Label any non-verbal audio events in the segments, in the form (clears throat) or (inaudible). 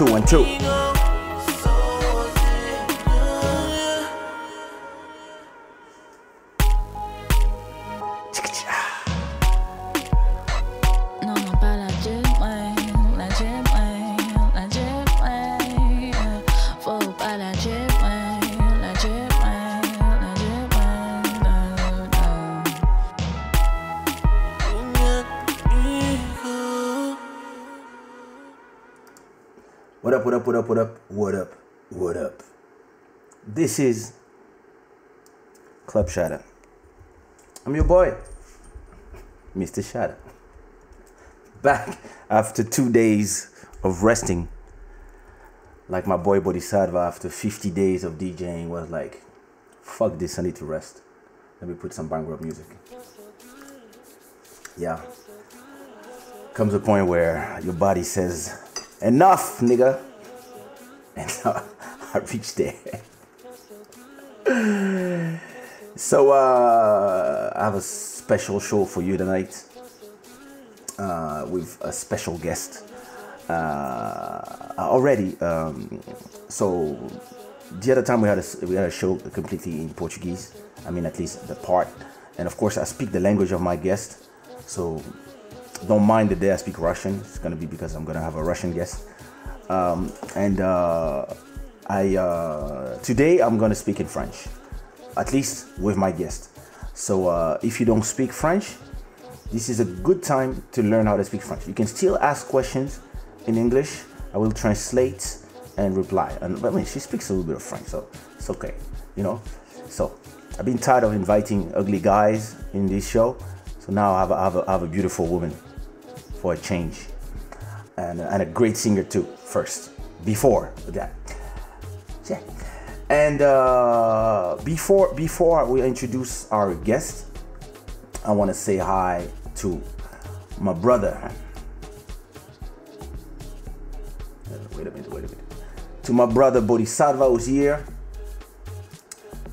two, one, two, What up, what up, what up, what up? This is Club Shadow. I'm your boy, Mr. Shadow. Back after two days of resting. Like my boy Bodhisattva after 50 days of DJing was like, fuck this, I need to rest. Let me put some banger up music. Yeah. Comes a point where your body says, enough, nigga. And (laughs) I reached there. (laughs) so uh, I have a special show for you tonight uh, with a special guest uh, already. Um, so the other time we had a we had a show completely in Portuguese. I mean, at least the part. And of course, I speak the language of my guest. So don't mind the day I speak Russian. It's gonna be because I'm gonna have a Russian guest. Um, and uh, I uh, today I'm gonna speak in French, at least with my guest. So uh, if you don't speak French, this is a good time to learn how to speak French. You can still ask questions in English. I will translate and reply. And I mean, she speaks a little bit of French, so it's okay, you know. So I've been tired of inviting ugly guys in this show, so now I have a, I have a, I have a beautiful woman for a change, and, and a great singer too. First, before that, yeah. And uh, before before we introduce our guest, I want to say hi to my brother. Uh, Wait a minute, wait a minute. To my brother Bodhisattva who's here.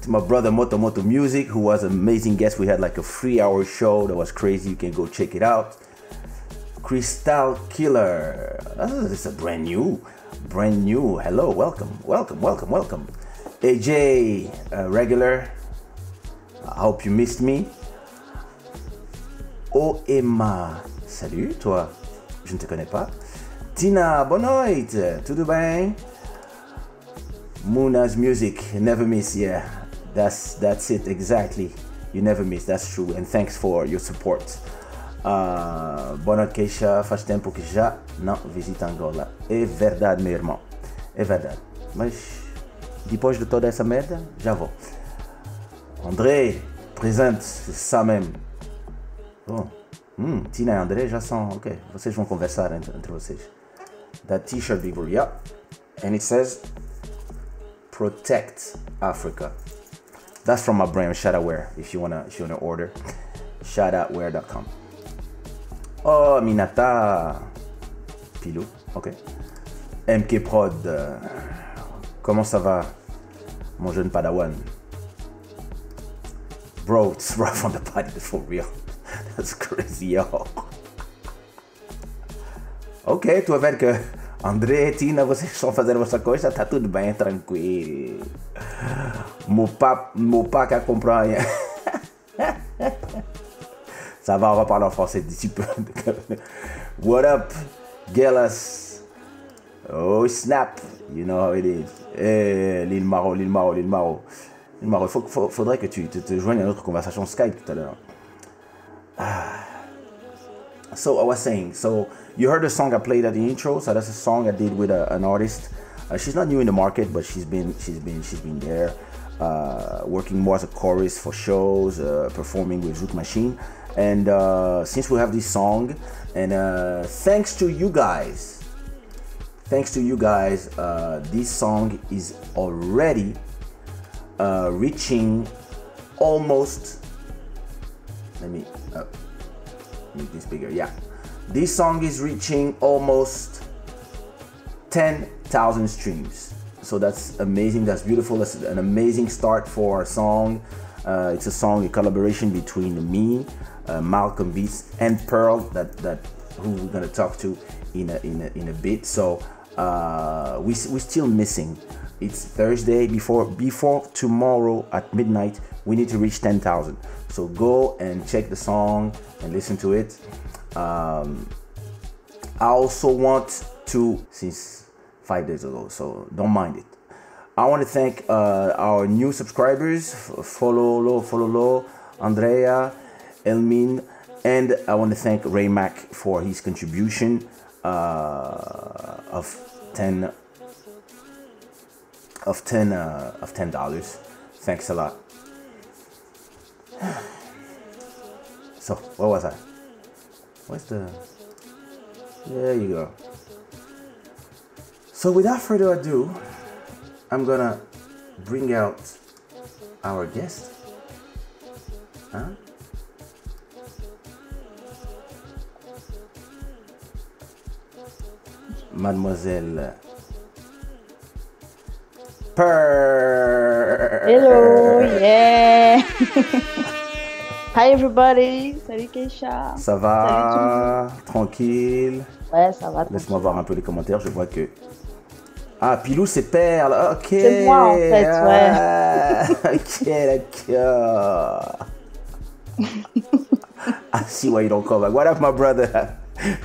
To my brother Moto Moto Music, who was an amazing guest. We had like a three hour show that was crazy. You can go check it out. Crystal Killer. Ah, This is a brand new, brand new. Hello, welcome, welcome, welcome, welcome. AJ, uh, regular. I hope you missed me. Oh Emma, salut toi, je ne te connais pas. Tina, boa noite, tudo bem? Muna's music, never miss, yeah. That's that's it exactly. You never miss, that's true. And thanks for your support. Uh, boa noite, Keisha. Faz tempo que já não visita Angola. É verdade, meu irmão. É verdade. Mas depois de toda essa merda, já vou. André, presente, même. Bom, hum, Tina e André já são, ok. Vocês vão conversar entre, entre vocês. That t-shirt, Vigor, yeah. And it says, Protect Africa. That's from my brand, Shadowwear, if you wanna, if you wanna order. Shadowwear.com. Oh, Minata. Pilou, ok. MK Prod, euh, comment ça va, mon jeune padawan? Bro, (laughs) it's rough on the body for real. That's crazy, yo. Ok, tu a ver que André, Tina, vocês estão (laughs) fazendo vossa coisa, tá tudo bem, tranquilo. Meu papa, meu comprar. (laughs) Ça va, on va parler en français d'ici peu. (laughs) What up, Gellas? Oh snap, you know how it is. Eh, l'île Maro, l'île Maro, l'île Maro. L'île Maro, faut, faut- faudrait que tu te, te joignes à notre conversation Skype tout à l'heure. So I was saying, so you heard the song I played at the intro. So that's a song I did with a, an artist. Uh, she's not new in the market, but she's been she's been she's been there, uh, working more as a chorus for shows, uh, performing with Zouk Machine. And uh, since we have this song, and uh, thanks to you guys, thanks to you guys, uh, this song is already uh, reaching almost. Let me. Uh, make this bigger. Yeah. This song is reaching almost 10,000 streams. So that's amazing. That's beautiful. That's an amazing start for our song. Uh, it's a song, a collaboration between me, uh, Malcolm Beats, and Pearl, that, that who we're gonna talk to in a, in a, in a bit. So uh, we, we're still missing. It's Thursday before before tomorrow at midnight. We need to reach 10,000. So go and check the song and listen to it. Um, I also want to, since five days ago, so don't mind it. I want to thank uh, our new subscribers, follow low, follow low, Andrea, Elmin, and I want to thank Ray Mack for his contribution uh, of ten of ten uh, of ten dollars. Thanks a lot. (sighs) So, what was I? Where's the? There you go. So, without further ado, I'm gonna bring out our guest. Huh? Mademoiselle Per. Hello, yeah. (laughs) Hi everybody. Salut Keisha. Ça va? Tranquille? Ouais, ça va. Laisse-moi voir un peu les commentaires, je vois que. Ah, Pilou, c'est Perle, ok. C'est moi, en fait, ouais. Ah, ok, (laughs) d'accord. I see why you don't call back. What up, my brother?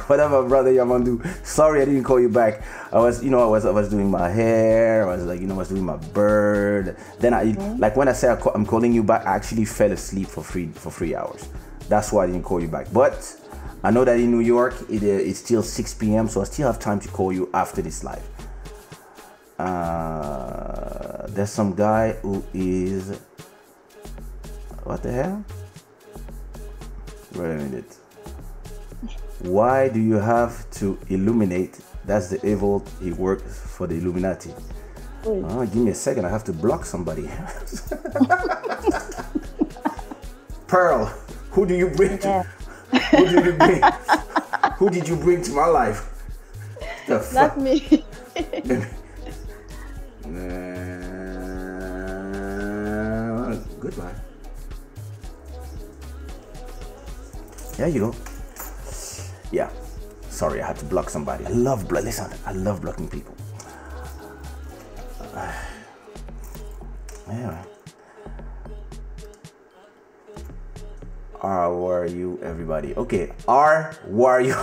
What up, my brother Yamandu? Sorry, I didn't call you back. I was, you know, I was, I was doing my hair. I was like, you know, I was doing my bird. Then I, like, when I say I call, I'm calling you back, I actually fell asleep for three for three hours. That's why I didn't call you back. But I know that in New York, it, uh, it's still 6 p.m., so I still have time to call you after this live. Uh, there's some guy who is. What the hell? Wait a minute. Why do you have to illuminate? That's the evil. He works for the Illuminati. Oh, give me a second. I have to block somebody. (laughs) Pearl, who do you bring to? Yeah. (laughs) Who did you bring? who did you bring to my life? The fuck? Not me. (laughs) Uh, goodbye. There you go. Yeah. Sorry, I had to block somebody. I love blo- listen. I love blocking people. Anyway. How are you, everybody? Okay. R, how are you? (laughs)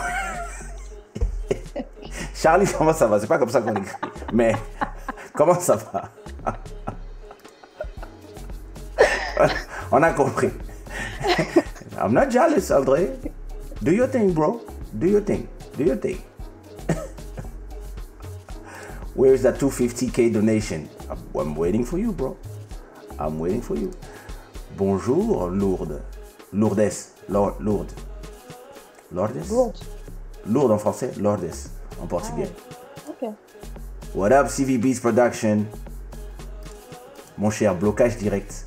Charlie, comment ça va? C'est pas comme ça qu'on écrit. Mais comment ça va? (laughs) On a compris. (laughs) I'm not jealous, André. Do your thing, bro. Do your thing. Do your thing. Where's that 250k donation? I'm- waiting for you, bro. I'm waiting for you. Bonjour, Lourdes. Lourdes. Lourdes. Lourdes? Lourdes. Lourdes en français, Lourdes en portugais. Ok. What up, CV Beats Production? Mon cher, blocage direct.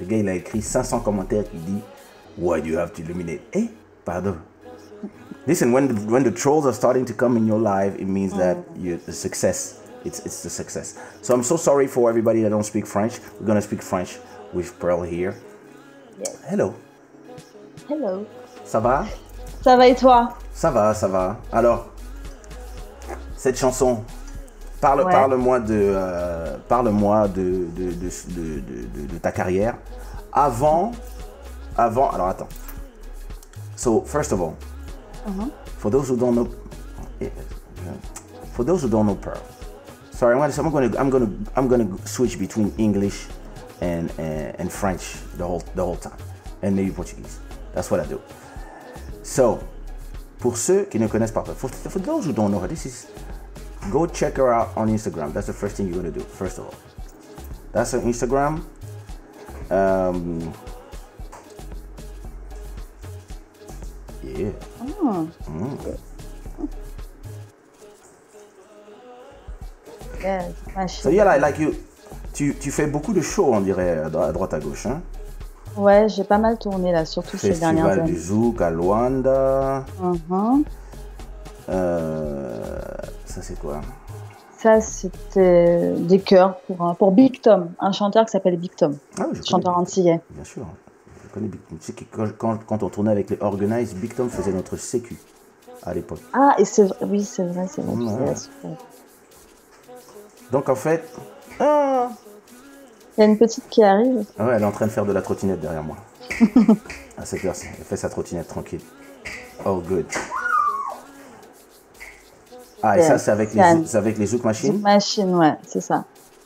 Le gars, il a écrit 500 commentaires qui dit Why do you have to illuminate? Eh, pardon. Listen, when the, when the trolls are starting to come in your life, it means that mm. you the success. It's it's the success. So I'm so sorry for everybody that don't speak French. We're gonna speak French with Pearl here. Yes. Hello. Hello. Ça va? Ça va et toi Ça va, ça va. Alors, cette chanson, parle, Ouais. parle-moi de, euh, parle-moi de- de- de- de ta carrière. Avant, avant, alors attends. So, first of all, for those who don't know, for those who don't know Pearl, sorry, I'm gonna, I'm gonna, I'm gonna, I'm gonna switch between English and, and and French the whole the whole time, and maybe Portuguese. That's what I do. So, pour ceux qui ne connaissent pas, for, for those who don't know her, this is go check her out on Instagram. That's the first thing you're gonna do. First of all, that's her Instagram. Um, yeah. Yes. So yeah, like, like you, tu, tu fais beaucoup de shows, on dirait, à dro- à droite à gauche. Hein? Ouais, j'ai pas mal tourné là, surtout ces dernières Festival du années. Zouk à Luanda. Mhm. Euh, ça c'est quoi? Ça, c'était des chœurs pour, pour Big Tom, un chanteur qui s'appelle Big Tom, Ah oui, chanteur antillais. Bien sûr. Je connais Big Tom. Tu sais que quand, quand, quand on tournait avec les Organize, Big Tom faisait notre sécu à l'époque. Ah, et c'est vrai, oui, c'est vrai, c'est vrai. Ouais. Donc en fait, ah, Il y a une petite qui arrive. Ah ouais, elle est en train de faire de la trottinette derrière moi. (laughs) à cette heure-ci, elle fait sa trottinette tranquille. Oh good. Ah et ça c'est avec les avec les Zouk Machines. Machine, ouais, c'est ça.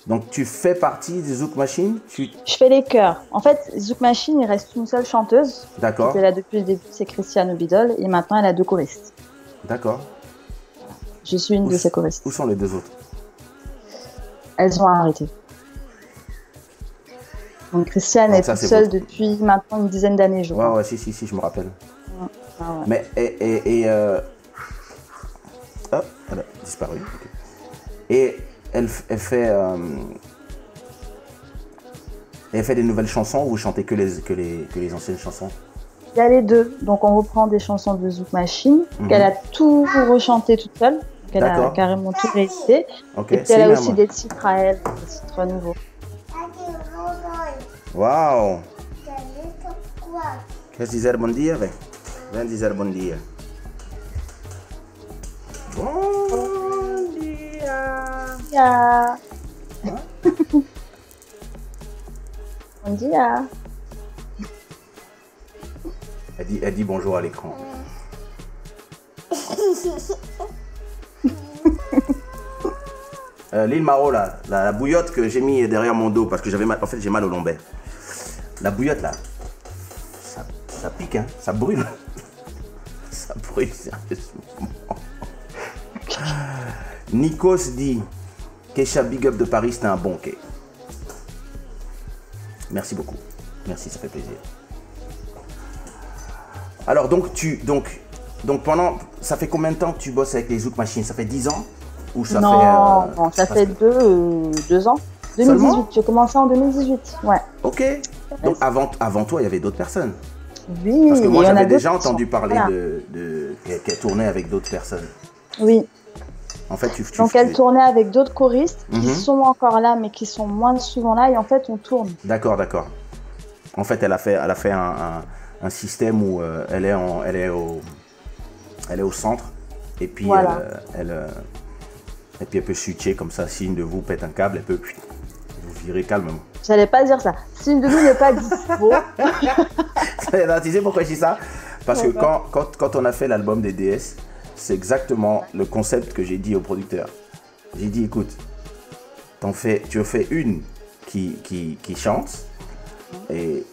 Donc tu fais partie des Zouk Machines. Tu Je fais les chœurs. En fait, Zouk Machine, il reste une seule chanteuse. qui d'accord était là depuis le début, c'est Christiane Bidol. Et maintenant, elle a deux choristes. d'accord. Je suis une Où de s- ces choristes. Où sont les deux autres? Elles ont arrêté. Donc Christiane Donc est ça, toute seule depuis maintenant une dizaine d'années, je Ouais crois. ouais si si si je me rappelle. Ah ouais. Mais et et, et euh... hop, elle a disparu. Et elle, fait euh, elle fait des nouvelles chansons ou vous chantez que les que les que les anciennes chansons? Il y a les deux. Donc on reprend des chansons de Zouk Machine, Mhm. qu'elle a tout rechanté toute seule. Elle a carrément tout réédité. Ok. Et puis elle a aussi des titres à elle, des titres nouveaux. Wow. Queres dizer bom dia, velho? Vem dizer bom dia. Bom (laughs) dia. Elle dit, elle dit bonjour à l'écran. (laughs) Euh, L'île Maro, là, la, la bouillotte que j'ai mis derrière mon dos parce que j'avais mal, en fait j'ai mal au lombaire. La bouillotte là, ça, ça pique, hein, ça brûle. (laughs) ça brûle sérieusement. Nikos dit Keisha Big Up de Paris, c'était un bon quai. Merci beaucoup. Merci, ça fait plaisir. Alors donc tu donc donc pendant ça fait combien de temps que tu bosses avec les Zouk Machines? Ça fait 10 ans ou ça non, fait euh, non, ça fait que- deux, euh, deux ans. Seulement? 2018, j'ai commencé en 2018. Ouais. OK. Donc avant avant toi, il y avait d'autres personnes. Oui, Parce que moi j'avais déjà qui entendu parler voilà. de, de qu'elle tournait avec d'autres personnes. Oui, En fait, tu, tu donc elle tournait avec d'autres choristes qui Mhm. sont encore là, mais qui sont moins souvent là. Et en fait, on tourne. D'accord, d'accord. En fait, elle a fait, elle a fait un, un- un système où euh, elle, est en, elle, est au, elle est au centre et puis, Voilà. elle, euh, elle, euh, et puis elle peut switcher comme ça. Si une de vous pète un câble, elle peut vous virer calmement. J'allais pas dire ça. Si une de nous n'est pas dispo, (laughs) tu sais pourquoi je dis ça? Parce que quand, quand, quand on a fait l'album des DS, c'est exactement le concept que j'ai dit au producteur. J'ai dit, écoute, tu en fais une qui, chante, et,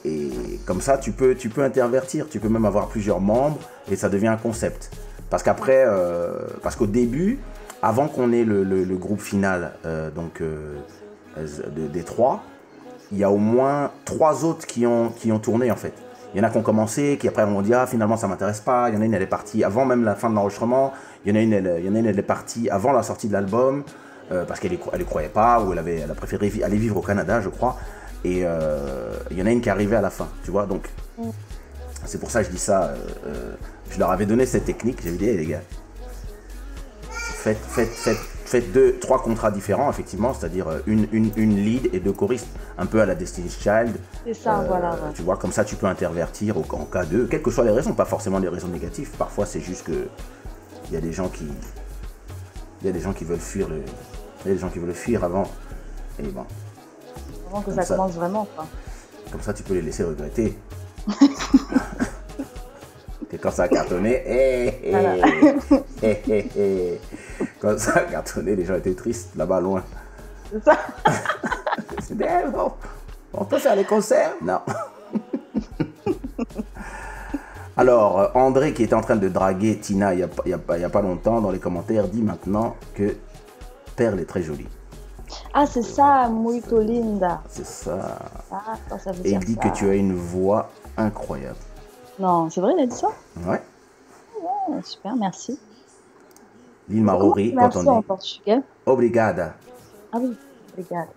comme ça, tu peux, intervertir, tu peux même avoir plusieurs membres, et ça devient un concept. Parce qu'après, euh, parce qu'au début, avant qu'on ait le, groupe final, euh, donc euh, de- des trois, il y a au moins trois autres qui ont, qui ont tourné en fait. Il y en a qui ont commencé, qui après ont dit ah finalement ça m'intéresse pas. Il y en a une elle est partie avant même la fin de l'enregistrement. Il y en a une elle, a une elle est partie avant la sortie de l'album euh, parce qu'elle ne croyait pas ou elle avait elle a préféré aller vivre au Canada je crois. Et euh, il y en a une qui est arrivée à la fin, tu vois donc. C'est pour ça que je dis ça. euh, euh, je leur avais donné cette technique. J'avais dit Eh, les gars, faites, faites, faites, faites deux, trois contrats différents, effectivement, c'est-à-dire euh, une, une, une lead et deux choristes, un peu à la Destiny's Child. c'est ça, Euh, voilà. ouais. Tu vois, comme ça, tu peux intervertir au, en cas de, quelles que soient les raisons, pas forcément des raisons négatives. Parfois, c'est juste que il y a des gens qui, il y a des gens qui veulent fuir le, il y a des gens qui veulent fuir avant. Et bon, Avant que ça, ça. commence vraiment, quoi. comme ça, tu peux les laisser regretter. (laughs) Et quand ça a cartonné, hé, hé, Voilà. hé, hé, hé. quand ça a cartonné, les gens étaient tristes là-bas loin. C'est ça. Bon, on peut faire les concerts Non. Alors, André, qui était en train de draguer Tina il n'y a, pas- a a longtemps, dans les commentaires, dit maintenant que Perle est très jolie. Ah, c'est ça, muito linda. C'est ça. Ah, ça, ça veut Et dire il dit ça. que tu as une voix incroyable. Non, c'est vrai, il a dit ça Ouais. Ouais, Super, merci. L'île Marori, quand en on dit portugais Obrigada. Ah oui, obrigado.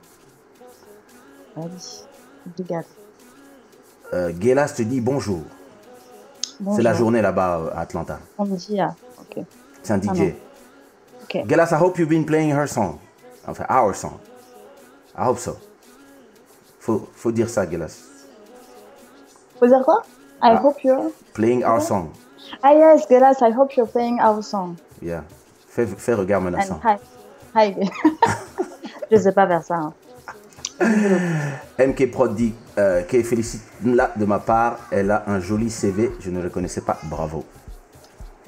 Ah oui, obrigado. Euh, Gelas te dit bonjour. Bonjour. C'est la journée là-bas euh, à Atlanta. On me dit, ah, ok. C'est un Ah DJ. Ok. Gelas, I hope you've been playing her song. Enfin, our song. I hope so. Faut, faut dire ça, Gelas. Faut dire quoi? I Ah. hope you're... Playing our song. Ah yes, Gelas, I hope you're playing our song. Yeah. Fais, fais regard And menaçant. hi. Hi. (laughs) Je sais pas faire ça. hein. (laughs) MK Prod dit euh, félicite là de ma part. Elle a un joli CV. Je ne le connaissais pas. Bravo.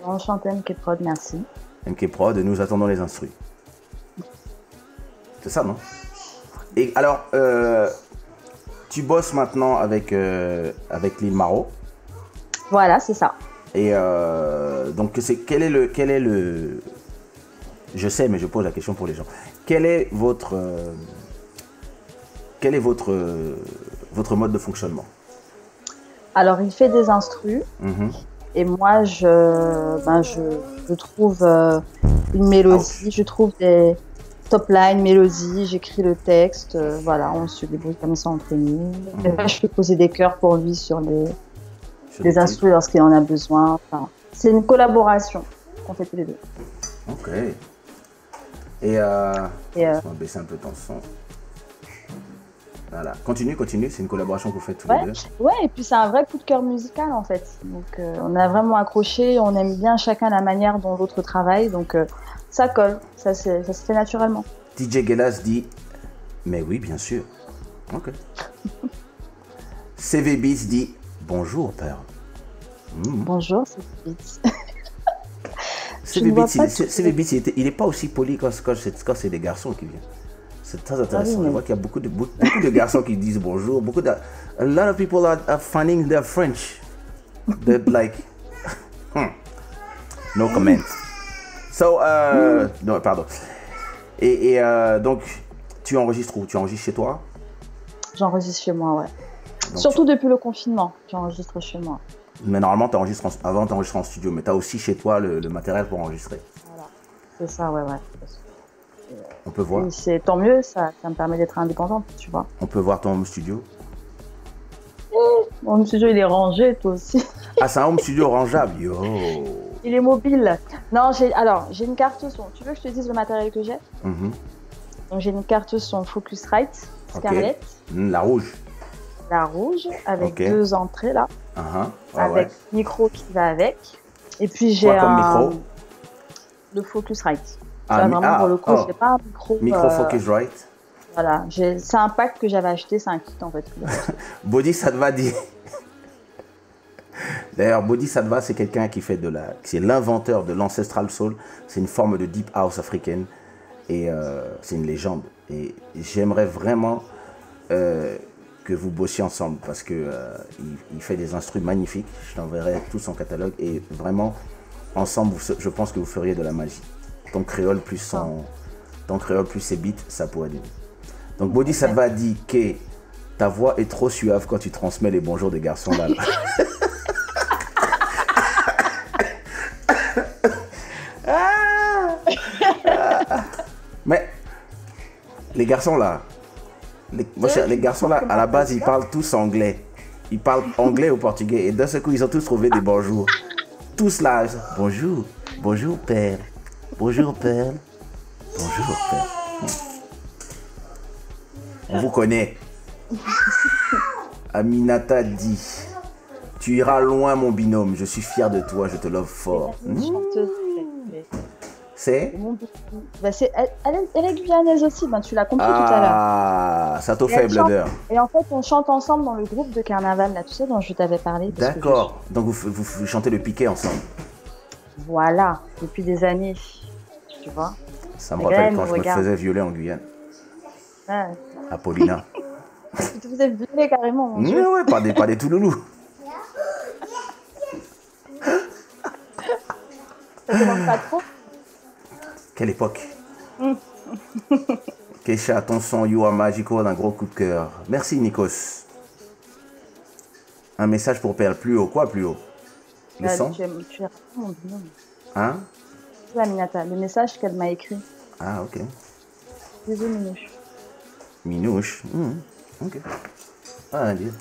Enchanté, MK Prod, merci. MK Prod, nous attendons les instruits. C'est ça, non? Et alors, euh, tu bosses maintenant avec, euh, avec Maro. Voilà, c'est ça. Et euh, donc, c'est quel est le quel est le Je sais, mais je pose la question pour les gens. Quel est votre euh, quel est votre euh, votre mode de fonctionnement? Alors, il fait des instrus. Mhm. Et moi, je, ben, je, je trouve euh, une mélodie, je trouve des top lines, mélodies, j'écris le texte, voilà, on se débrouille comme ça nous. Et Mhm. je peux poser des chœurs pour lui Sur les des instrus lorsqu'il en a besoin. Enfin, c'est une collaboration qu'on fait tous les deux. Ok. Et euh, Et, euh, on va baisser un peu ton son. Voilà. Continue, continue. C'est une collaboration que vous faites tous Ouais. les deux. ouais, et puis c'est un vrai coup de cœur musical en fait. Donc euh, on a vraiment accroché, on aime bien chacun la manière dont l'autre travaille, donc euh, ça colle, ça, se- ça se fait naturellement. DJ Gelas dit Mais oui, bien sûr. Ok. (laughs) CV Beats dit Bonjour, père. Hmm. Bonjour, c'est est- tout- il, était- il est pas aussi poli quand, quand c'est des garçons qui viennent. C'est très intéressant. Ah oui, Je vois qu'il y a beaucoup de, beaucoup, beaucoup de garçons qui disent bonjour. Beaucoup de, a lot of people are, are finding their French. They're like, (laughs) hmm, no comment. So, euh, non, pardon. Et, et, euh, donc, tu enregistres où? Tu enregistres chez toi? J'enregistre chez moi, ouais. Donc, Surtout depuis le confinement, j'enregistre chez moi. Mais normalement, t'enregistres en- avant, tu enregistres en studio, mais tu as aussi chez toi le, le matériel pour enregistrer. Voilà. C'est ça, ouais, ouais. On peut voir, c'est tant mieux, ça, ça me permet d'être indépendante, tu vois. on peut voir ton home studio. Mon studio, il est rangé, toi aussi. Ah, c'est un home studio rangeable. Yo. Il est mobile. Non, j'ai alors j'ai une carte son. Tu veux que je te dise le matériel que j'ai? Mhm. Donc j'ai une carte son Focusrite. Scarlett, La rouge. La rouge avec deux entrées là, Uh-huh. Avec ouais. micro qui va avec. Et puis j'ai un micro? Le Focusrite. Ah, Ça, mi- vraiment ah, pour le coup, oh. c'est pas un micro. Micro euh, Focusrite. Voilà, c'est un pack que j'avais acheté, c'est un kit en fait. (laughs) Body Sadva dit. (laughs) D'ailleurs, Body Sadva, c'est quelqu'un qui fait de la. C'est l'inventeur de l'Ancestral Soul. C'est une forme de deep house africaine. Et euh, c'est une légende. Et j'aimerais vraiment euh, que vous bossiez ensemble parce que euh, il, il fait des instruments magnifiques. Je t'enverrai tout son catalogue. Et vraiment, ensemble, vous- je pense que vous feriez de la magie. Ton créole plus son. Ton créole plus ses beats, ça pourrait être. Donc, Body Sadva dit que ta voix est trop suave quand tu transmets les bonjours des garçons là. là. (laughs) (laughs) Ah. Mais les garçons là, les, moi, je- les garçons là, à la base, ils parlent tous anglais. Ils parlent anglais ou portugais. Et d'un seul coup, ils ont tous trouvé des bonjours. Tous là. Bonjour. Bonjour, père. Bonjour, père. Bonjour, père. On vous connaît. (laughs) Aminata dit Tu iras loin, mon binôme. Je suis fier de toi. Je te love fort. C'est. Bah, c'est- est, guyanaise aussi, ben, tu l'as compris tout à l'heure. Ah, ça faible chante. d'heure. Et en fait, on chante ensemble dans le groupe de carnaval, là, tu sais, dont je t'avais parlé. D'accord. Donc vous, vous, vous chantez le piquet ensemble. Voilà, depuis des années. Tu vois Ça me Mais rappelle elle quand je me faisais violer en Guyane. Ah, À Paulina. Tu vous êtes violé carrément, Dieu. ouais, pas des, pas des Touloulous. Ça demande pas trop. Quelle époque. (laughs) Keisha, ton son You Are Magical d'un gros coup de cœur. Merci Nikos. Un message pour Perle. Plus haut. Quoi plus haut? Le Ah, son tu tu mon. Hein? Vois, Minata, le message qu'elle m'a écrit. Ah, ok. Bisous, Minouche. Minouche. Mhm. Ok. Ah, un.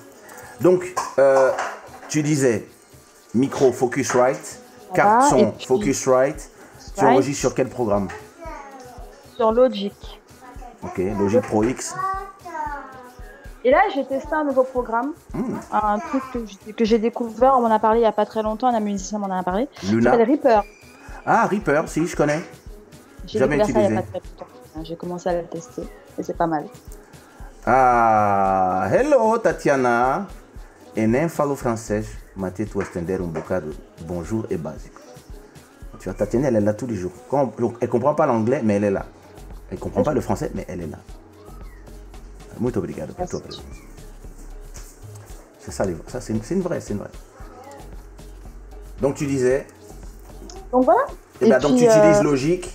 Donc, euh, tu disais micro Focusrite, Voilà, et son puis- Focusrite. Tu enregistres sur quel programme? Sur Logic. Ok, Logic Pro X. Et là, j'ai testé un nouveau programme. Hmm. Un truc que j'ai- découvert. On m'en a parlé il y a pas très longtemps. Un musicien m'en a parlé. Luna. s'appelle Reaper. Ah, Reaper, si, je connais. J'ai Jamais découvert ça il y a utilisé. pas très longtemps. J'ai commencé à le tester. Et c'est pas mal. Ah, hello Tatiana. Eu nem falo francês, mas tento estender um bocado. Bonjour et básico. Tu vois, Tatiana, elle est là tous les jours. Quand on- elle comprend pas l'anglais, mais elle est là. Elle comprend pas le français, mais elle est là. Muito obrigado. C'est ça, les- ça c'est une, vraie, c'est une vraie. Donc tu disais, Donc voilà. eh ben, donc tu puis, euh, utilises Logic.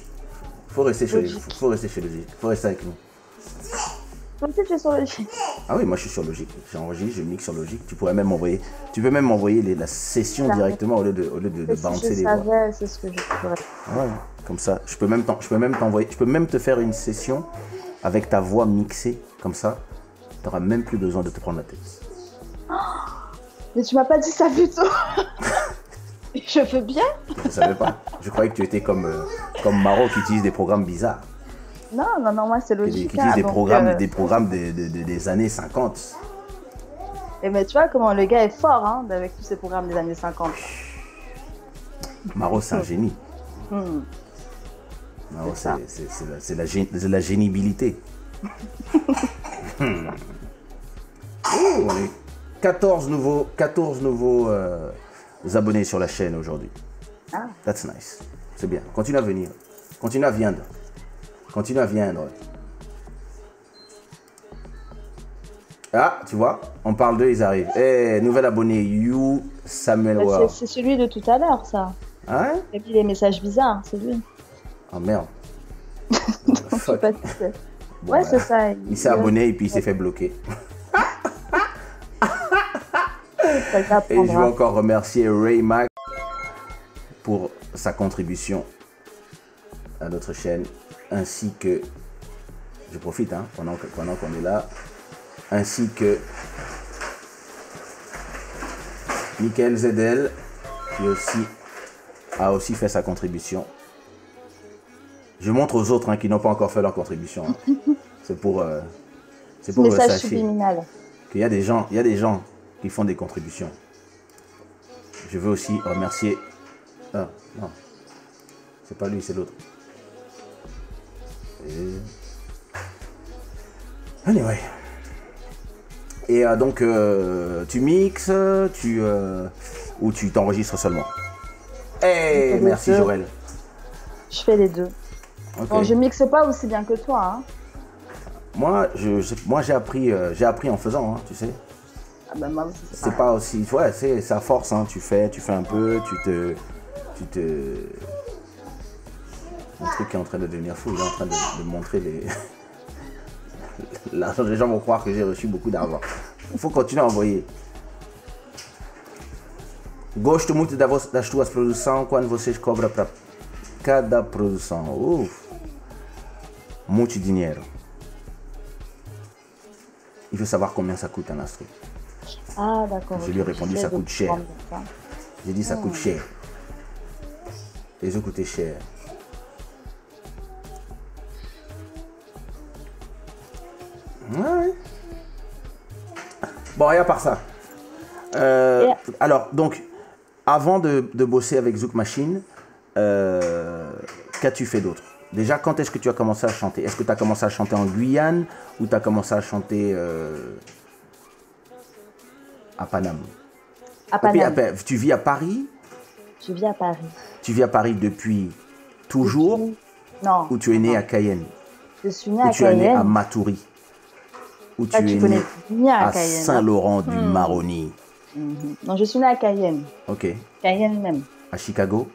Faut rester chez Logic. faut, faut rester chez Logic. Faut rester avec nous. Tu es sur Logic. Ah oui, moi je suis sur Logic. J'enregistre, je mixe sur Logic. Tu pourrais même m'envoyer, tu peux même m'envoyer la session Ça directement au lieu de, au lieu de, je les voix. c'est ce que je ferais. Ouais, comme ça, je peux même je peux même t'envoyer, je peux même te faire une session avec ta voix mixée comme ça. Tu n'auras même plus besoin de te prendre la tête. (gasps) Mais tu m'as pas dit ça plus tôt. (laughs) je veux bien. Je ne savais pas. Je croyais que tu étais comme euh, comme Maro qui utilise des programmes bizarres, Non, non, non, moi c'est Logic. qui hein, des programmes, euh, des programmes des, des- des- des années 50. Et mais tu vois comment le gars est fort hein, avec tous ces programmes des années 50. Maro, c'est un génie. Hmm. Maro, C'est la, la génibilité. (laughs) Hmm. Oh, on est 14 nouveaux, 14 nouveaux euh, abonnés sur la chaîne aujourd'hui. Ah. That's nice. C'est bien. Continue à venir. Continue à viendre. Continue à viendre. Ah, tu vois, on parle d'eux, ils arrivent. Eh, nouvel abonné, You Samuel Bah, c'est- celui de tout à l'heure, ça. Hein Et puis les messages bizarres, c'est lui. Ah merde. (laughs) sais fuck. pas. Bon, ouais, bah, c'est ça. Il s'est abonné et puis il s'est fait bloquer. Et je veux encore remercier Ray Mac pour sa contribution à notre chaîne, ainsi que, je profite hein, pendant qu'on est là, ainsi que Michael Zedel, qui aussi, a aussi fait sa contribution. Je montre aux autres hein, qui n'ont pas encore fait leur contribution. hein. (laughs) C'est pour, euh, c'est pour Message sachiez qu'il y a des gens, il y a des gens qui font des contributions. Je veux aussi remercier. Ah, non. C'est pas lui, c'est l'autre. Et- Anyway. Et euh, donc, euh, tu mixes, tu. euh, ou tu t'enregistres seulement Eh, merci. Jorel. Je fais les deux. Bon, je mixe pas aussi bien que toi. Hein. Moi, je, je- moi j'ai appris, j'ai appris en faisant, hein, tu sais. Ah bah, moi aussi, C'est pas aussi. Ouais, c'est ça force, hein. Tu fais, tu fais un peu, tu te. Tu te. Le truc est en train de devenir fou, il est en train de, de montrer les. (laughs) L'argent, les gens vont croire que j'ai reçu beaucoup d'argent. Il faut continuer à envoyer. Gosto muito das tuas produções quando vocês cobram para cada produção. Uf. Muito dinheiro. Il veut savoir combien ça coûte un instru. Ah, d'accord. Je lui ai répondu, ça coûte cher. J'ai dit ça Hmm. coûte cher. Les œufs coûtaient cher. Bon, et à part ça. euh, Alors, donc, avant de, de bosser avec Zouk Machine, euh, qu'as-tu fait d'autre? Déjà, quand est-ce que tu as commencé à chanter? Est-ce que tu as commencé à chanter en Guyane ou tu as commencé à chanter euh, à Paname? À puis, après, tu vis à Paris? Je vis à Paris. Tu vis à Paris depuis toujours? Depuis- Non. ou tu es né à Cayenne? Je suis Ou à tu es né à Cayenne. Ou tu Ah, es tu né bien à Cayenne. hein. Saint-Laurent du Maroni Mhm. Non, je suis née à Cayenne. Ok. Cayenne même. À Chicago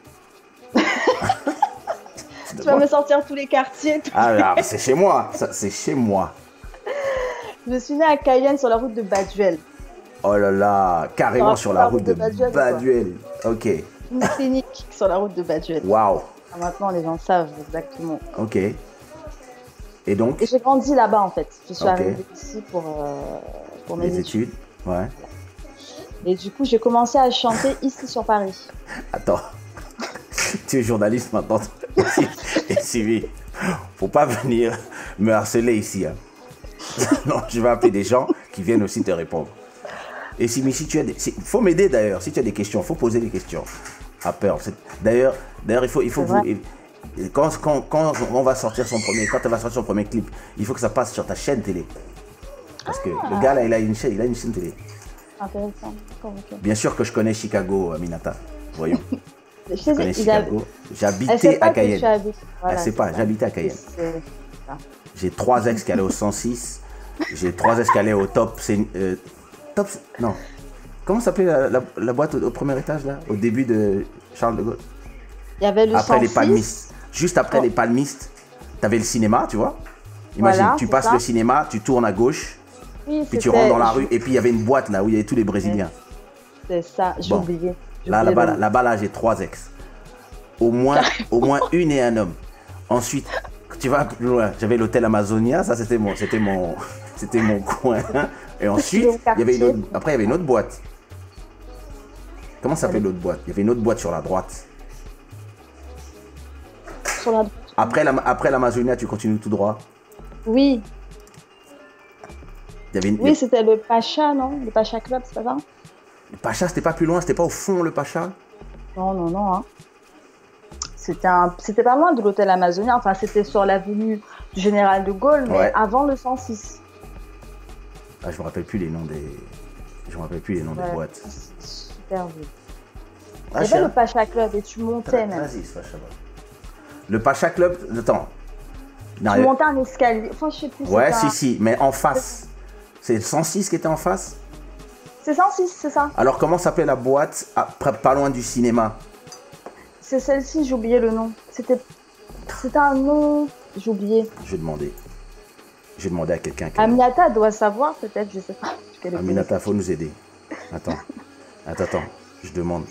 (laughs) Tu vas me sortir tous les quartiers. Ah, là, c'est chez moi. Ça, c'est chez moi. Je suis née à Cayenne sur la route de Baduel. Oh là là, carrément sur la route de de Baduel. Baduel. Ok. Une clinique sur la route de Baduel. Waouh. Ah, Maintenant, les gens savent exactement. Ok. Et donc, Et j'ai grandi là-bas en fait. Je suis Ok. arrivée ici pour, euh, pour mes les études. études Ouais. Et du coup, j'ai commencé à chanter ici sur Paris. Attends. (laughs) tu es journaliste maintenant. (laughs) Et Sylvie, faut pas venir me harceler ici. hein. (laughs) non, je vais appeler des gens qui viennent aussi te répondre. Et si, mais si tu as des. Il faut m'aider d'ailleurs. Si tu as des questions, il faut poser des questions. À peur. D'ailleurs, d'ailleurs, il faut, il faut vous. Et- Quand, quand, quand on va sortir son premier, quand elle va sortir son premier clip, il faut que ça passe sur ta chaîne télé. Parce que le gars là, il a une chaîne, il a une chaîne télé. Intéressant. Bien sûr que je connais Chicago, Aminata. Voyons. (laughs) Je connais Chicago. J'habitais à Cayenne. Voilà, Elle sait pas, j'habitais à Cayenne. J'ai trois ex qui allaient au 106. J'ai trois ex qui allaient au top. Euh, top. Non. Comment s'appelait la, la- la boîte au, au premier étage là? Au début de Charles de Gaulle. Il y avait le Après les 106. palmistes. Juste après Oh. les palmistes, t'avais le cinéma, tu vois. Imagine, Voilà, tu passes ça. le cinéma, tu tournes à gauche, Oui, puis tu rentres dans la rue, et puis il y avait une boîte là où il y avait tous les Brésiliens. C'est ça, j'ai Bon. oublié. Là, là-bas, là, là-bas, là, j'ai trois ex. Au moins, (laughs) au moins une et un homme. Ensuite, tu vas plus loin. J'avais l'hôtel Amazonia, ça c'était mon, c'était mon, (laughs) c'était mon coin. Et ensuite, il y avait une autre, après il y avait une autre boîte. Comment s'appelle l'autre boîte? Il y avait une autre boîte sur la droite. Sur la- Après, la, après l'Amazonia, tu continues tout droit. Oui, Il y avait une, oui, c'était le Pacha, non? Le Pacha Club, c'est pas ça? Le Pacha, c'était pas plus loin, c'était pas au fond le Pacha? Non, non, non. hein. C'était un... c'était pas loin de l'hôtel Amazonien. Enfin, c'était sur l'avenue du Général de Gaulle, mais Ouais. avant le 106. Ah, je me rappelle plus les noms des, je me rappelle plus les noms des boîtes. C'est Super vieux. Ah, Il y avait le Pacha Club et tu montais même. Vas-y, Pacha. Le Pacha Club, attends. Non, Tu montais un escalier. Enfin, je sais plus. Ouais, si, si, mais en face. C'est le 106 qui était en face C'est 106, c'est ça. Alors, comment s'appelait la boîte à- pas loin du cinéma C'est celle-ci, j'ai oublié le nom. C'était c'était un nom. J'ai oublié. Je vais demander. Je vais demander à quelqu'un. Aminata doit savoir peut-être, je sais pas. (laughs) est Aminata, faut nous aider. Attends. Attends, attends. Je demande.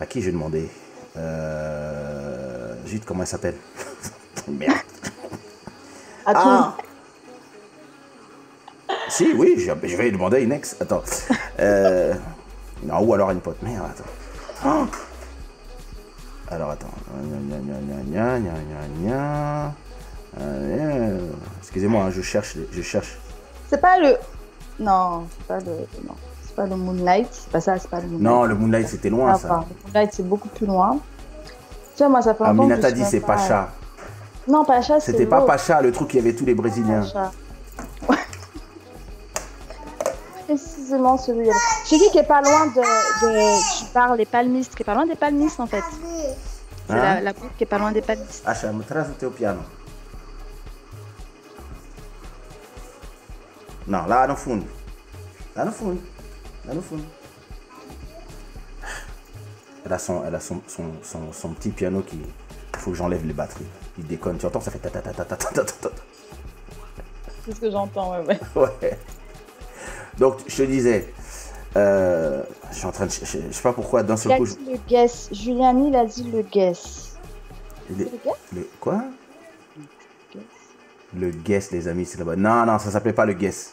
À qui je vais demander euh... Zut, comment elle s'appelle? (laughs) Merde. À tout. Ah Si, oui, je, je vais demander à une ex. Attends. Euh, Non, ou alors à une pote. Merde, attends. Ah alors, attends. Euh, Excusez-moi, hein, je cherche. Je cherche. C'est pas le. Non, c'est pas le. Non, c'est pas le Moonlight. C'est pas ça, c'est pas le Moonlight. Non, le Moonlight, c'était loin, Enfin, ça. le Moonlight, c'est beaucoup plus loin. Vois, moi, ça fait longtemps que Aminata je dit c'est Pacha. Non, Pacha, c'est. C'était pas. Pacha, le truc, y avait tous les Brésiliens. Pacha. Précisément celui-là. J'ai dit qui est pas loin de. de... Tu parles des palmistes, qui est pas loin des palmistes en fait. C'est Hein? la, la boucle qui est pas loin des palmistes. Acha, me traz o teu piano. Não, lá no fundo. Lá no fundo. Là no fundo. Elle a son, elle a son, son, son, son petit piano qui. Il faut que j'enlève les batteries. Il déconne. Tu entends, ça fait ta ta ta ta ta ta ta ta. C'est ce que j'entends, ouais, ouais. (laughs) Ouais. Donc, je te disais. euh, je suis en train de. Je, je sais pas pourquoi, d'un Il seul a coup. je- dit le guess. Juliani, il a dit le guess. le- le guess? le- quoi? Guess. Le guess, les amis, c'est là-bas. Non, non, ça s'appelait pas le guess.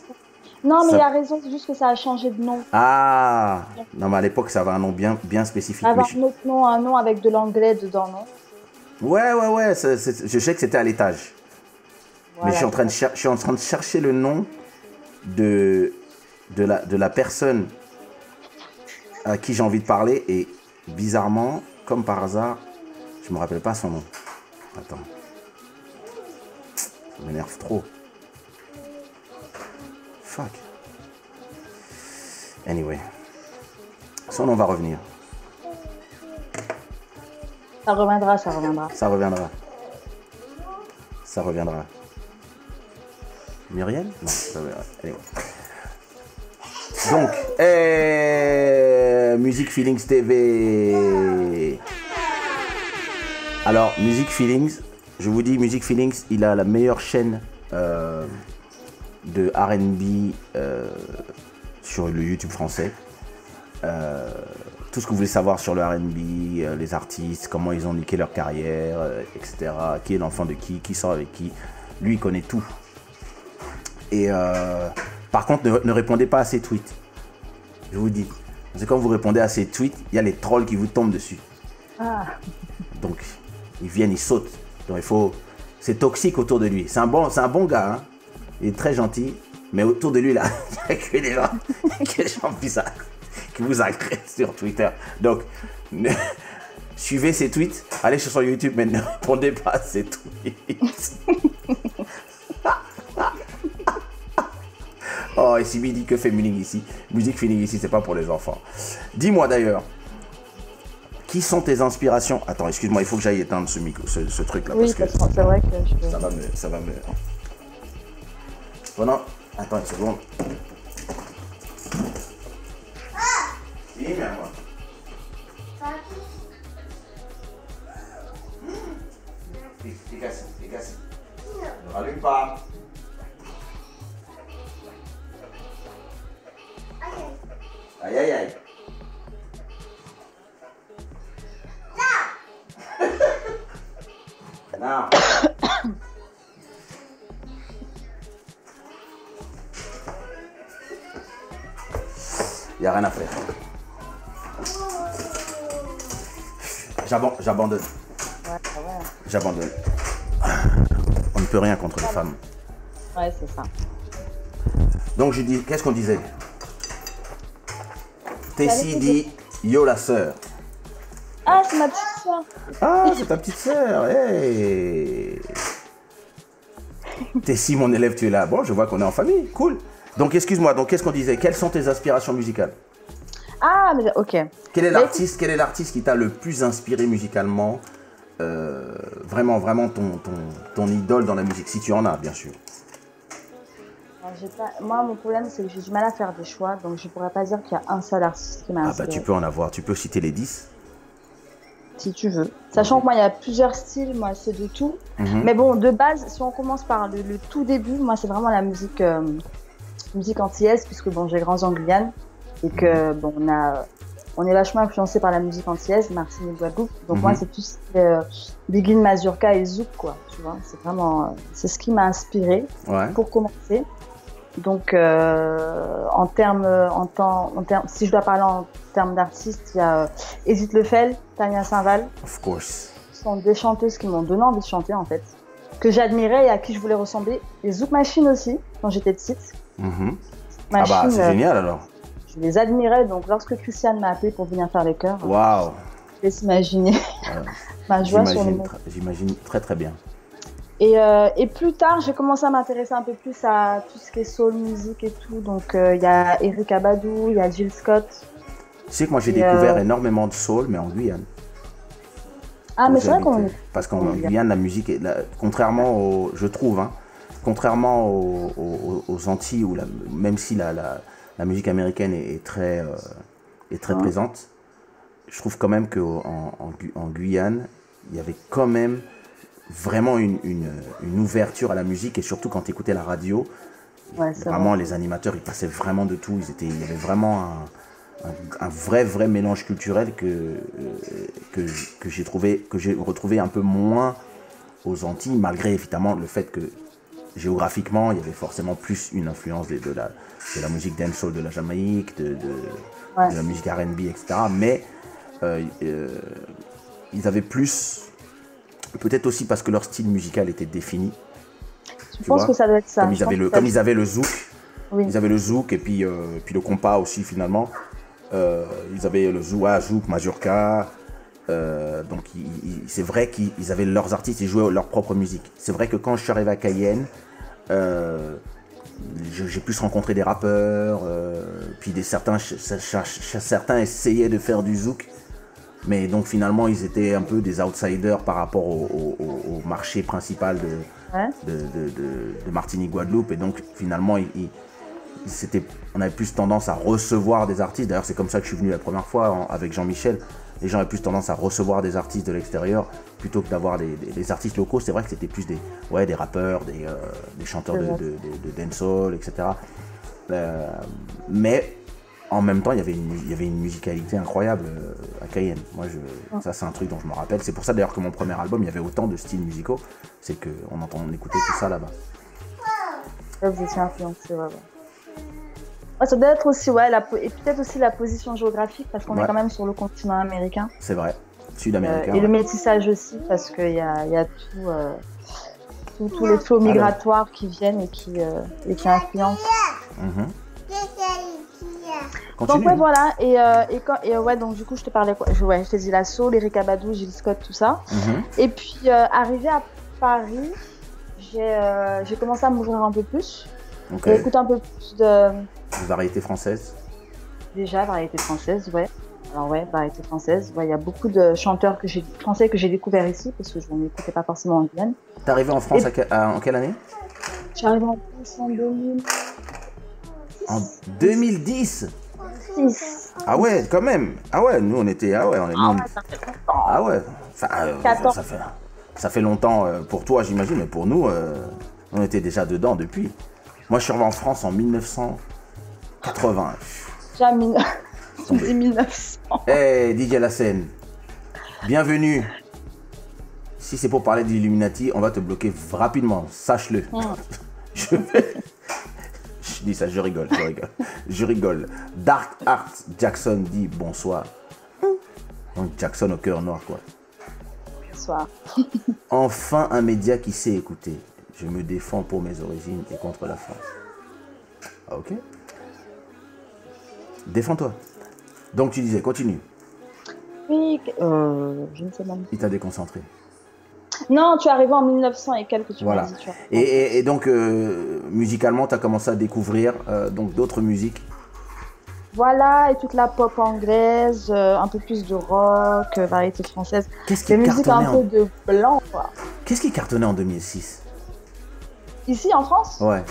Non, mais Ça- il a raison, c'est juste que ça a changé de nom. Ah Non, mais à l'époque, ça avait un nom bien, bien spécifique. Avoir je- un autre nom, un nom avec de l'anglais dedans, non? Ouais, ouais, ouais. Je sais que c'était à l'étage. Mais je suis, en train de cher- je suis en train de chercher le nom de, de, la, de la personne à qui j'ai envie de parler. Et bizarrement, comme par hasard, je me rappelle pas son nom. Attends. Ça m'énerve trop. Fuck. Anyway. Son nom va revenir. Ça reviendra, ça reviendra. Ça reviendra. Ça reviendra. Muriel? Non, ça reviendra. Anyway. Donc, eh, Music Feelings TV. Alors, Music Feelings, je vous dis, Music Feelings, il a la meilleure chaîne euh, de RB euh, sur le YouTube français. Euh, tout ce que vous voulez savoir sur le RB, euh, les artistes, comment ils ont niqué leur carrière, etc. Qui est l'enfant de qui, qui sort avec qui. Lui, il connaît tout. Et par contre, ne, ne répondez pas à ses tweets. Je vous dis. Parce que quand vous répondez à ses tweets, il y a les trolls qui vous tombent dessus. Ah, Donc, ils viennent, ils sautent. Donc, il faut. C'est toxique autour de lui. C'est un bon, c'est un bon gars. hein. Il est très gentil. Mais autour de lui, là, (laughs) il n'y a que des gens, que des gens bizarres qui vous agressent sur Twitter. Donc, ne- (laughs) suivez ses tweets. Allez sur son YouTube, mais (laughs) ne répondez pas à ses tweets. oh, et Sibi dit que fait musique ici. Musique feeling ici, c'est pas pour les enfants. Dis-moi d'ailleurs, qui sont tes inspirations? Attends, excuse-moi, il faut que j'aille éteindre ce, micro, ce, ce truc là oui, parce que parce que c'est vrai que je ça va me. Ça va me. Bueno, então, segundo. Ah! Sim, meu amor. Tá aqui. Hum. Fica assim, fica assim. Não. Vai limpar. Ai, ai, ai. Não. Não. (coughs) Non. Y a rien à faire. J'aban- J'abandonne. J'abandonne. On ne peut rien contre les femmes. Ouais, c'est ça. Donc je dis, qu'est-ce qu'on disait? Tessie dit Yo la sœur. Ah, c'est ma petite soeur. Ah, c'est ta petite sœur. Hey. (laughs) Tessie, mon élève, tu es là. Bon, je vois qu'on est en famille. Cool. Donc excuse-moi, donc qu'est-ce qu'on disait? Quelles sont tes aspirations musicales? Ah, mais ok. Quel est l'artiste Quel est l'artiste qui t'a le plus inspiré musicalement Euh, Vraiment, vraiment ton, ton, ton idole dans la musique, si tu en as, bien sûr? Pas- Moi, mon problème, c'est que j'ai du mal à faire des choix, donc je pourrais pas dire qu'il y a un seul artiste qui m'a Ah bah inspiré. tu peux en avoir, tu peux citer les 10. si tu veux. Sachant que moi, il y a plusieurs styles, moi, c'est de tout. Mhm. Mais bon, de base, si on commence par le, le tout début, moi, c'est vraiment la musique, euh, musique antillaise, puisque bon, j'ai grandi en Guyane et que bon, on a, on est vachement influencé par la musique antillaise, Martinique, Guadeloupe. Donc Mhm. moi, c'est tout euh, Biguine, Mazurka et Zouk, quoi. Tu vois, c'est vraiment, euh, c'est ce qui m'a inspiré Ouais. pour commencer. Donc, euh, en termes, en temps, en termes, si je dois parler en termes d'artistes, il y a euh, Edith Lefel, Tania Saint-Val, Of course. ce sont des chanteuses qui m'ont donné envie de chanter en fait, que j'admirais et à qui je voulais ressembler. Les Zouk Machine aussi, quand j'étais petite. Mhm. Ah bah, c'est euh, génial alors. je les admirais. Donc, lorsque Christiane m'a appelé pour venir faire les chœurs, Waouh. je laisse imaginer (laughs) ma joie sur le J'imagine très très bien. Et, euh, et plus tard, j'ai commencé à m'intéresser un peu plus à tout ce qui est soul music et tout. Donc, euh, il y a Eric Abadou, il y a Jill Scott. Tu sais que moi j'ai découvert euh, énormément de soul, mais en Guyane. Ah, mais c'est vrai qu'on. Parce qu'en en Guyane. La musique, est, contrairement au. Je trouve, hein, contrairement aux, aux- aux Antilles, où la- même si la, la, la musique américaine est, est très, euh, est très Ouais. présente, je trouve quand même qu'en en, Gu- en Guyane, il y avait quand même vraiment une, une, une ouverture à la musique, et surtout quand tu écoutais la radio, Ouais, vraiment vrai. les animateurs, ils passaient vraiment de tout. Ils étaient, il y avait vraiment un, un- un vrai, vrai mélange culturel que, euh, que, que j'ai retrouvé un peu moins aux Antilles, malgré évidemment le fait que géographiquement, il y avait forcément plus une influence de, de la, de la musique dancehall de la Jamaïque, de, de, Ouais. de la musique R&B, etc. Mais euh, euh, ils avaient plus, peut-être aussi parce que leur style musical était défini. Je pense vois, que ça doit être ça. Comme ils, avaient le, comme ils avaient le zouk, Oui. ils avaient le zouk et puis, euh, puis le compas aussi finalement. Ils avaient le zouk, ah, zouk, mazurka. Euh, donc ils- ils- c'est vrai qu'ils ils avaient leurs artistes, ils jouaient leur propre musique. C'est vrai que quand je suis arrivé à Cayenne, euh, j'ai plus rencontré des rappeurs, euh, puis des certains, essayaient de faire du zouk, mais donc finalement ils étaient un peu des outsiders par rapport au, au- au- au marché principal de, Ouais. de, de, de- de Martinique Guadeloupe et donc finalement il, il- il- c'était, on avait plus tendance à recevoir des artistes d'ailleurs c'est comme ça que je suis venu la première fois en- avec Jean-Michel les gens avaient plus tendance à recevoir des artistes de l'extérieur plutôt que d'avoir des, des- des artistes locaux c'est vrai que c'était plus des, ouais, des rappeurs des, euh, des chanteurs de, de, de, de dancehall etc Euh, mais en même temps, il y avait une, il y avait une musicalité incroyable euh, à Cayenne. Moi, je, ça, c'est un truc dont je me rappelle. C'est pour ça d'ailleurs que mon premier album, il y avait autant de styles musicaux. C'est qu'on entend, on écoutait tout ça là-bas. Là, vous étiez influencé, ouais, ouais. Ça doit être aussi, ouais, la, et peut-être aussi la position géographique, parce qu'on Ouais. est quand même sur le continent américain. C'est vrai. Euh, Sud-américain. et le métissage aussi, parce qu'il y a, y a tout, euh, tout- tous les flots migratoires qui viennent et qui, euh, et qui influencent. Donc Continue. ouais, voilà, et, euh, et, quand, et euh, ouais, donc du coup, je te parlais quoi je, Ouais, je t'ai dit la soul, Eric Abadou, Gilles Scott, tout ça. Mhm. Et puis, euh, arrivé à Paris, j'ai euh, commencé à m'ouvrir un peu plus, Ok. et écouter un peu plus de, Variété française Déjà, variété française, ouais. Alors ouais, variété française. Il y a beaucoup de chanteurs que français que j'ai découvert ici, parce que je n'écoutais pas forcément en Guyane. T'es arrivé en France en quelle année J'arrive en France en 2000. En 2010 6. Ah ouais, quand même. Ah ouais, nous on était. Ah ouais, on est. Ah, ça fait longtemps. Ah ouais, ça, euh, ça, fait, ça fait longtemps euh, pour toi, j'imagine, mais pour nous, euh, on était déjà dedans depuis. Moi, je suis arrivé en France en 1900. 80. Jamais. Dit 1900. Hey, DJ Lassen. Bienvenue. Si c'est pour parler d'Illuminati, on va te bloquer rapidement. Sache-le. Hum. (laughs) Je vais. Je dis ça, je rigole, je rigole. Je rigole. Dark Art Jackson dit bonsoir. Hum. Donc Jackson au cœur noir, quoi. Bonsoir. (laughs) enfin un média qui sait écouter. Je me défends pour mes origines et contre la France. Ah, ok. Défends-toi. Donc tu disais, continue. Oui, euh, je ne sais même. Il t'a déconcentré. Non, tu es arrivé en 1900 et quelques, tu Voilà. dit. Tu. Et, et- et donc, euh, musicalement, tu as commencé à découvrir euh, donc d'autres musiques. Voilà, et toute la pop anglaise, euh, un peu plus de rock, variété française. Qu'est-ce Des qui, musiques un cartonnait peu en... de blanc, quoi. Qu'est-ce qui cartonnait en 2006 Ici, en France? Ouais.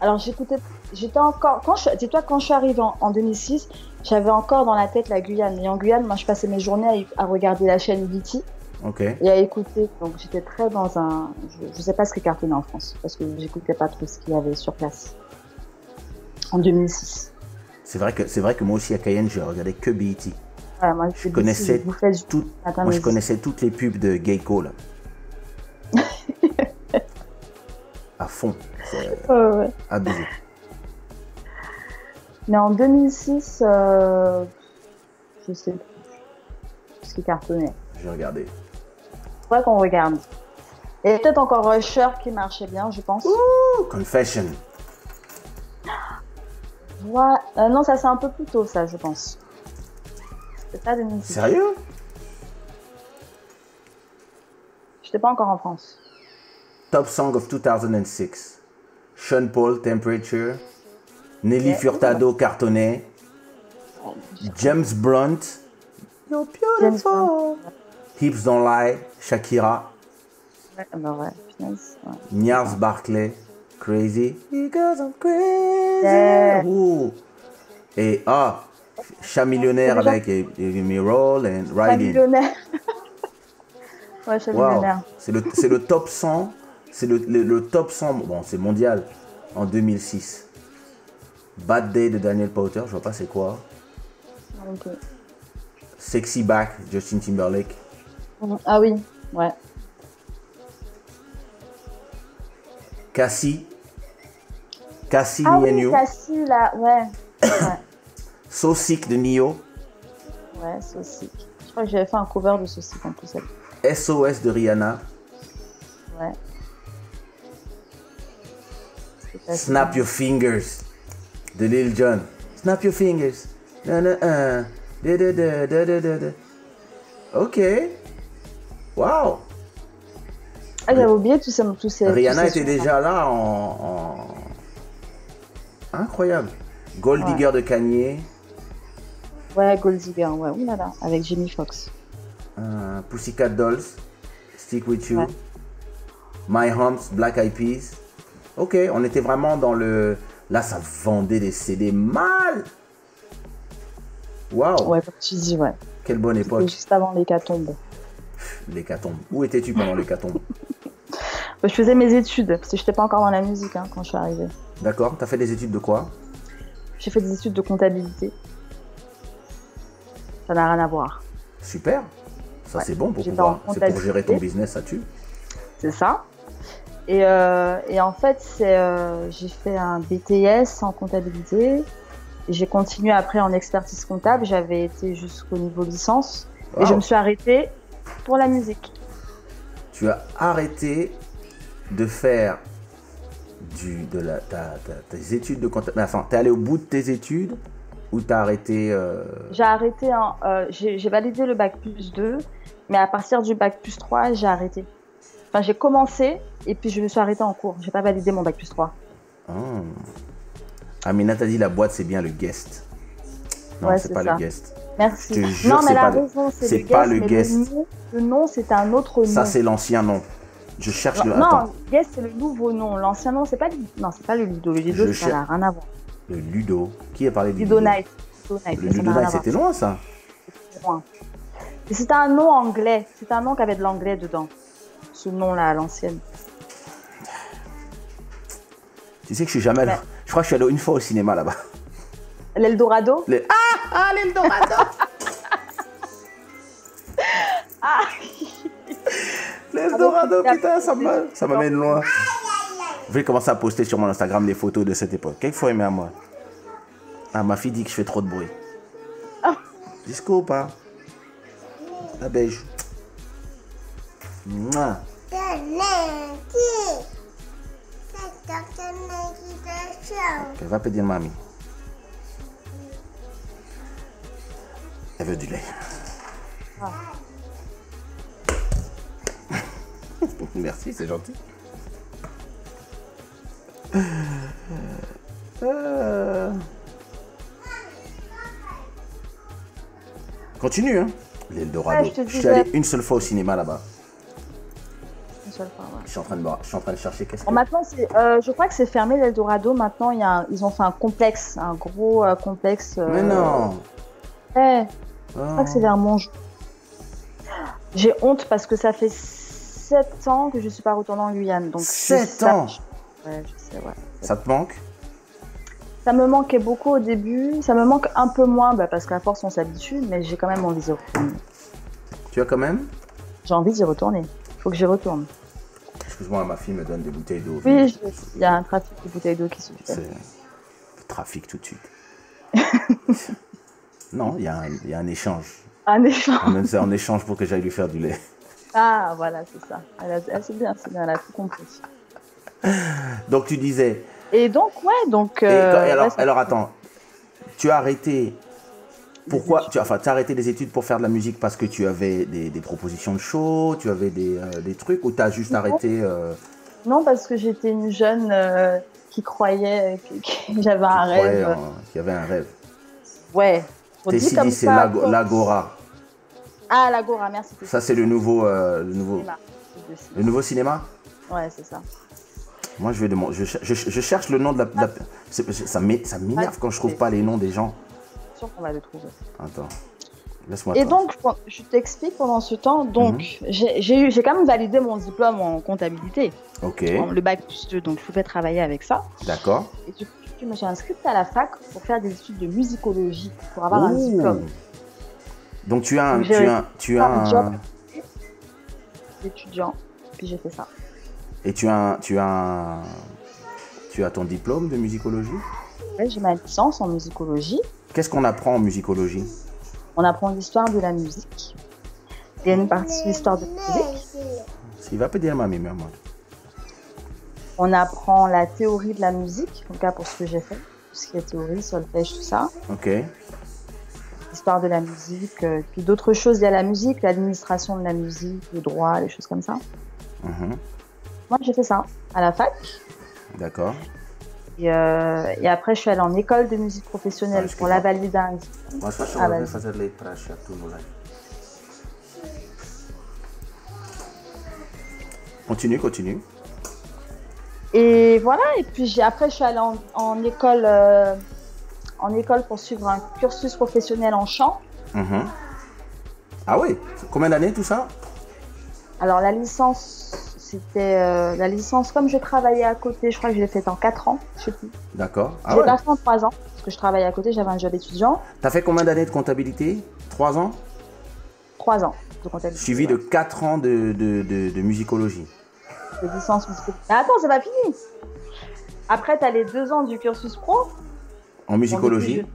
Alors j'écoutais, j'étais encore, quand je, dis-toi quand je suis arrivée en, en 2006, j'avais encore dans la tête la Guyane. Et en Guyane, moi, je passais mes journées à, à regarder la chaîne BT Ok. et à écouter. Donc, j'étais très dans un. Je, je sais pas ce qui cartonnait en France parce que j'écoutais pas trop ce qu'il y avait sur place. En 2006. C'est vrai que c'est vrai que moi aussi à Cayenne, je regardais que BET. Voilà, moi, Je connaissais tout. Moi, je connaissais toutes les pubs de Geico là. (laughs) à fond. C'est ouais. abusé. Mais en 2006, euh, je sais plus ce qui cartonnait. J'ai regardé. Faudrait qu'on regarde. Et peut-être encore Rusher qui marchait bien, je pense. Confession. Ouais. Euh, non, ça c'est un peu plus tôt, ça, je pense. C'était pas 2006. Sérieux? J'étais pas encore en France. Top Song of 2006. Sean Paul, Temperature. Nelly. Furtado, Cartonnet. James Blunt. You're beautiful. Hips Don't Lie, Shakira. Ouais, bah ouais, punaise, ouais. Niars Barclay, Crazy. Because I'm crazy. Yeah. Ouh. Et ah, Chat Millionnaire avec eh, Me Roll and Riding. millionnaire. (laughs) ouais, chat Wow. millionnaire. C'est le, le top 100. C'est le, le- le top 100. Bon, c'est mondial en 2006. Bad Day de Daniel Powter, je vois pas c'est quoi. Sexy Back, Justin Timberlake. Ah oui, ouais. Cassie. Cassie, Ah oui. Cassie, là, ouais. ouais. (coughs) So Sick de Nio. Ouais, Saucy. Je crois que j'avais fait un cover de Saucy en plus. elle. SOS de Rihanna. Ouais. Snap Your Fingers de Lil Jon. Snap Your Fingers. Na, na, uh. Da, da, da, da, da, da, da. Ok. Wow. Ah, j'avais oublié tous ces. Tous ces Rihanna était déjà là en. en- Incroyable. Gold Ouais. Digger de Kanye. Ouais, Gold Digger, ouais, oulala, avec Jimmy Fox. euh, Pussycat Dolls. Stick With You. Ouais. My Humps, Black Eyed Peas. Ok, on était vraiment dans le. Là, ça vendait des CD mal. Waouh. Ouais, comme tu dis, ouais. Quelle bonne époque. juste avant l'hécatombe. L'hécatombe. Où étais-tu pendant l'hécatombe (laughs) Bah, Je faisais mes études, parce que j'étais pas encore dans la musique hein, quand je suis arrivée. D'accord T'as fait des études de quoi? J'ai fait des études de comptabilité. Ça n'a rien à voir. Super. Ça, Ouais. c'est bon pour pouvoir. C'est pour gérer ton business, ça tue. C'est ça. Et, euh, et en fait, c'est, euh, j'ai fait un BTS en comptabilité. J'ai continué après en expertise comptable. J'avais été jusqu'au niveau licence. Et je me suis arrêtée pour la musique. Tu as arrêté de faire du, de la, ta- ta- tes études de comptabilité. Enfin, t'es allé au bout de tes études ou t'as arrêté. euh, J'ai arrêté, en- j'ai j'ai validé le bac plus 2, mais à partir du bac plus 3, j'ai arrêté. Enfin, j'ai commencé et puis je me suis arrêtée en cours. J'ai pas validé mon bac plus 3. ah. Amina t'a dit la boîte, c'est bien le guest. Non, Ouais, c'est pas ça. le guest. Merci. Je te jure, non, mais la pas raison, c'est le pas guest. le guest. nom, le nom, c'est un autre nom. Ça, c'est l'ancien nom. Je cherche le. non, Attends. guest, c'est le nouveau nom. L'ancien nom, c'est pas le... non, pas le Ludo. Le Ludo, ça cher- n'a rien à voir. Le Ludo. Qui a parlé du Ludo Night. Ludo Night, Le Ludo Night, c'était loin ça. C'est loin. C'était un nom anglais. C'était un nom qui avait de l'anglais dedans. Ce nom-là, à l'ancienne. Tu sais que je suis jamais allé. Ouais. Je crois que je suis allé une fois au cinéma là-bas. L'Eldorado Le- Ah Ah, l'Eldorado (laughs) L'Eldorado, Ah putain, ça m'a- ça m'amène loin. Je vais commencer à poster sur mon Instagram des photos de cette époque. Quelquefois, il met à moi? Ah, ma fille dit que je fais trop de bruit. Disco ou pas La beige. Mouah. Ok, va pédir mamie. Elle veut du lait. (laughs) Merci, c'est gentil. Euh. Continue, hein. L'Eldorado. Ouais, je te je suis allé une seule fois au cinéma là-bas. Seule fois. ouais. Je suis en train de, voir- je suis en train de chercher qu'est-ce que. Bon, maintenant, euh, je crois que c'est fermé l'Eldorado. Maintenant, il y a un- ils ont fait un complexe, un gros euh, complexe. euh, Mais non. Ouais, Oh. je crois que c'est vers Montjoie. J'ai honte parce que ça fait 7 ans que je suis pas retournée en Guyane. Donc je 7 sais- ans Ouais, je sais, ouais. Ça te manque? Ça me manquait beaucoup au début. Ça me manque un peu moins bah, parce qu'à force on s'habitue, mais j'ai quand même envie d'y retourner. Tu as quand même? J'ai envie d'y retourner. Faut que j'y retourne. Excuse-moi, ma fille me donne des bouteilles d'eau. Oui, je- il y a un trafic de bouteilles d'eau qui se fait. Trafic tout de suite. (laughs) non, il y, a un- il y a un échange. Un échange. C'est en échange pour que j'aille lui faire du lait. Ah, voilà, c'est ça. Elle c'est bien, c'est bien, elle a tout compris. Donc tu disais. Et donc, ouais, donc. et euh, quand- et alors, ouais, ça- alors attends, tu as arrêté. Pourquoi tu, as- enfin, tu as arrêté des études pour faire de la musique parce que tu avais des, des propositions de show, tu avais des, euh, des trucs ou tu as juste Non. arrêté euh, Non, parce que j'étais une jeune euh, qui croyait que, que j'avais un rêve. en- qu'il y avait un rêve Ouais. On T'es dit si comme dit, c'est l'Agora. Ah, l'Agora, merci. Ça, c'est le nouveau, le nouveau, cinéma. Le nouveau cinéma? Ouais, c'est ça. Moi, je vais demander. Je, je- je cherche le nom de la. de la- ça m'énerve quand je trouve pas les noms des gens. Sûr qu'on va le trouver. Attends. Laisse-moi. Et donc, je t'explique pendant ce temps. Donc, Mhm. j'ai- quand même validé mon diplôme en comptabilité, Ok. le bac plus 2, donc je pouvais travailler avec ça. D'accord. Et du coup, je me suis inscrite à la fac pour faire des études de musicologie, pour avoir un Ouh. diplôme Donc tu as un, Donc, tu as, tu as un job. un, d'étudiant. Puis j'ai fait ça. et tu as, un- tu as, un- tu as ton diplôme de musicologie? J'ai ma licence en musicologie. Qu'est-ce qu'on apprend en musicologie On apprend l'histoire de la musique. Il y a une partie l'histoire de la musique. Il va pas dire ma mère, moi. On apprend la théorie de la musique, en tout cas pour ce que j'ai fait. Tout ce qui est théorie, solfège, tout ça. Ok. L'histoire de la musique. euh, puis d'autres choses, il y a la musique, l'administration de la musique, le droit, les choses comme ça. Mhm. Moi, j'ai fait ça à la fac. D'accord. Et, euh, et après, je suis allée en école de musique professionnelle Ah, pour la validation. Ah, vas-y. Continue, continue. Et voilà, et puis j'ai- après, je suis allée en, en école, euh, en école pour suivre un cursus professionnel en chant. Mhm. Ah oui Combien d'années tout ça? Alors la licence, c'était euh, la licence, comme je travaillais à côté, je crois que je l'ai faite en 4 ans, je sais plus. D'accord. Ah je l'ai ouais pas fait en 3 ans, parce que je travaillais à côté, j'avais un job étudiant. T'as fait combien d'années de comptabilité? Trois ans? 3 ans de comptabilité. Suivi de quatre ans de, de, de, de musicologie. de licence musicale. Mais attends, c'est pas fini Après, tu as les 2 ans du cursus pro. En musicologie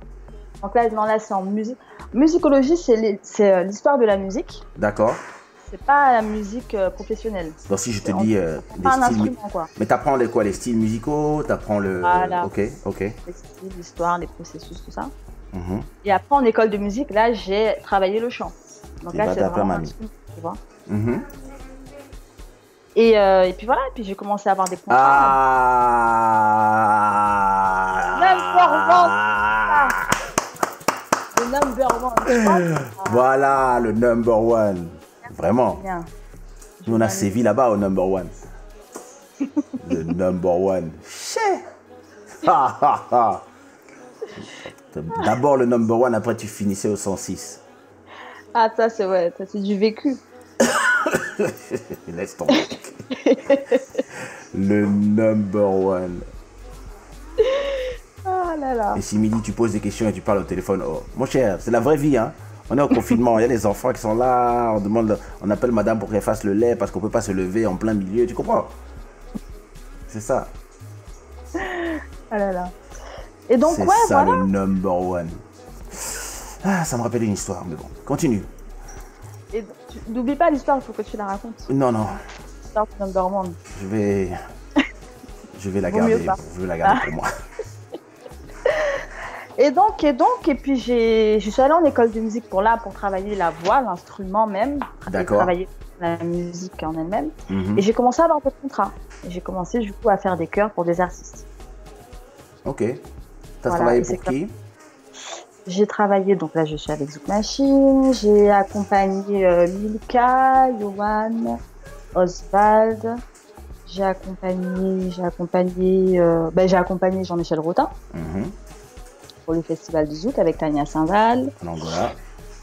Donc, là, là c'est en musique. Musicologie, c'est euh, l'histoire de la musique. D'accord. C'est pas la musique euh, professionnelle. Donc si je te dis euh, des pas un styles... quoi. Mais t'apprends les quoi Les styles musicaux T'apprends le... Voilà. Ok, ok. Les styles, L'histoire, les processus, tout ça. Mhm. Et après, en école de musique, là, j'ai travaillé le chant. Donc Et là, bah, c'est vraiment un truc, tu vois. Mhm. Et, euh, et puis voilà, et puis j'ai commencé à avoir des contrats. Ah Le number one. Voilà le number one. Vraiment. bien. Nous on a sévi là-bas au number one. (laughs) Le number one. D'abord le number one, après tu finissais au 106. Ah, ça, c'est ouais, c'est du vécu. (coughs) Laisse tomber. le number one. Ah là là. Et si midi tu poses des questions et tu parles au téléphone, oh, mon cher, c'est la vraie vie, hein. On est au confinement, il y a des enfants qui sont là, on demande, on appelle madame pour qu'elle fasse le lait parce qu'on peut pas se lever en plein milieu, tu comprends? C'est ça. Ah là là. Et donc, C'est ouais, ça voilà. le number one. Ah, ça me rappelle une histoire, mais bon, continue. Et tu- n'oublie pas l'histoire, il faut que tu la racontes. Non, non, L'histoire du number one. je vais, je vais la Vaut garder, je vais la garder pour moi. Et donc, et donc, et puis j'ai, je suis allée en école de musique pour là, pour travailler la voix, l'instrument même. D'accord. Travailler la musique en elle-même. Mhm. Et j'ai commencé à avoir des contrats. Et j'ai commencé du coup à faire des chœurs pour des artistes. Ok. T'as Voilà, travaillé pour qui J'ai travaillé, donc là je suis avec Zouk Machine, j'ai accompagné euh, Milka, Yohan, Oswald. J'ai accompagné, j'ai accompagné, euh, ben, j'ai accompagné Jean-Michel Rotin Mhm. Pour le festival du Zouk avec Tania Saint-Val.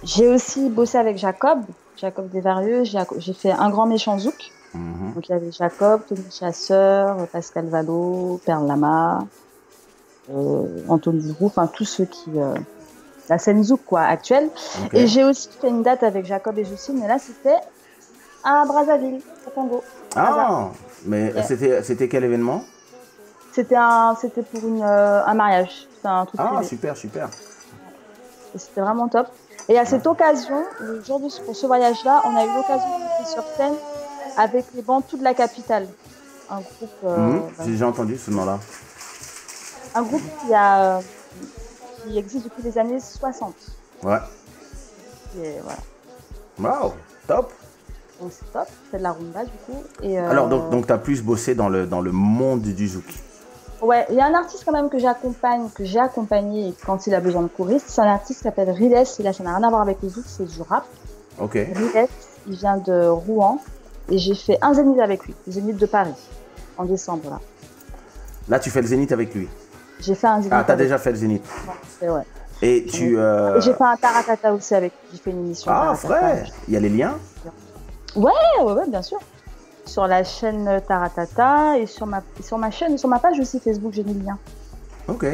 J'ai aussi bossé avec Jacob, Jacob Desvarieux. J'ai fait un grand méchant Zouk. Mhm. Donc il y avait Jacob, Tony Chasseur, Pascal Valo, Perle Lama, euh, Anthony Giroux, enfin tous ceux qui euh, la scène Zouk quoi actuelle. Et j'ai aussi fait une date avec Jacob et Justine, mais là c'était à Brazzaville, au Congo. Ah, mais Ouais. c'était quel événement? C'était un, c'était pour une, euh, un mariage, c'était un truc Ah, privé. super, super. Et c'était vraiment top. Et à cette occasion, le jour de pour ce voyage-là, on a eu l'occasion de monter sur scène avec les Bantous de la capitale, un groupe, euh, bah, J'ai déjà entendu ce nom-là. un groupe qui a, euh, qui existe depuis les années 60. Ouais. Et voilà. Waouh, top. Donc c'est top, c'est de la rumba du coup. Et, euh, Alors, donc, donc tu as plus bossé dans le, dans le monde du zouk. Ouais, il y a un artiste quand même que j'accompagne, que j'ai accompagné quand il a besoin de choristes. C'est un artiste qui s'appelle Riles, et là ça n'a rien à voir avec le zouk, c'est du rap. Ok. Riles, il vient de Rouen, et j'ai fait un zénith avec lui, le zénith de Paris, en décembre là. Là, tu fais le zénith avec lui. J'ai fait un zénith. Ah, t'as déjà fait le zénith. Et tu. euh, j'ai fait un taratata aussi avec lui, j'ai fait une émission. Ah, frère, il y a les liens? Ouais, ouais, ouais, bien sûr. Sur la chaîne Taratata et sur ma, sur ma chaîne, sur ma page aussi Facebook, j'ai mis le lien. Ok.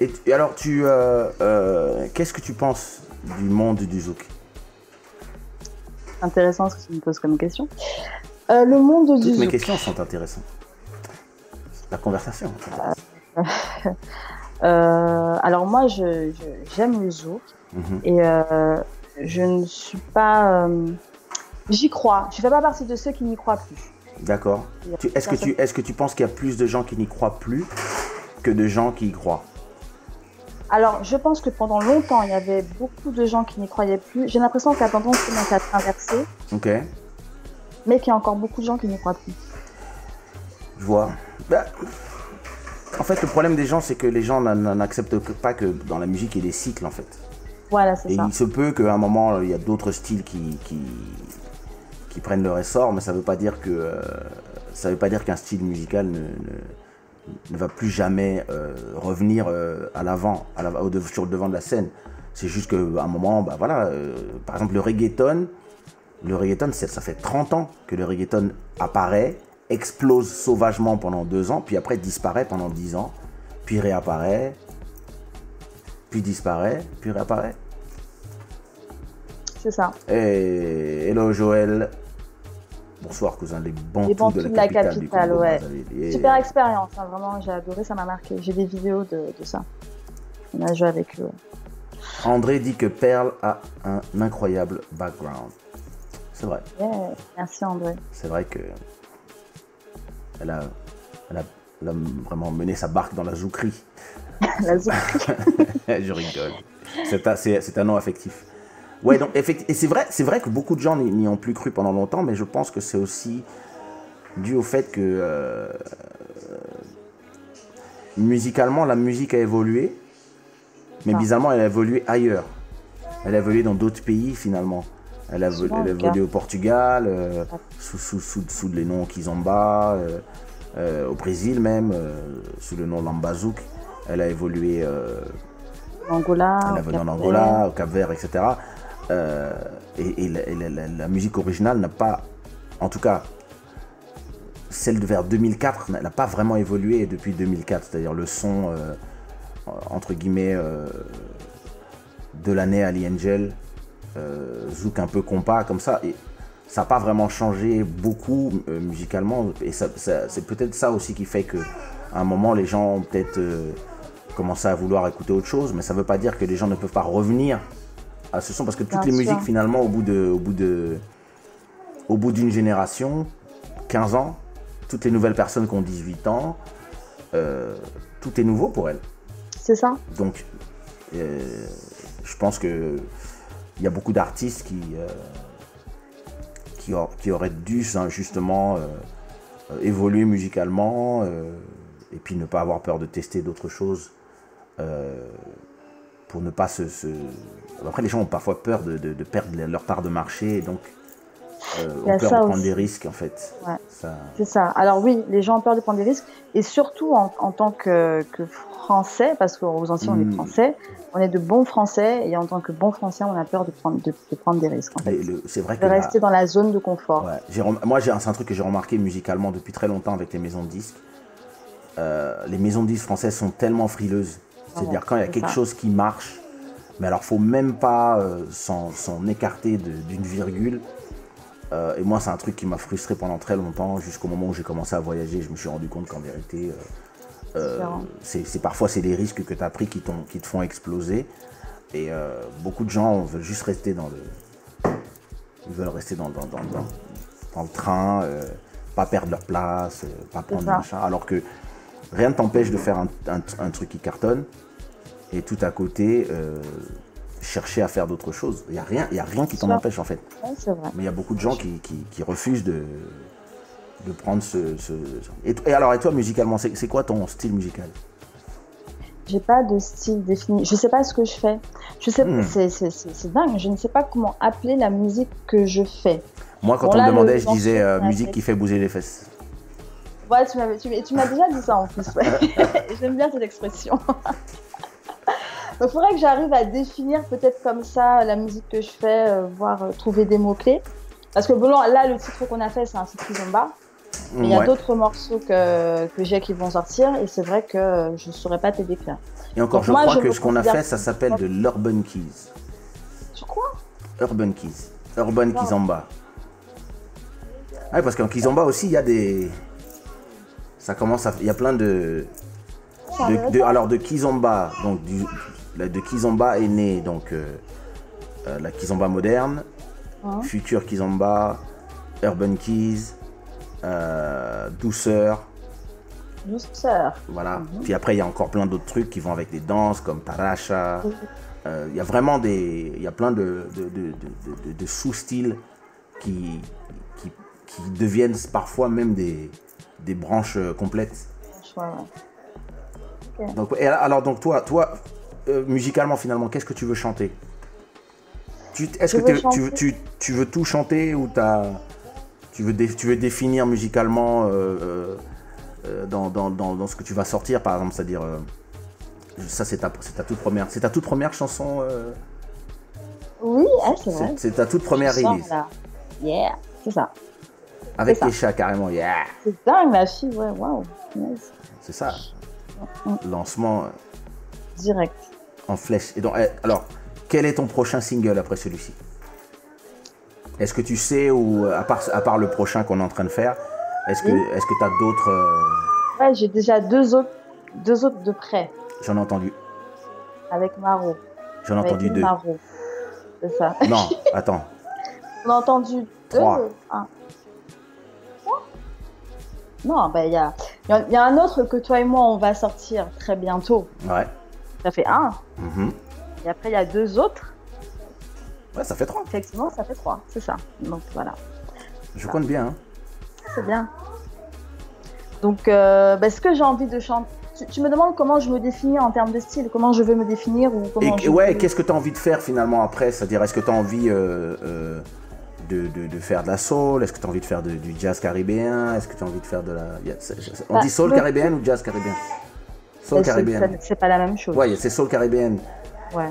Et, alors, tu. euh, euh, Qu'est-ce que tu penses du monde du zouk? Intéressant ce que tu me poses comme question. Euh, le monde du Toutes mes zouk. questions sont intéressantes. La conversation. (laughs) Euh, alors moi, je, je- j'aime le zouk Mhm. et je ne suis pas. J'y crois. Je fais pas partie de ceux qui n'y croient plus. D'accord. Est-ce que, tu, est-ce que tu penses qu'il y a plus de gens qui n'y croient plus que de gens qui y croient? Alors, je pense que pendant longtemps, il y avait beaucoup de gens qui n'y croyaient plus. J'ai l'impression que la tendance commence à s'inverser, Ok. mais qu'il y a encore beaucoup de gens qui n'y croient plus. Je vois. Bah, en fait, le problème des gens, c'est que les gens n'a- n'a- n'acceptent pas que dans la musique, il y ait des cycles, en fait. Voilà, c'est Et ça. il se peut qu'à un moment, il y a d'autres styles qui, qui, qui prennent leur essor, mais ça veut pas dire que euh, ça veut pas dire qu'un style musical ne, ne, ne va plus jamais euh, revenir euh, à l'avant, à la- sur le devant de la scène. C'est juste qu'à un moment, bah voilà, par exemple le reggaeton, le reggaeton, ça fait 30 ans que le reggaeton apparaît, explose sauvagement pendant deux ans, puis après disparaît pendant 10 ans, puis réapparaît, puis disparaît, puis réapparaît. C'est ça. Et hello Joël. Bonsoir cousin, les de, Bantous la de la capitale, ouais. Super expérience, hein, vraiment, j'ai adoré, ça m'a marqué. J'ai des vidéos de, de ça. On a joué avec eux. André dit que Pearl a un incroyable background. C'est vrai, Yeah, Merci André. c'est vrai que elle a, elle a- elle a vraiment mené sa barque dans la zoukerie. (laughs) La zouk. (laughs) Je rigole. C'est un, c'est- c'est un nom affectif. Ouais, donc effecti- et c'est vrai, c'est vrai que beaucoup de gens n'y ont plus cru pendant longtemps, mais je pense que c'est aussi dû au fait que euh, musicalement, la musique a évolué, mais Ah. bizarrement, elle a évolué ailleurs. Elle a évolué dans d'autres pays finalement. Elle a, elle a évolué au Portugal, euh, sous, sous, sous, sous les noms Kizomba, euh, euh, au Brésil même, sous le nom Lambazouk. Elle a évolué Angola. elle au est venue en Cap-Vert. Angola, au Cap Vert, etc. Euh, et la, musique originale n'a pas, en tout cas, celle de vers 2004 n'a pas vraiment évolué depuis 2004. C'est-à-dire le son, euh, entre guillemets, euh, de l'année Ali Angel, zouk un peu compas comme ça. Ça n'a pas vraiment changé beaucoup musicalement. Et c'est peut-être ça aussi qui fait que à un moment, les gens ont peut-être commencé à vouloir écouter autre chose. Mais ça ne veut pas dire que les gens ne peuvent pas revenir à ce son. Parce que toutes Bien les sûr. musiques, finalement, au bout de, au bout de, au bout d'une génération, 15 ans, toutes les nouvelles personnes qui ont 18 ans, euh, tout est nouveau pour elles. C'est ça. Donc, euh, je pense que il y a beaucoup d'artistes qui, euh, qui, qui auraient dû hein, justement évoluer musicalement et puis ne pas avoir peur de tester d'autres choses pour ne pas se, se- Après, les gens ont parfois peur de, de- de perdre leur part de marché donc euh, ont peur de prendre aussi. des risques en fait. Ouais. Ça- C'est ça. Alors oui, les gens ont peur de prendre des risques, et surtout en, en tant que, que Français, parce qu'aux Antilles on Mm. est Français, on est de bons Français, et en tant que bons Français, on a peur de prendre, de, de prendre des risques. En fait. mais le- C'est vrai que De la- rester dans la zone de confort. Ouais, j'ai rem- moi, j'ai- c'est un truc que j'ai remarqué musicalement depuis très longtemps avec les maisons de disques. Euh, les maisons de disques françaises sont tellement frileuses. C'est-à-dire Ouais, quand il y a quelque chose qui marche, mais alors faut même pas euh, s'en écarter d'une virgule. Euh, et moi, c'est un truc qui m'a frustré pendant très longtemps, jusqu'au moment où j'ai commencé à voyager. Je me suis rendu compte qu'en vérité, euh, c'est parfois c'est les risques que tu as pris qui, te font exploser. Et beaucoup de gens veulent juste rester dans le, ils veulent rester dans, dans, dans, dans- dans le train, pas perdre leur place, pas prendre machin. Alors que rien ne t'empêche de faire un, un- un truc qui cartonne et tout à côté euh, chercher à faire d'autres choses. Il n'y a, rien- il y a rien qui t'en empêche en fait. C'est vrai. Mais il y a beaucoup de gens qui, qui- qui refusent de, de prendre ce. ce- Et, et alors, et toi, musicalement, c'est quoi ton style musical? J'ai pas de style défini. Je sais pas ce que je fais. Je sais, Hmm. c'est, dingue. Je ne sais pas comment appeler la musique que je fais. Moi, quand Bon, on là, me demandait, je disais euh, musique qui fait bouger les fesses. Ouais, tu m'avais, tu, tu m'as déjà dit ça en plus. Ouais. (laughs) J'aime bien cette expression. (laughs) (laughs) Donc, il faudrait que j'arrive à définir peut-être comme ça la musique que je fais, euh, voire euh, trouver des mots clés. Parce que bon, là, le titre qu'on a fait, c'est un titre Kizomba. Mais il y a d'autres morceaux que, que j'ai qui vont sortir et c'est vrai que je ne saurais pas te décrire. Et encore, Donc je moi, crois je que ce qu'on a fait, ça s'appelle de l'urban keys. Sur quoi Urban keys. Urban Wow. kizomba. Ouais, parce qu'en kizomba aussi, il y a des. Ça commence à. Il y a plein de. De- de- alors de kizomba, donc du, la- de kizomba est né donc euh, euh, la kizomba moderne, future kizomba, urban keys, euh, douceur, Douceur. voilà. Mhm. Puis après il y a encore plein d'autres trucs qui vont avec des danses comme taracha. Euh, Il y a vraiment des, il y a plein de, sous-styles qui, qui, qui deviennent parfois même des, des branches complètes. Ouais, ouais. Donc, et alors donc toi, toi euh, musicalement finalement, qu'est-ce que tu veux chanter? Tu- Est-ce que veux t'es- tu, veux- chanter. tu, tu veux tout chanter ou t'as, tu, veux dé- tu veux définir musicalement euh, euh, dans, dans, dans, dans ce que tu vas sortir par exemple, c'est-à-dire ça c'est ta, c'est ta toute première, c'est ta toute première chanson, Oui, ah, c'est vrai. c'est, ta toute première release là. Yeah, c'est ça. avec c'est ça. Kesha carrément, yeah, C'est dingue, ma fille, ouais, waouh. Nice. c'est ça. Lancement euh, Direct. en flèche. Et donc, eh, alors, quel est ton prochain single après celui-ci? Est-ce que tu sais, ou euh, à part, à part le prochain qu'on est en train de faire, est-ce que Oui. est-ce que tu as d'autres euh, Ouais, j'ai déjà deux autres, deux autres de près J'en ai entendu, avec Maro. j'en ai entendu deux. Maro. C'est ça. Non, (laughs) attends, On a entendu deux. Trois. Un. Trois? Non, bah il y a, il y a- il y a un autre que toi et moi on va sortir très bientôt. ouais. Ça fait un. mhm. Et après il y a deux autres. Ouais, ça fait trois. Effectivement, ça fait trois. C'est ça. Donc voilà. Je compte bien. hein. C'est bien. Donc, euh, bah, ce que j'ai envie de chanter. Tu, tu me demandes comment je me définis en termes de style, comment je veux me définir ou comment Et, je ouais, veux- qu'est-ce que tu as envie de faire finalement après? C'est-à-dire, est-ce que tu as envie euh, euh, de, de- de faire de la soul Est-ce que tu as envie de faire de- du jazz caribéen Est-ce que tu as envie de faire de la. On Bah, dit soul le- caribéen ou jazz caribéen? Soul Bah, c'est- caribéen. c'est- C'est pas la même chose. Ouais, c'est soul caribéenne. Ouais.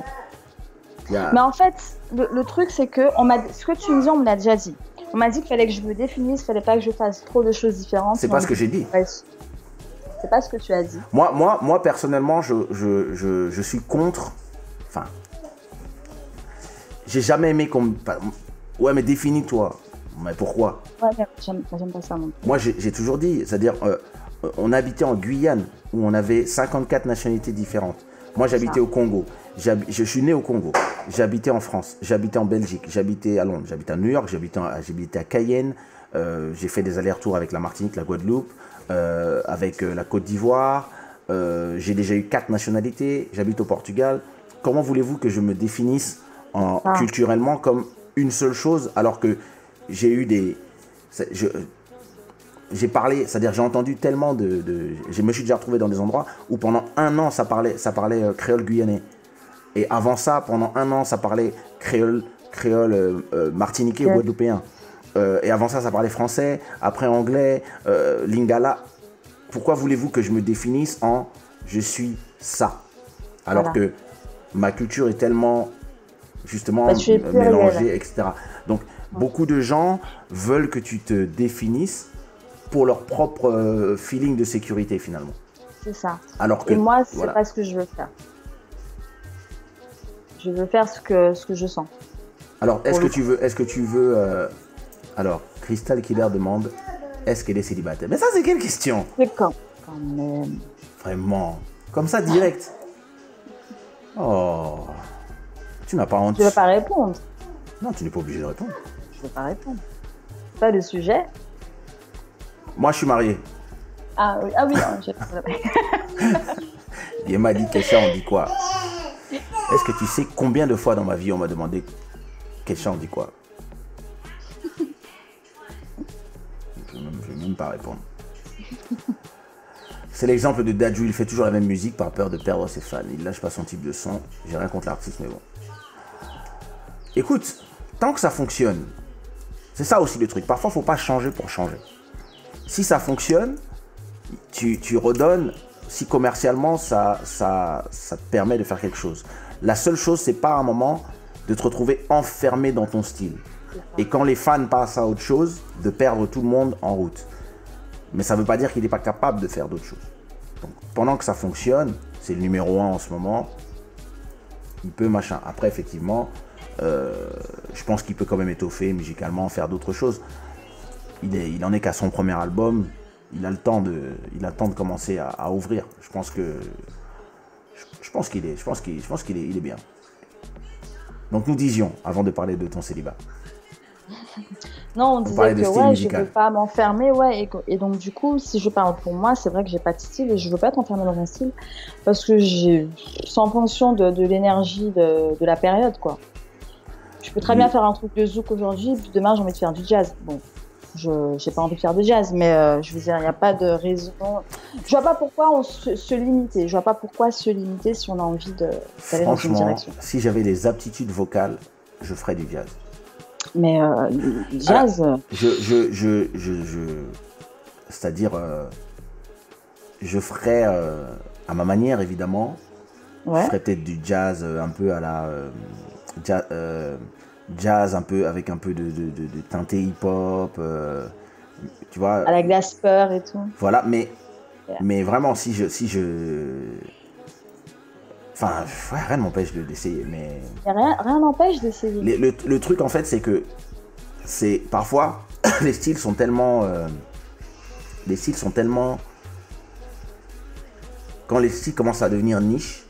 Mais en fait, le, le truc, c'est que on m'a, ce que tu me dis, on me l'a déjà dit. On m'a dit qu'il fallait que je me définisse, qu'il fallait pas que je fasse trop de choses différentes. C'est pas ce que j'ai dit. Ouais, C'est pas ce que tu as dit. Moi, moi, moi personnellement, je, je, je, je suis contre. Enfin. J'ai jamais aimé qu'on Ouais, mais définis-toi. Mais pourquoi? Ouais, j'aime, pas ça. Moi, j'ai toujours dit, c'est-à-dire, euh, euh, on habitait en Guyane, où on avait 54 nationalités différentes. Moi, j'habitais au Congo. Je suis né au Congo. J'habitais en France. J'habitais en Belgique. J'habitais à Londres. J'habitais à New York. J'habitais à Cayenne. Euh, j'ai fait des allers-retours avec la Martinique, la Guadeloupe, euh, avec la Côte d'Ivoire. Euh, j'ai déjà eu quatre nationalités. J'habite au Portugal. Comment voulez-vous que je me définisse en, Ah. culturellement comme une seule chose alors que j'ai eu des. j'ai parlé, c'est-à-dire j'ai entendu tellement de, de- je me suis déjà retrouvé dans des endroits où pendant un an ça parlait, ça parlait euh, créole guyanais. Et avant ça, pendant un an, ça parlait créole, créole euh, euh, martiniquais ou guadeloupéen. euh, et avant ça, ça parlait français, après anglais, euh, lingala. Pourquoi voulez-vous que je me définisse en je suis ça Alors Voilà. que ma culture est tellement justement mélangée, etc. Donc beaucoup de gens veulent que tu te définisses pour leur propre euh, feeling de sécurité finalement. C'est ça. Alors que Et moi, c'est voilà. pas ce que je veux faire. Je veux faire ce que, ce que je sens. Alors, est-ce que tu veux, est-ce que tu veux, euh, alors, Crystal Killer demande, est-ce qu'elle est célibataire? Mais ça, c'est quelle question? C'est quand? Quand même. Vraiment, comme ça, direct. Oh, tu n'as pas honte. Je veux pas répondre. Non, tu n'es pas obligé de répondre. Je veux pas répondre. Pas le sujet. Moi, je suis marié. Ah oui, ah oui, non, j'ai pas Il m'a dit, Kesha, on dit quoi? Est-ce que tu sais combien de fois dans ma vie on m'a demandé, Kesha, on dit quoi? Je ne vais, même- je vais même pas répondre. C'est l'exemple de Dadju, il fait toujours la même musique par peur de perdre ses fans. Il lâche pas son type de son. J'ai rien contre l'artiste, mais bon. Écoute, tant que ça fonctionne, c'est ça aussi le truc. Parfois, faut pas changer pour changer. Si ça fonctionne, tu, redonnes si commercialement ça, ça, ça te permet de faire quelque chose. La seule chose, c'est pas un moment de te retrouver enfermé dans ton style. Et quand les fans passent à autre chose, de perdre tout le monde en route. Mais ça ne veut pas dire qu'il n'est pas capable de faire d'autres choses. Donc, pendant que ça fonctionne, c'est le numéro un en ce moment, il peut machin. Après, effectivement, je pense qu'il peut quand même étoffer musicalement, faire d'autres choses. Il, est, il en est qu'à son premier album. Il a le temps de, il a le temps de commencer à, à ouvrir. Je pense que, je, je pense qu'il est, je pense qu'il, je pense qu'il est, il est bien. Donc nous disions, avant de parler de ton célibat. Non, on disait que ouais, musical. je veux pas m'enfermer, ouais. Et, donc du coup, si je parle pour moi, c'est vrai que j'ai pas de style et je veux pas être enfermée dans un style parce que j'ai, en fonction de, de l'énergie de, de la période, quoi. Je peux très bien faire un truc de zouk aujourd'hui, puis demain j'ai envie de faire du jazz. Bon, je j'ai pas envie de faire de jazz, mais euh, je veux dire, il n'y a pas de raison. Je vois pas pourquoi on se, se limiter. Je vois pas pourquoi se limiter si on a envie de d'aller dans une Franchement, direction. si j'avais les aptitudes vocales, je ferais du jazz. Mais euh, jazz, euh, Je, je, je, je, je- c'est-à-dire, euh, je ferais à ma manière évidemment. Je ouais. ferais peut-être du jazz un peu à la euh, ja- euh, jazz un peu avec un peu de, de, de, de teinté hip-hop. euh, tu vois. À la Glasper et tout. Voilà, mais, Yeah. mais vraiment, si je. Si je enfin, ouais, rien ne m'empêche de- d'essayer. Mais rien rien n'empêche d'essayer. le, le truc, en fait, c'est que c'est parfois (coughs) les styles sont tellement. euh, les styles sont tellement. Quand les styles commencent à devenir niche,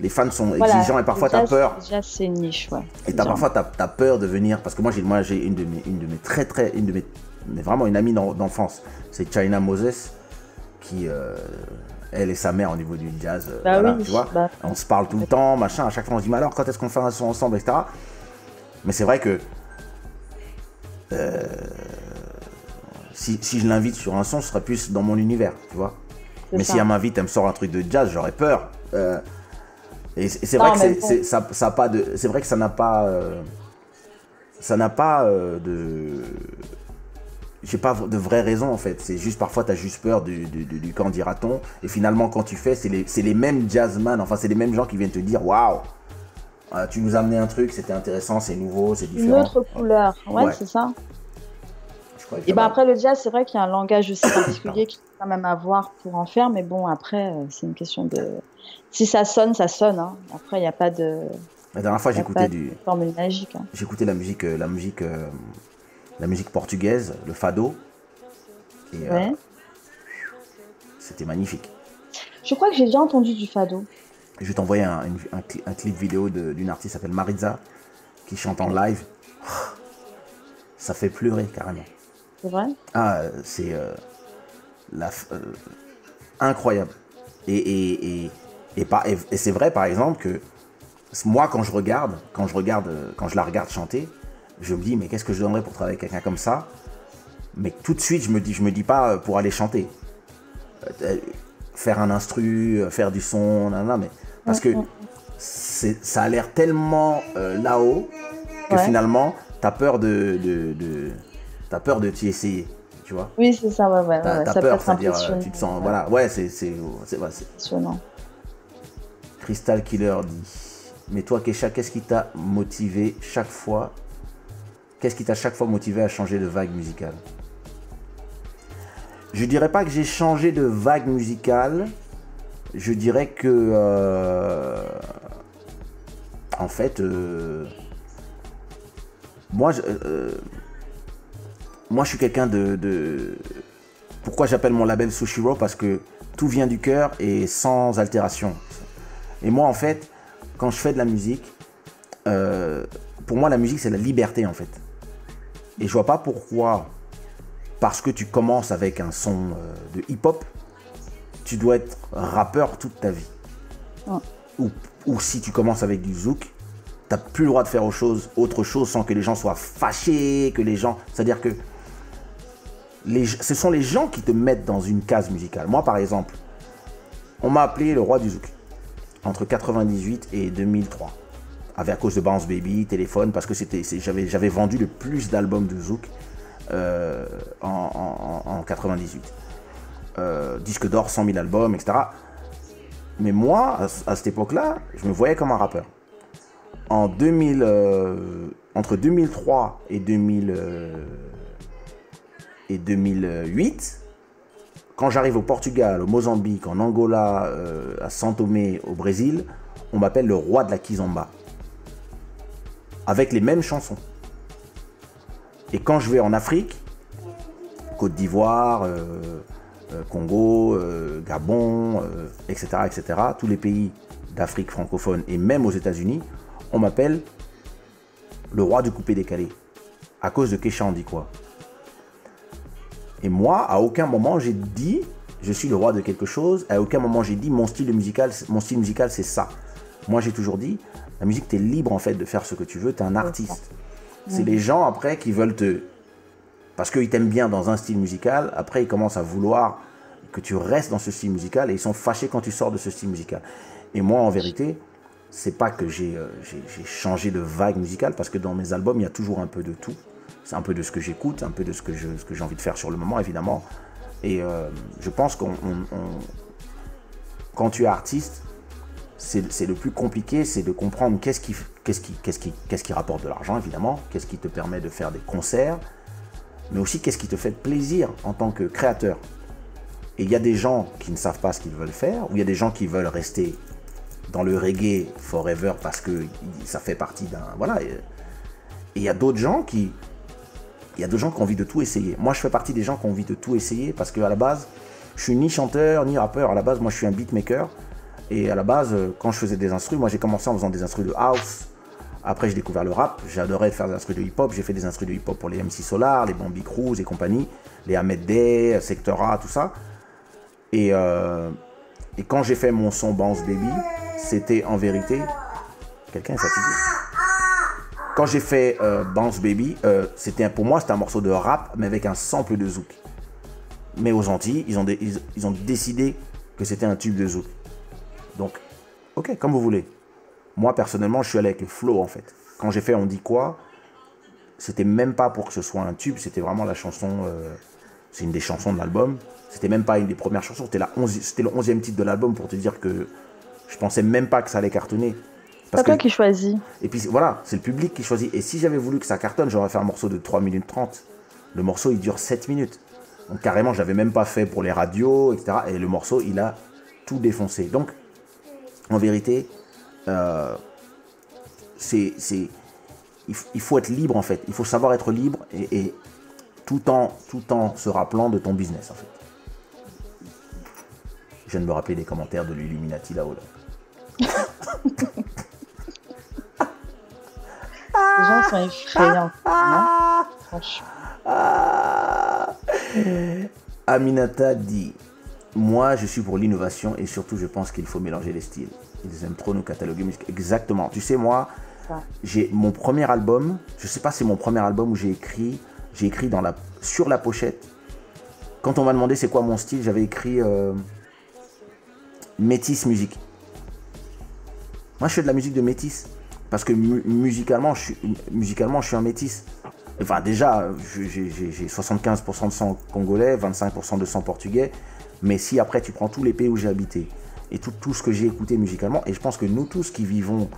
les fans sont Voilà, exigeants et parfois le tu as jazz- peur. Jazz, c'est une niche, ouais. Et t'as, parfois, tu as, peur de venir. Parce que moi, j'ai, moi, j'ai une de mes, une de mes très, très. Une de mes, mais vraiment une amie d'en- d'enfance. C'est China Moses, qui. euh, elle et sa mère au niveau du jazz. euh, Bah voilà, oui, tu vois. bah. On se parle tout le temps, machin. À chaque fois, on se dit, mais alors, quand est-ce qu'on fait un son ensemble, etc. Mais c'est vrai que. euh, si, si je l'invite sur un son, ce serait plus dans mon univers, tu vois. Mais ça. si elle m'invite, elle me sort un truc de jazz, j'aurais peur. Euh, et c'est vrai que c'est- ça, ça pas de, c'est vrai que ça n'a pas, euh, ça n'a pas euh, de, j'ai pas de vraies raisons en fait. C'est juste parfois tu as juste peur du, du, du, du quand dira-t-on. Et finalement quand tu fais, c'est les, les mêmes jazzman, enfin c'est les mêmes gens qui viennent te dire waouh, euh, tu nous as amené un truc, c'était intéressant, c'est nouveau, c'est Une différent. autre couleur, ouais, Ouais. c'est ça. Et ben après le jazz, c'est vrai qu'il y a un langage aussi (coughs) particulier qu'il faut quand même avoir pour en faire, mais bon après c'est une question de, si ça sonne, ça sonne. Hein. Après il n'y a pas de La dernière fois j'écoutais du, de formule magique. hein. J'écoutais la musique, euh, la musique, euh, la musique portugaise, le fado. Et euh, Ouais. c'était magnifique. Je crois que j'ai déjà entendu du fado. Je vais t'envoyer un, clip vidéo d'une artiste qui s'appelle Maritza, qui chante en live. (sighs) Ça fait pleurer carrément. C'est vrai? Ah, euh, c'est euh, la euh, incroyable. Et, et, et, et, par- et- et c'est vrai, par exemple, que moi, quand je regarde, quand je regarde, euh, quand je la regarde chanter, je me dis, mais qu'est-ce que je donnerais pour travailler avec quelqu'un comme ça? Mais tout de suite, je me dis, je me dis pas euh, pour aller chanter, Euh, faire un instru, faire du son, nan, nan, mais parce que ça a l'air tellement euh, là-haut que Ouais. finalement, tu as peur de, de, de, T'as peur de t'y essayer, tu vois? Oui, c'est ça, ouais, ouais. T'as ouais. t'as Ça peut peur, être c'est-à-dire, tu te sens, ouais, voilà, ouais, c'est, c'est, c'est. Crystal Killer dit. Mais toi, Kesha, qu'est-ce qui t'a motivé chaque fois? Qu'est-ce qui t'a chaque fois motivé à changer de vague musicale? Je dirais pas que j'ai changé de vague musicale. Je dirais que. euh, en fait. euh, moi, je, euh, moi, je suis quelqu'un de, de- Pourquoi j'appelle mon label Sushiro? Parce que tout vient du cœur et sans altération. Et moi, en fait, quand je fais de la musique, euh, pour moi, la musique, c'est la liberté, en fait. Et je vois pas pourquoi, parce que tu commences avec un son euh, de hip-hop, tu dois être rappeur toute ta vie. Ou, ou si tu commences avec du zouk, t'as plus le droit de faire autre chose, autre chose sans que les gens soient fâchés, que les gens... C'est-à-dire que les, ce sont les gens qui te mettent dans une case musicale. Moi, par exemple, on m'a appelé le roi du zouk entre 98 et 2003. Avec à cause de Bounce Baby, téléphone, parce que j'avais, vendu le plus d'albums de zouk euh, en, en- en 98. Euh, disque d'or, 100 000 albums, etc. Mais moi, à, ce- à cette époque-là, je me voyais comme un rappeur. En 2000, euh, entre 2003 et 2000, et 2008, quand j'arrive au Portugal, au Mozambique, en Angola, euh, à São Tomé, au Brésil, on m'appelle le roi de la kizomba. Avec les mêmes chansons. Et quand je vais en Afrique, Côte d'Ivoire, euh, euh, Congo, Gabon, etc., etc., tous les pays d'Afrique francophone et même aux États-Unis, on m'appelle le roi du coupé décalé. À cause de Kesha on dit quoi? Et moi, à aucun moment j'ai dit je suis le roi de quelque chose. À aucun moment j'ai dit mon style musical, mon style musical c'est ça. Moi j'ai toujours dit la musique t'es libre en fait de faire ce que tu veux. T'es un artiste. C'est les gens après qui veulent te parce qu'ils t'aiment bien dans un style musical. Après ils commencent à vouloir que tu restes dans ce style musical et ils sont fâchés quand tu sors de ce style musical. Et moi en vérité c'est pas que j'ai euh, changé de vague musicale parce que dans mes albums il y a toujours un peu de tout. C'est un peu de ce que j'écoute, un peu de ce que j'ai envie de faire sur le moment évidemment. Et euh, je pense qu'on on- on- quand tu es artiste, c'est le plus compliqué, c'est de comprendre qu'est-ce qui, qui, qui, qui rapporte de l'argent évidemment, qu'est-ce qui te permet de faire des concerts, mais aussi qu'est-ce qui te fait plaisir en tant que créateur. Et il y a des gens qui ne savent pas ce qu'ils veulent faire, ou il y a des gens qui veulent rester dans le reggae forever parce que ça fait partie d'un voilà. Et il y a d'autres gens qui il y a d'autres gens qui ont envie de tout essayer. Moi, je fais partie des gens qui ont envie de tout essayer parce qu'à la base, je suis ni chanteur ni rappeur. À la base, moi, je suis un beatmaker. Et à la base, euh, quand je faisais des instrus, moi, j'ai commencé en faisant des instrus de house. Après, j'ai découvert le rap. J'adorais faire des instrus de hip-hop. J'ai fait des instrus de hip-hop pour les MC Solar, les Bambi Cruz et compagnie, les Ahmed Day, Sectora, tout ça. Et, euh, et quand j'ai fait mon son Bounce Baby, c'était en vérité. Quelqu'un est fatigué. Quand j'ai fait euh, Bounce Baby, euh, c'était pour moi c'était un morceau de rap, mais avec un sample de zouk. Mais aux Antilles, ils ont, décidé que c'était un tube de zouk. Donc, ok, comme vous voulez. Moi personnellement, je suis allé avec le flow en fait. Quand j'ai fait On dit quoi, c'était même pas pour que ce soit un tube, c'était vraiment la chanson. euh, c'est une des chansons de l'album. C'était même pas une des premières chansons, c'était la 11 c'était le 11e titre de l'album pour te dire que je pensais même pas que ça allait cartonner. C'est toi qui choisis. Et puis voilà, c'est le public qui choisit. Et si j'avais voulu que ça cartonne, j'aurais fait un morceau de 3 minutes 30. Le morceau, il dure 7 minutes. Donc carrément, je l'avais même pas fait pour les radios, etc. Et le morceau, il a tout défoncé. Donc, en vérité, euh, c'est, il faut être libre en fait. Il faut savoir être libre et, et tout, en, tout en se rappelant de ton business en fait. Je viens de me rappeler des commentaires de l'Illuminati là-haut. Là. (laughs) Les gens sont effrayants. Franchement. Ah. Aminata dit Moi, je suis pour l'innovation et surtout, je pense qu'il faut mélanger les styles. Ils aiment trop nous cataloguer musicaux. Exactement. Tu sais, moi, j'ai mon premier album. Je sais pas si c'est mon premier album où j'ai écrit. J'ai écrit dans la, sur la pochette. Quand on m'a demandé c'est quoi mon style, j'avais écrit euh, Métis musique. Moi, je fais de la musique de métis. Parce que mu- musicalement, je suis, musicalement, je suis un métis. Enfin, déjà, j'ai- j'ai j'ai 75% de sang congolais, 25% de sang portugais. Mais si après tu prends tous les pays où j'ai habité et tout, tout ce que j'ai écouté musicalement, et je pense que nous tous qui vivons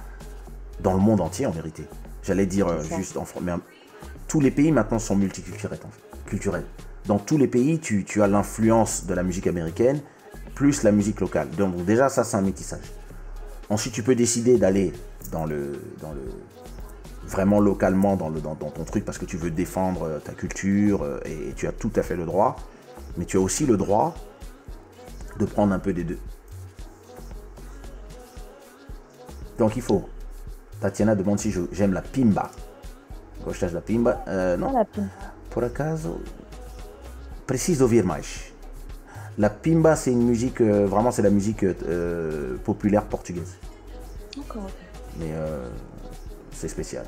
dans le monde entier en vérité, j'allais dire euh, juste en France, mais euh, tous les pays maintenant sont multiculturels. en fait, culturels. Dans tous les pays, tu, tu as l'influence de la musique américaine plus la musique locale. Donc déjà, ça c'est un métissage. Ensuite, tu peux décider d'aller dans le, dans le, vraiment localement dans, le, dans, dans ton truc parce que tu veux défendre euh, ta culture euh, et, et tu as tout à fait le droit. Mais tu as aussi le droit de prendre un peu des deux. Donc il faut. Tatiana demande si j'aime la pimba. Gostas da pimba? Euh, non. Ah, la pimba. Por acaso, preciso ouvir mais. La pimba, c'est une musique, euh, vraiment, c'est la musique euh, populaire portugaise. D'accord. Mais euh, c'est spécial.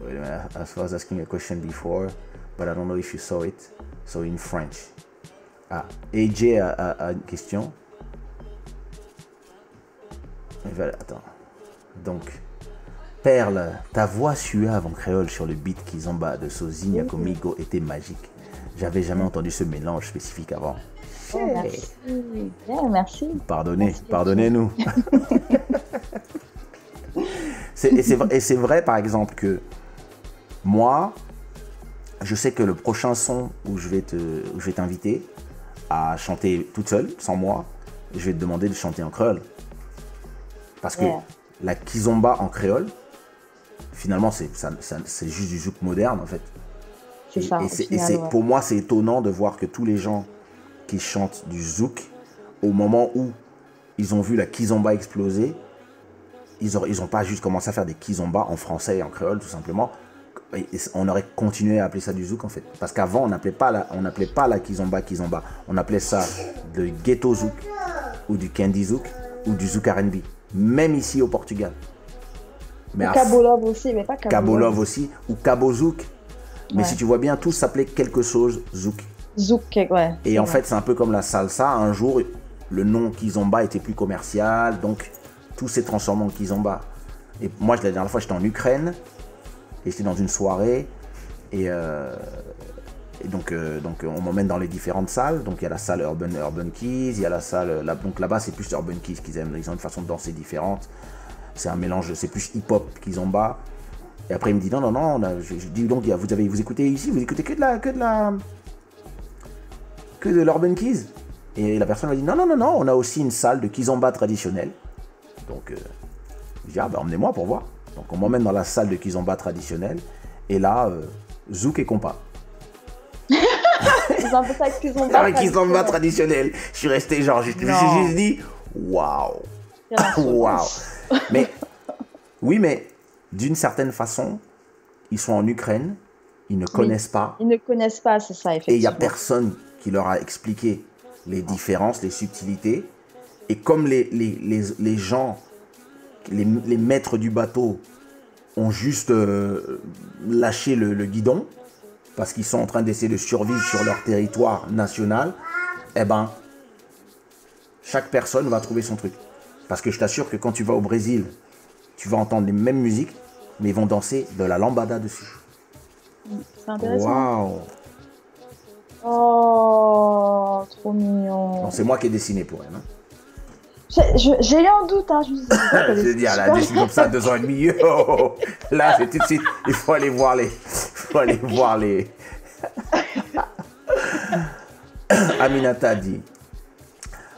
Wait a minute, I was asking a question before, but I don't know if you saw it. So in French. Ah, AJ a, a- a une question. Voilà, attends. Donc, Perle, ta voix suave en créole sur le beat Kizomba de Sozinha Comigo était magique. J'avais jamais entendu ce mélange spécifique avant. Oh, merci. Pardonnez, Merci. pardonnez-nous. (laughs) C'est- et c'est vrai- et c'est vrai, par exemple, que moi, je sais que le prochain son où je vais te, où je vais t'inviter à chanter toute seule, sans moi, je vais te demander de chanter en créole. Parce que Yeah. la kizomba en créole, finalement, c'est juste du zouk moderne, en fait. C'est Et- ça. final, ouais. pour moi, c'est étonnant de voir que tous les gens qui chantent du zouk, au moment où ils ont vu la kizomba exploser, ils n'ont ils ont pas juste commencé à faire des kizomba en français et en créole, tout simplement. Et- on aurait continué à appeler ça du zouk, en fait. Parce qu'avant, on n'appelait pas, la- on pas la kizomba kizomba. On appelait ça le ghetto zouk, ou du candy zouk, ou du zouk R&B. Même ici au Portugal. Mais à- Love aussi, mais pas Love. Love aussi, ou Cabo Zouk. Mais Ouais. si tu vois bien, tout s'appelait quelque chose Zouk. Zouk, ouais. Et en vrai. fait, c'est un peu comme la salsa. Un jour, le nom Kizomba était plus commercial, donc tout s'est transformé en Kizomba. Et moi, la dernière fois, j'étais en Ukraine, et j'étais dans une soirée, et, euh, et donc, euh, donc on m'emmène dans les différentes salles. Donc il y a la salle Urban, Urban Keys, il y a la salle, donc là-bas c'est plus Urban Keys qu'ils aiment, ils ont une façon de danser différente. C'est un mélange, c'est plus hip-hop Kizomba. Et après il me dit non, non, non, a- je, je dis donc vous, avez, vous écoutez ici, vous écoutez que de la... Que de la que de l'Urban Keys. Et la personne m'a dit non, non, non, non, on a aussi une salle de Kizomba traditionnelle. Donc, euh, je dis, ah ben emmenez-moi pour voir. Donc, on m'emmène dans la salle de Kizomba traditionnelle. Et là, euh, Zouk et compas. Ont un peu ça qu'ils ont Avec Kizomba traditionnel. Je suis resté genre, je, me suis juste dit, waouh, waouh. Mais, oui, mais d'une certaine façon, ils sont en Ukraine, ils ne connaissent pas. Ils ne connaissent pas, c'est ça, Et il n'y a effectivement. personne qui leur a expliqué les différences, les subtilités. Et comme les, les, les, les gens, les, les maîtres du bateau, ont juste euh, lâché le, le guidon, parce qu'ils sont en train d'essayer de survivre sur leur territoire national, eh ben, chaque personne va trouver son truc. Parce que je t'assure que quand tu vas au Brésil, tu vas entendre les mêmes musiques, mais ils vont danser de la lambada dessus. C'est intéressant. Waouh! Oh, trop mignon. Non, c'est moi qui ai dessiné pour elle. hein. J'ai- eu un doute, hein. Je me suis dit, (laughs) Je veux dire, elle a dessiné comme ça deux ans et demi. Yo Là, c'est tout de suite, il faut aller voir les. Il faut aller voir les. (laughs) Aminata dit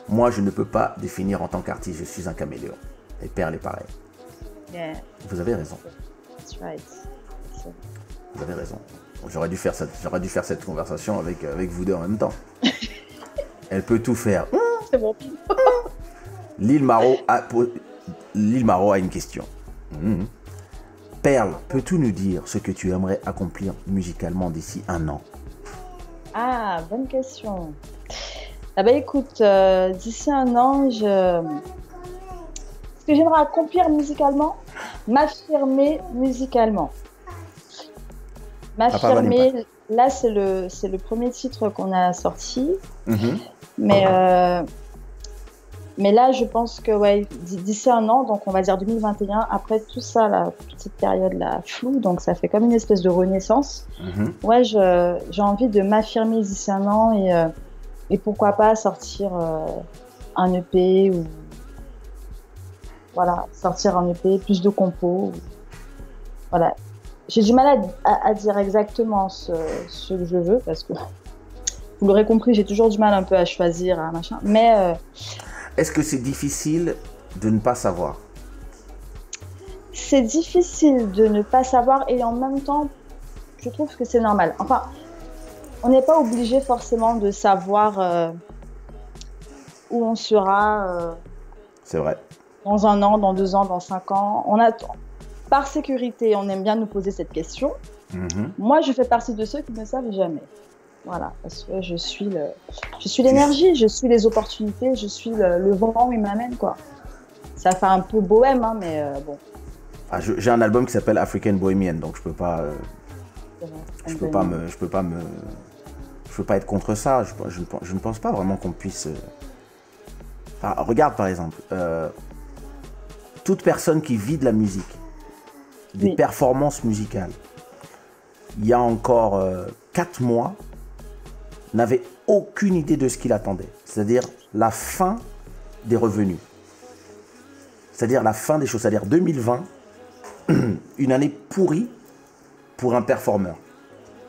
Moi, je ne peux pas définir en tant qu'artiste, je suis un caméléon. Et Perle est pareil. Yeah, Vous avez raison. that's right. Vous avez raison. J'aurais dû faire cette, j'aurais dû faire cette conversation avec, avec vous deux en même temps. (laughs) Elle peut tout faire. C'est bon. Lille Maro a, po- Lille Maro a une question. Mhm. Perle, peux-tu nous dire ce que tu aimerais accomplir musicalement d'ici un an? Ah, bonne question. Ah bah écoute, euh, d'ici un an, je... ce que j'aimerais accomplir musicalement, m'affirmer musicalement. M'affirmer, là c'est le, c'est le premier titre qu'on a sorti, Mhm. mais euh, Mais là, je pense que ouais, d'ici un an, donc on va dire 2021, après tout ça, là, toute cette période-là floue, donc ça fait comme une espèce de renaissance. Mhm. Ouais, je- j'ai envie de m'affirmer d'ici un an et, euh, et pourquoi pas sortir euh, un EP ou voilà, sortir un EP, plus de compos. ou- Voilà. J'ai du mal à, à- à dire exactement ce, ce que je veux parce que vous l'aurez compris, j'ai toujours du mal un peu à choisir, à machin. Mais euh, Est-ce que c'est difficile de ne pas savoir? C'est difficile de ne pas savoir et en même temps, je trouve que c'est normal. Enfin, on n'est pas obligé forcément de savoir euh, où on sera euh, C'est vrai. dans un an, dans deux ans, dans cinq ans. On a, par sécurité, on aime bien nous poser cette question. Mhm. Moi, je fais partie de ceux qui ne savent jamais. Voilà, parce que je suis le, je suis l'énergie, je suis les opportunités, je suis le, le vent où il m'amène quoi. Ça fait un peu bohème, hein, mais euh, bon. Ah, J'ai un album qui s'appelle African Bohemian, donc je peux pas, je peux pas me, je peux pas me, je peux pas être contre ça. Je, je ne pense- je ne pense pas vraiment qu'on puisse. euh, enfin, regarde par exemple, euh, toute personne qui vit de la musique, des Oui. performances musicales, il y a encore 4 mois, n'avait aucune idée de ce qu'il attendait. C'est-à-dire la fin des revenus. C'est-à-dire la fin des choses. C'est-à-dire 2020, (clears throat) une année pourrie pour un performeur.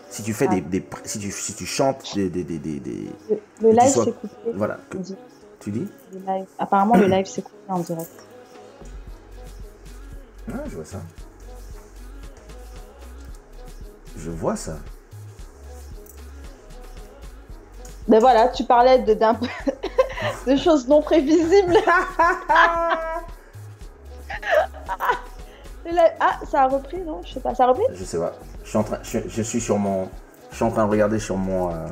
Si tu fais Ah. des, des- si tu si tu chantes des, des, des, des- des- Le, live sois- s'est coupé. voilà que tu dis. Le live. Apparemment, le live s'est coupé en direct. Ouais, je vois ça. Je vois ça. Mais voilà, tu parlais de, (laughs) de choses non prévisibles. (laughs) Ah, ça a repris, non? Je sais pas, ça a repris? Je sais pas. Je suis en train, je, je suis sur mon, je suis en train de regarder sur mon, euh,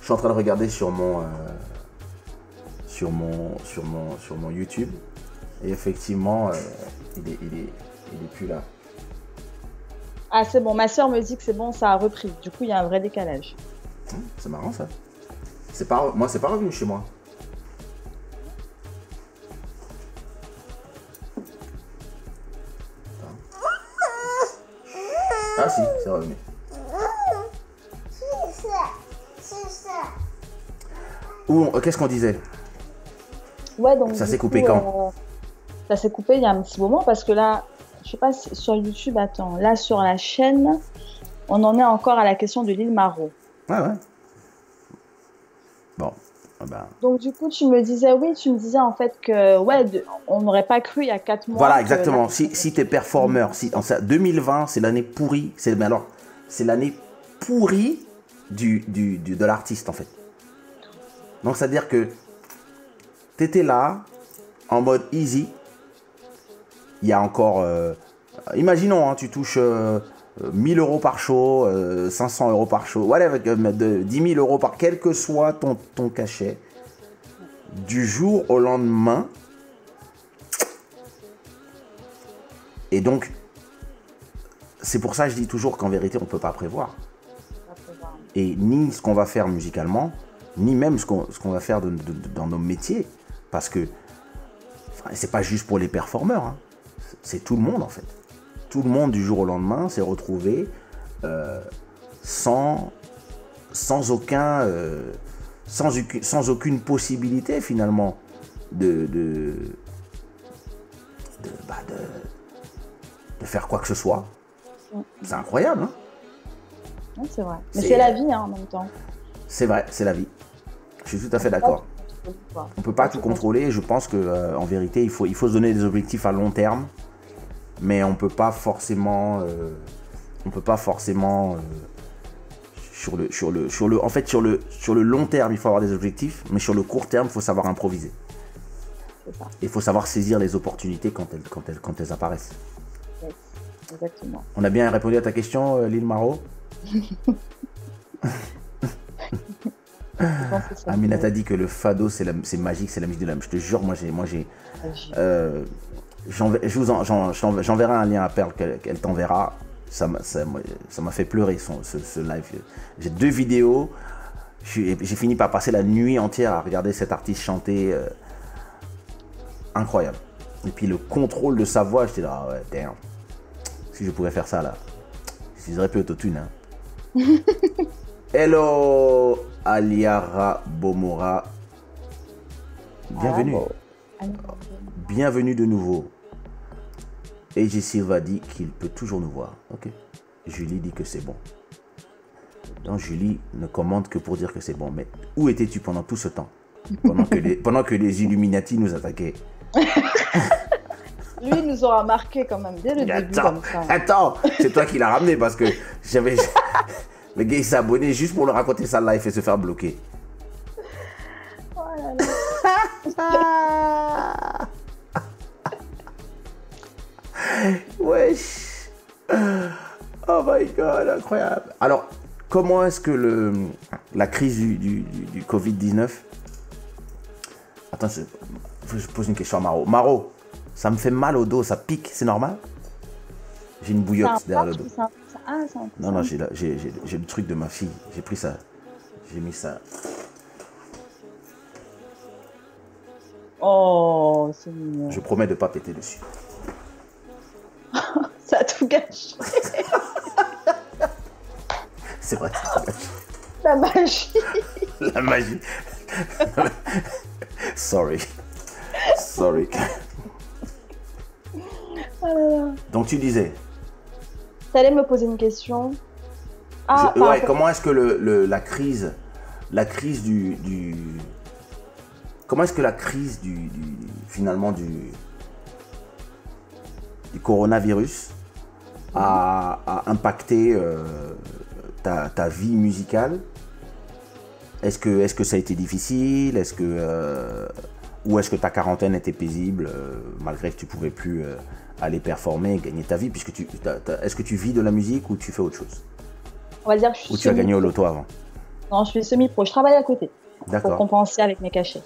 je suis en train de regarder sur mon, euh, sur mon, sur mon, sur mon YouTube. Et effectivement, euh, il est, il est, il est plus là. Ah, c'est bon, ma soeur me dit que c'est bon, ça a repris. Du coup, il y a un vrai décalage. C'est marrant ça. C'est pas, moi, c'est pas revenu chez moi. Ah si, c'est revenu. Qu'est-ce qu'on disait? Ouais, donc. Ça s'est coupé coup, quand? euh, Ça s'est coupé il y a un petit moment parce que là, je sais pas, si- sur YouTube, attends, là sur la chaîne, on en est encore à la question de l'île Maro. Ouais, ouais. Bon, ah ben, Donc du coup, tu me disais, oui, tu me disais en fait que, ouais, de- on n'aurait pas cru il y a 4 mois. Voilà, exactement. Si, si tu es performeur, si, en ça, 2020, c'est l'année pourrie. C'est, mais alors, c'est l'année pourrie du, du, du- de l'artiste, en fait. Donc, c'est-à-dire que tu étais là, en mode easy. Il y a encore. euh, imaginons, hein, tu touches euh, 1000 euros par show, euh, 500 euros par show, whatever, euh, de 10 000 euros par. Quel que soit ton, cachet, du jour au lendemain. Et donc, c'est pour ça que je dis toujours qu'en vérité, on ne peut pas prévoir. Et ni ce qu'on va faire musicalement, ni même ce qu'on va faire dans nos métiers. Parce que enfin, c'est pas juste pour les performeurs, hein. c'est tout le monde en fait. Tout le monde du jour au lendemain s'est retrouvé euh, sans, sans, aucun, euh, sans, aucune, sans aucune possibilité finalement de, de, de, bah, de- de faire quoi que ce soit. C'est incroyable, hein c'est vrai. Mais C'est- la vie hein, en même temps. c'est vrai, c'est la vie. Je suis tout à fait d'accord. On peut pas tout contrôler. Je pense que euh, en vérité, il faut, il faut se donner des objectifs à long terme, mais on peut pas forcément, euh, on peut pas forcément euh, sur le, sur le, sur le, en fait sur le, sur le long terme, il faut avoir des objectifs, mais sur le court terme, il faut savoir improviser. Il faut savoir saisir les opportunités quand elles, quand elles, quand elles apparaissent. yes, exactement. On a bien répondu à ta question, euh, Lille Maro? Aminata peut- dit que le fado c'est magique, c'est la musique de l'âme. Je te jure, moi j'ai, moi j'ai. Euh, je j'enverrai un lien à Perle qu'elle t'enverra. Ça m'a fait pleurer son, ce, ce live. J'ai deux vidéos. J'ai fini par passer la nuit entière à regarder cet artiste chanter. euh, incroyable. Et puis le contrôle de sa voix, j'étais là, ah ouais, damn. Si je pouvais faire ça là, j'utiliserais plus autotune. Hein. (laughs) Hello, Aliara Bomora. Bienvenue. Bienvenue de nouveau. AJ Silva dit qu'il peut toujours nous voir. Ok. Julie dit que c'est bon. Donc Julie ne commente que pour dire que c'est bon. Mais où étais-tu pendant tout ce temps? Pendant que, les, pendant que les Illuminati nous attaquaient. (laughs) Lui, nous aura marqué quand même dès le début. Attends, Comme ça. attends, c'est toi qui l'as ramené parce que j'avais. (laughs) Le gars il s'est abonné juste pour le raconter sa life et se faire bloquer. (laughs) Wesh. Oh my god, incroyable. Alors, comment est-ce que le, la crise du, du- du- du Covid-19. Attends, je, je pose une question à Maro. Maro, ça me fait mal au dos, ça pique, c'est normal? J'ai une bouillotte derrière le dos. Ah, Non, non, j'ai le truc de ma fille. J'ai pris ça. J'ai mis ça. Oh, c'est mignon. Je promets de pas péter dessus. (laughs) Ça a tout gâché. C'est vrai. La magie. La magie. Sorry. Sorry. Là. Donc tu disais. T'allais me poser une question. Ah, je- ouais, comment est-ce que le, le- la crise, la crise du, du- comment est-ce que la crise du, du- finalement du, du coronavirus a, a impacté euh, ta, ta vie musicale. Est-ce que, est que ça a été difficile? Est-ce que euh, ou est-ce que ta quarantaine était paisible euh, malgré que tu pouvais plus aller performer, gagner ta vie puisque tu, est-ce que tu vis de la musique ou tu fais autre chose? On va dire que je suis ou tu as gagné au loto avant? Non, je suis semi-pro. Je travaille à côté pour compenser avec mes cachets.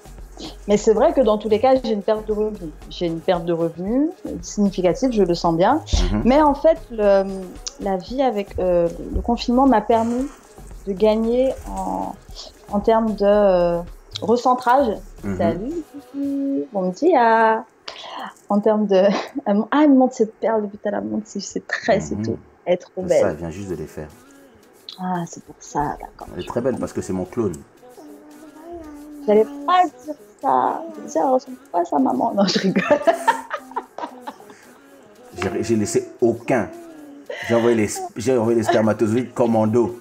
Mais c'est vrai que dans tous les cas, j'ai une perte de revenus. J'ai une perte de revenus significative, je le sens bien. Mhm. Mais en fait, le- la vie avec euh, le confinement m'a permis de gagner en, en termes de euh, recentrage. Mhm. Salut, bon dia. En termes de. (laughs) Ah, elle me montre cette perle depuis tout à l'heure. ses- ses traits, c'est Mhm. tout. Elle est trop C'est ça, elle belle. vient juste de les faire. Ah, c'est pour ça, d'accord. Elle est très belle parce que c'est mon clone. J'allais pas dire ça. Ressemble pas à sa maman. Non, je rigole. J'ai laissé aucun. J'ai envoyé les, j'ai envoyé les spermatozoïdes commando.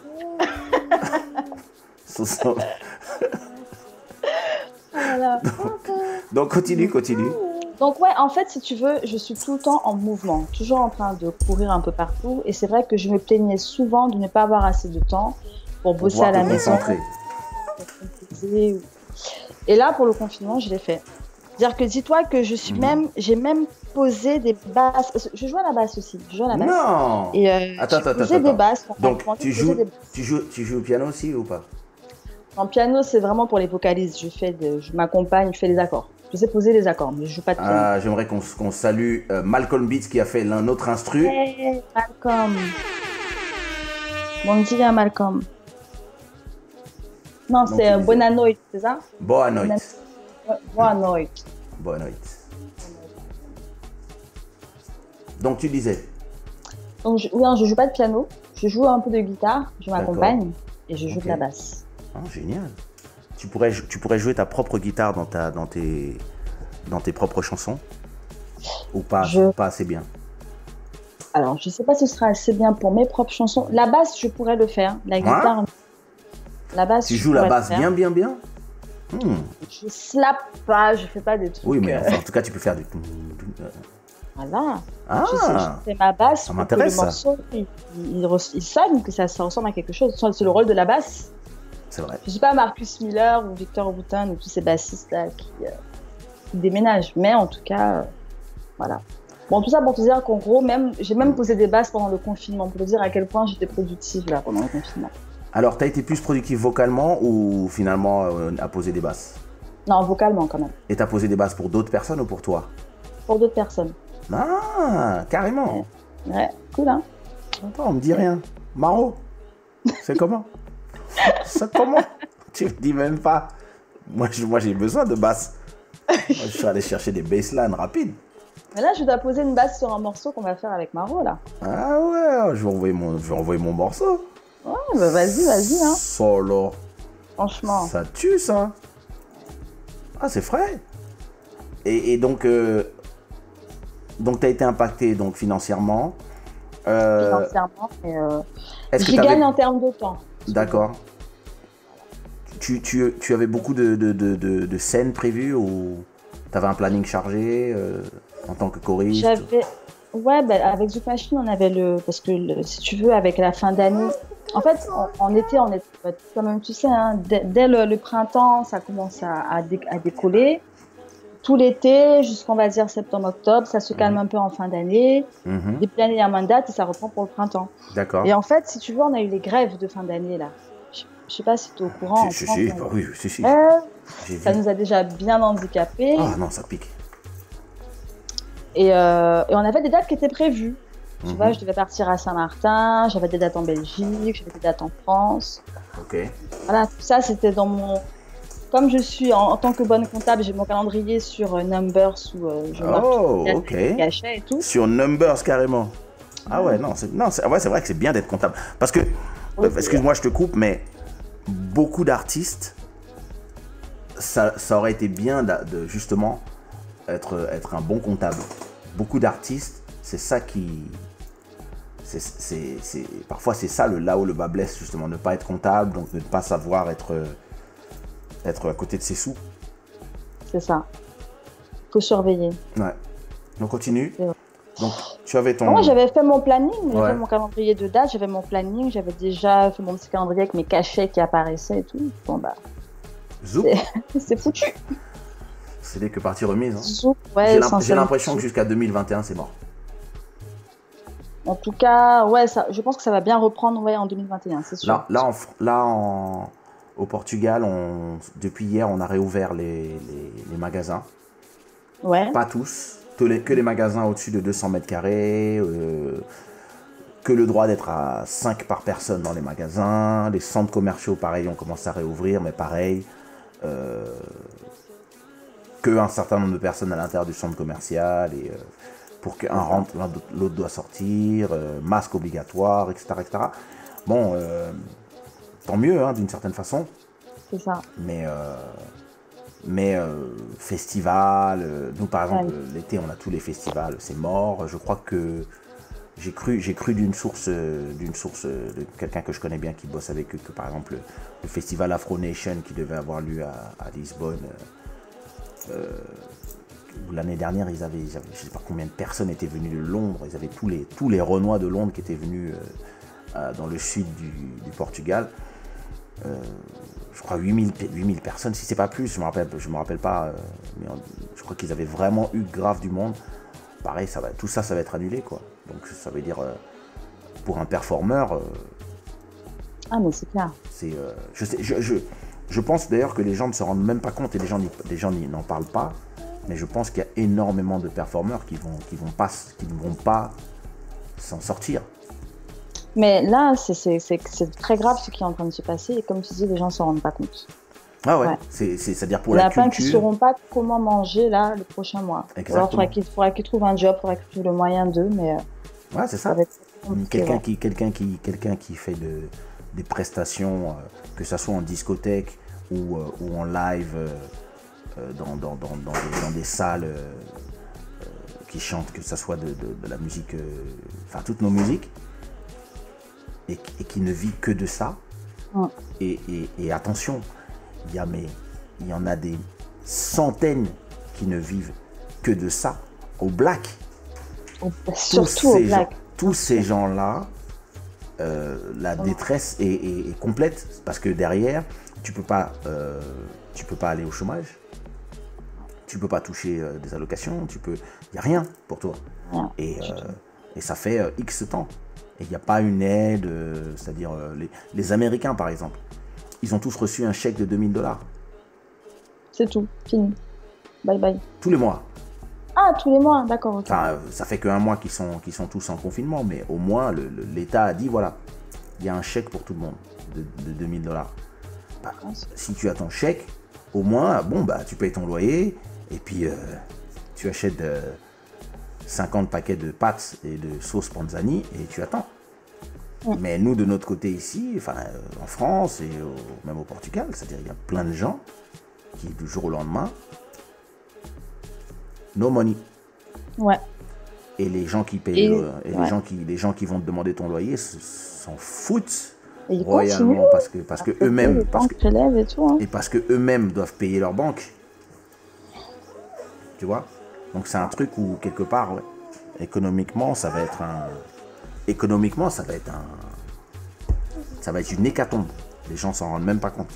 Voilà. Donc continue, continue. Donc ouais, en fait, si tu veux, je suis tout le temps en mouvement, toujours en train de courir un peu partout. Et c'est vrai que je me plaignais souvent de ne pas avoir assez de temps pour bosser à la maison. concentrer. Et là, pour le confinement, je l'ai fait. C'est-à-dire que dis-toi que je suis Mhm. même, j'ai même posé des basses. Je joue à la basse aussi. Je joue à la basse. Non. Et euh, Attends, j'ai attends, posé attends, des basses. Donc tu joues, des- tu joues, tu joues au piano aussi ou pas? En piano, c'est vraiment pour les vocalises. Je fais, de... je m'accompagne, je fais les accords. Je sais poser les accords, mais je joue pas de piano. Ah, J'aimerais qu'on qu'on salue euh, Malcolm Beats qui a fait l'un autre instru. Hey, Malcolm. Bon dia, Malcolm. Non, c'est tu euh, Buona Noite, c'est ça? Boa noite. Buona Noite. Boa noite. Donc tu disais? Donc, je, oui, hein, je joue pas de piano. Je joue un peu de guitare, je m'accompagne et je joue de la basse. Ah, génial. Tu pourrais, tu pourrais jouer ta propre guitare dans, ta, dans, tes, dans tes propres chansons? Ou pas, Je- pas assez bien? Alors, je sais pas si ce sera assez bien pour mes propres chansons. La basse, je pourrais le faire. La guitare, la basse. Tu joues la le basse bien, bien, bien Hmm. Je slap pas, je fais pas des trucs. Oui, mais euh, enfin, en tout cas, tu peux faire du. Voilà. Ah fais ma basse Ça le m'intéresse, ça. morceau il, il, sonne, que ça, ça ressemble à quelque chose. C'est le rôle de la basse. C'est vrai. Je suis pas Marcus Miller ou Victor Wooten ou tous ces bassistes là qui, euh, qui déménagent, mais en tout cas, euh, voilà. Bon, tout ça pour te dire qu'en gros, même j'ai même posé des basses pendant le confinement pour te dire à quel point j'étais productive là pendant le confinement. Alors, tu as été plus productif vocalement ou finalement euh, à poser des basses Non, vocalement quand même, Et tu as posé des basses pour d'autres personnes ou pour toi? Pour d'autres personnes. Ah, carrément. Ouais, cool hein. Attends, on me dit rien. Maro, c'est comment? (laughs) C'est comment? Tu me dis même pas. Moi, j'ai besoin de basse. Moi, je suis allé chercher des basslines rapides. Mais là, je dois poser une basse sur un morceau qu'on va faire avec Maro, là. Ah ouais, je vais envoyer mon, je vais envoyer mon morceau. Ouais, bah vas-y, vas-y, hein. Solo. Franchement. Ça tue ça. Ah, c'est frais. Et, et donc, euh, donc tu as été impacté donc, financièrement. Euh, Financièrement, mais euh, j'y gagne en termes de temps. D'accord. Tu, tu, tu avais beaucoup de, de, de, de- de scènes prévues ou tu avais un planning chargé euh, en tant que choriste? J'avais. Ouais, bah, avec Zouk Machine, on avait le. Parce que le- si tu veux, avec la fin d'année. En fait, en, en été, on est. bah, Quand même, tu sais, hein, dès, dès le, le printemps, ça commence à, à, dé- à décoller. Tout l'été, jusqu'on va dire septembre-octobre, ça se calme un peu en fin d'année. Mhm, Depuis l'année, il y a moins de dates et ça reprend pour le printemps. D'accord. Et en fait, si tu veux, on a eu les grèves de fin d'année, là. Je, je sais pas si tu es au courant. Si, si, bah oui, si, si. Ça vu. nous a déjà bien handicapés. Ah non, ça pique. Et, euh, et on avait des dates qui étaient prévues. Tu Mhm, vois, je devais partir à Saint-Martin, j'avais des dates en Belgique, j'avais des dates en France. Ok. Voilà, tout ça, c'était dans mon. Comme je suis en, en tant que bonne comptable, j'ai mon calendrier sur euh, Numbers où euh, je marque Oh, les ok. les cachets et tout. Sur Numbers carrément. Ah ouais, non, c'est ouais, vrai que c'est bien d'être comptable. Parce que, euh, excuse-moi, je te coupe, mais beaucoup d'artistes, ça, ça aurait été bien d'a- de, justement être, être un bon comptable. Beaucoup d'artistes, c'est ça qui. C'est- c'est- c'est- parfois, c'est ça le là où le bas blesse, justement. Ne pas être comptable, donc ne pas savoir être, être à côté de ses sous. C'est ça. Faut surveiller. Ouais. On continue. Donc, tu avais ton. Moi, j'avais fait mon planning, j'avais Ouais. mon calendrier de date, j'avais mon planning, j'avais déjà fait mon petit calendrier avec mes cachets qui apparaissaient et tout. Bon, bah, (laughs) c'est foutu. c'est dès que partie remise. hein. J'ai ouais, l'impression que jusqu'à 2021, c'est mort. En tout cas, ouais, ça, je pense que ça va bien reprendre ouais, en 2021, c'est sûr. Là, là, là en- au Portugal, on, depuis hier, on a réouvert les, les- les magasins. Ouais. Pas tous, que les, que les magasins au-dessus de 200 mètres carrés, euh, que le droit d'être à 5 par personne dans les magasins. Les centres commerciaux, pareil, on commence à réouvrir, mais pareil. euh, que un certain nombre de personnes à l'intérieur du centre commercial et euh, pour qu'un rentre, l'autre doit sortir, euh, masque obligatoire, etc. etc. Bon, euh, tant mieux hein, d'une certaine façon, C'est ça. mais, euh, mais festival, nous par exemple Ouais. l'été on a tous les festivals, c'est mort. Je crois que j'ai cru, j'ai cru d'une source, d'une source de quelqu'un que je connais bien qui bosse avec eux que par exemple le, festival Afro Nation qui devait avoir lieu à, à Lisbonne. euh, L'année dernière, ils avaient, ils avaient- je ne sais pas combien de personnes étaient venues de Londres. Ils avaient tous les, tous les Renois de Londres qui étaient venus euh, euh, dans le sud du, du Portugal. Euh, je crois 8000, pe- 8000 personnes, si c'est pas plus, je me rappelle, je me rappelle pas, euh, mais je crois qu'ils avaient vraiment eu grave du monde. Pareil, ça va, tout ça, ça va être annulé, quoi. Donc ça veut dire, pour un performeur, Ah, mais c'est clair. c'est, je, sais, je, je, je pense d'ailleurs que les gens ne se rendent même pas compte et les gens, les gens n'en parlent pas. Mais je pense qu'il y a énormément de performeurs qui vont, qui vont pas, qui ne vont pas s'en sortir. Mais là, c'est- très grave ce qui est en train de se passer. Et comme tu dis, les gens ne s'en rendent pas compte. Ah ouais, Ouais. c'est, c'est, à dire pour Il y en la a plein qui ne culture. sauront pas comment manger là le prochain mois. Ou alors, il Exactement. faudra qu'ils faudra qu'ils trouvent un job, il faudra qu'ils trouvent le moyen d'eux, mais euh, Ouais, c'est ça. compliqué. Quelqu'un ouais. qui, quelqu'un qui, quelqu'un qui fait de, des prestations, euh, que ce soit en discothèque ou, euh, ou en live, euh, dans, dans, dans, dans des, dans des salles euh, euh, qui chantent, que ce soit de, de- de la musique, euh, enfin toutes nos musiques, et, qui- et qui ne vit que de ça. Ouais. Et, et- et attention, il y, a, mais, il y en a des centaines qui ne vivent que de ça au black tous Surtout au ces black. gens- tous ces gens-là, euh, la détresse est, est- est complète parce que derrière, tu peux pas, euh, tu peux pas aller au chômage, tu peux pas toucher euh, des allocations, tu peux, il y a rien pour toi. Et, euh, et ça fait euh, X temps. Et il n'y a pas une aide, c'est-à-dire les, les Américains par exemple, ils ont tous reçu un chèque de 2000 dollars C'est tout. Fini. Bye bye. tous les mois. Ah, tous les mois, d'accord. Enfin, ça fait qu'un mois qu'ils sont, qu'ils sont tous en confinement, mais au moins l'État a dit voilà, il y a un chèque pour tout le monde de, de 2000 dollars. bah, si tu as ton chèque, au moins, bon, bah, tu payes ton loyer et puis euh, tu achètes euh, 50 paquets de pâtes et de sauce panzani et tu attends. Mais nous, de notre côté ici, enfin, euh, en France et au- même au Portugal, c'est-à-dire il y a plein de gens qui, du jour au lendemain, no money. Ouais. Et les gens qui payent, Et- le- et les gens qui, les gens qui vont te demander ton loyer s'en foutent royalement parce que parce que eux-mêmes parce que et tout. hein. et parce que eux-mêmes doivent payer leur banque. Tu vois Donc c'est un truc où quelque part, ouais, économiquement, ça va être un, économiquement, ça va être un, ça va être une hécatombe. Les gens s'en rendent même pas compte.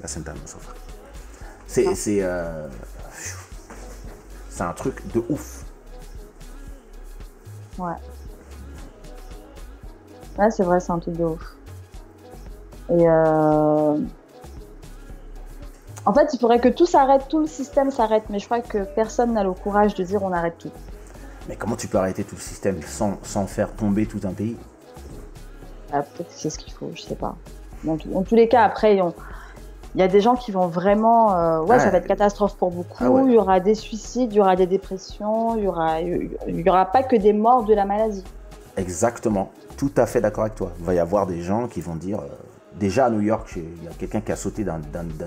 Là, c'est. C'est c'est euh, c'est un truc de ouf. Ouais. Ouais, c'est vrai, c'est un truc de ouf. Et euh... En fait, il faudrait que tout s'arrête, tout le système s'arrête, mais je crois que personne n'a le courage de dire on arrête tout. Mais comment tu peux arrêter tout le système sans, sans faire tomber tout un pays? Ah, Peut-être que c'est ce qu'il faut, je sais pas. En tous les cas, après, on- il y a des gens qui vont vraiment. euh, Ouais, Ah, ça va être catastrophe pour beaucoup. Ah ouais. Il y aura des suicides, il y aura des dépressions, il y aura, il y aura pas que des morts de la maladie. Exactement. Tout à fait d'accord avec toi. Il va y avoir des gens qui vont dire. euh, déjà à New York, il y a quelqu'un qui a sauté d'un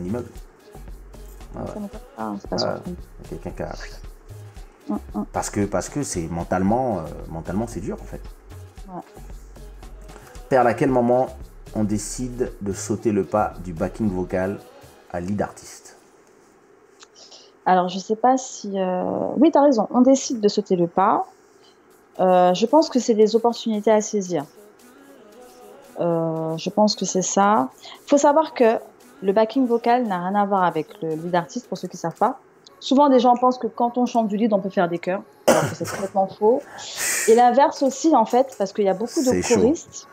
immeuble. Ah ouais. Ça m'étonne pas, hein, c'est pas Ouais. surprenant. Il y a quelqu'un qui a. Hum, hum. Parce que parce que c'est mentalement, euh, mentalement c'est dur en fait. Ouais. Père, à quel moment on décide de sauter le pas du backing vocal à lead artiste? Alors, je sais pas si. euh, Oui, tu as raison. On décide de sauter le pas. Euh, je pense que c'est des opportunités à saisir. Je pense que c'est ça. Il faut savoir que le backing vocal n'a rien à voir avec le lead artiste, pour ceux qui ne savent pas. Souvent, des gens pensent que quand on chante du lead, on peut faire des chœurs, alors que c'est complètement faux. Et l'inverse aussi, en fait, parce qu'il y a beaucoup de chaud. choristes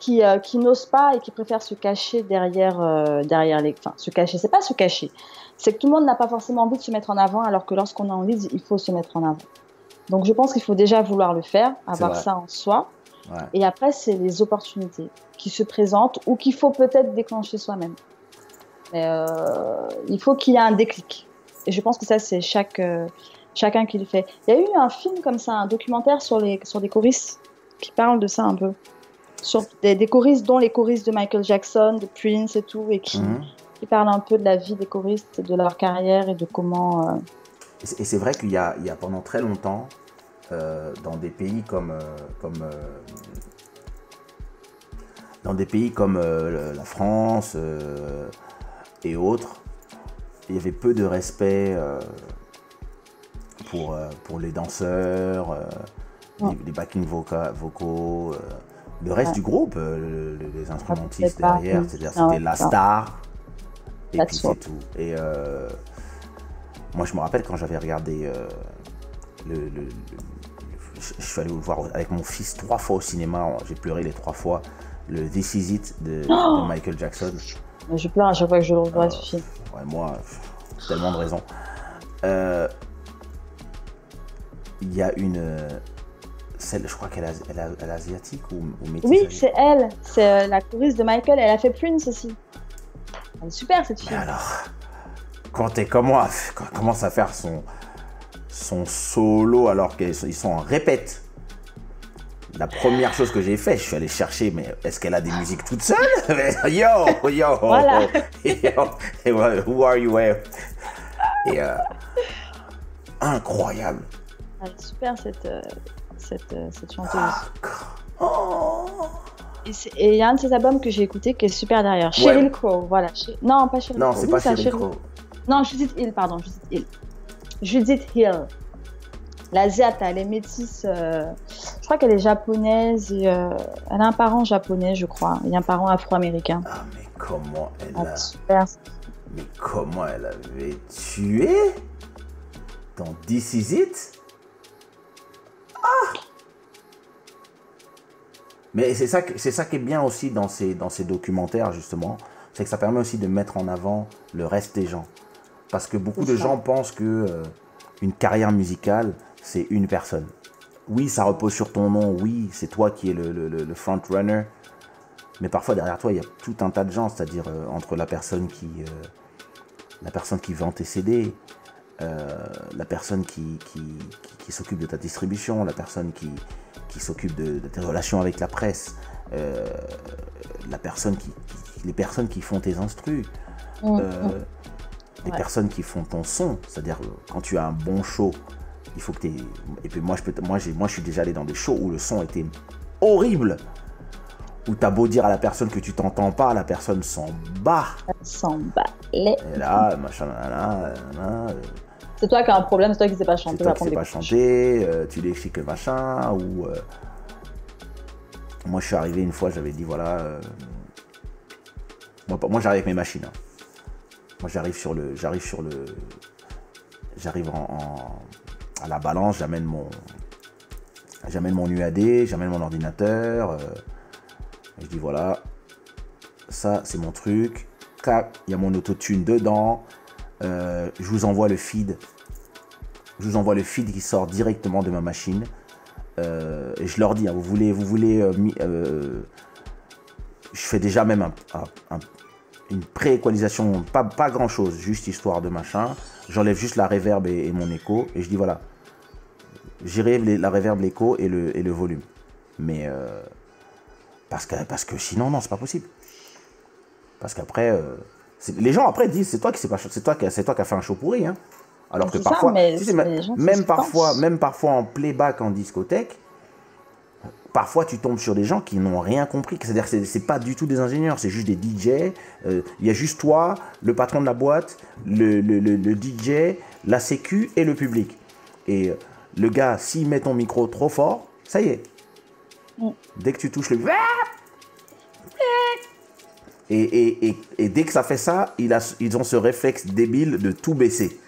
qui, euh, qui n'osent pas et qui préfèrent se cacher derrière, euh, derrière les. Enfin, se cacher, c'est pas se cacher. C'est que tout le monde n'a pas forcément envie de se mettre en avant, alors que lorsqu'on est en lead, il faut se mettre en avant. Donc, je pense qu'il faut déjà vouloir le faire, avoir ça en soi. Ouais. Et après, c'est les opportunités qui se présentent ou qu'il faut peut-être déclencher soi-même. Mais euh, il faut qu'il y ait un déclic. Et je pense que ça, c'est chaque, euh, chacun qui le fait. Il y a eu un film comme ça, un documentaire sur, les, sur des choristes qui parle de ça un peu. Sur des, des choristes, dont les choristes de Michael Jackson, de Prince et tout, et qui, Mhm. qui parlent un peu de la vie des choristes, de leur carrière et de comment. euh, Et c'est- vrai qu'il y y a pendant très longtemps, dans des pays comme, euh, comme euh, dans des pays comme euh, la France euh, et autres, il y avait peu de respect euh, pour, euh, pour les danseurs, euh, Ouais. les, les backing voca- vocaux, euh, le reste Ouais. du groupe, euh, le- les instrumentistes derrière, c'est-à-dire c'était la star. Et puis c'est tout. Et euh, moi, je me rappelle quand j'avais regardé euh, le, le- le- je suis allé le voir avec mon fils trois fois au cinéma. J'ai pleuré les trois fois. Le This Is It de, Oh de Michael Jackson. Je pleure à chaque fois que je le revois, Euh, ce film. Ouais, moi, tellement de raisons. Euh, Il y a une. euh, Celle, je crois qu'elle est, elle elle asiatique ou, ou métisse Oui, c'est elle. C'est euh, la choriste de Michael. Elle a fait Prince aussi. Elle est super, cette Mais fille. alors, quand (laughs) quand elle commence à faire son, son solo alors qu'ils sont, sont en répète, la première chose que j'ai fait, je suis allé chercher, mais est-ce qu'elle a des musiques toute seule? (laughs) Yo, yo, Voilà. (laughs) yo, et voilà, who are you? eh? Et euh, incroyable. Est super, cette, euh, cette, euh, cette chanteuse. Oh. Et c'est- il y a un de ses albums que j'ai écouté qui est super derrière. Cheryl Crow, voilà. Non, pas Cheryl Non, Crow. c'est Oui, pas Sheryl Crow. Non, Judith Hill, pardon, Judith Hill. Judith Hill. L'Asiate, elle est métisse. euh, Je crois qu'elle est japonaise et euh, elle a un parent japonais, je crois. Il y a un parent afro-américain. Ah, mais comment elle Elle a. super. Mais comment elle avait tué dans This Is It Ah Mais c'est ça, que- c'est ça qui est bien aussi dans ces, dans ces documentaires, justement. C'est que ça permet aussi de mettre en avant le reste des gens. Parce que beaucoup de ça. gens pensent que euh, une carrière musicale, c'est une personne. Oui, ça repose sur ton nom. Oui, c'est toi qui es le, le, le- le front runner. Mais parfois derrière toi, il y a tout un tas de gens, c'est-à-dire euh, entre la personne qui, euh, la personne qui vend tes CD, la personne qui, qui, qui- qui s'occupe de ta distribution, la personne qui, qui s'occupe de, de tes relations avec la presse, la personne qui, les personnes qui font tes instrus, Mm, mm. Les Ouais. personnes qui font ton son, c'est-à-dire euh, quand tu as un bon show, il faut que tu Et puis moi, je, peux, moi, j'ai- moi, je suis déjà allé dans des shows où le son était horrible, où t'as beau dire à la personne que tu t'entends pas, la personne s'en bat. S'en bat les. Et là, machin, nanana, nanana, euh, C'est toi qui as un problème, c'est toi qui sais pas c'est chanter. toi va qui prendre sais pas chanter, euh, tu l'écris que machin, ou... euh, moi, je suis arrivé une fois, j'avais dit, voilà... euh, moi, moi j'arrive avec mes machines. hein. Moi, j'arrive sur le... J'arrive sur le... J'arrive en, à la balance, j'amène mon... J'amène mon UAD, j'amène mon ordinateur. euh, je dis, voilà, ça, c'est mon truc. Il y a mon autotune dedans. Euh, je vous envoie le feed je vous envoie le feed qui sort directement de ma machine. Euh, et je leur dis, hein, vous voulez, vous voulez, je fais déjà même un- une pré-équalisation, pas, pas grand chose, juste histoire de machin. J'enlève juste la reverb et, et mon écho, et je dis voilà, j'irai la reverb, l'écho et le, et le volume. Mais euh, parce que, parce que sinon, non, c'est pas possible. Parce qu'après, euh, c'est- les gens après disent, c'est toi qui sais pas, c'est toi qui, c'est toi qui as fait un show pourri, hein. Alors que C'est ça, parfois, mais tu sais, c'est- c'est même parfois, même parfois en playback en discothèque, parfois tu tombes sur des gens qui n'ont rien compris. C'est-à-dire que c'est- c'est pas du tout des ingénieurs, c'est juste des DJ. euh, Il y a juste toi, le patron de la boîte, le, le- le- le DJ, la sécu et le public. Et euh, le gars, s'il met ton micro trop fort, ça y est. Dès que tu touches le... Et, et- et- et dès que ça fait ça, il a, ils ont ce réflexe débile de tout baisser.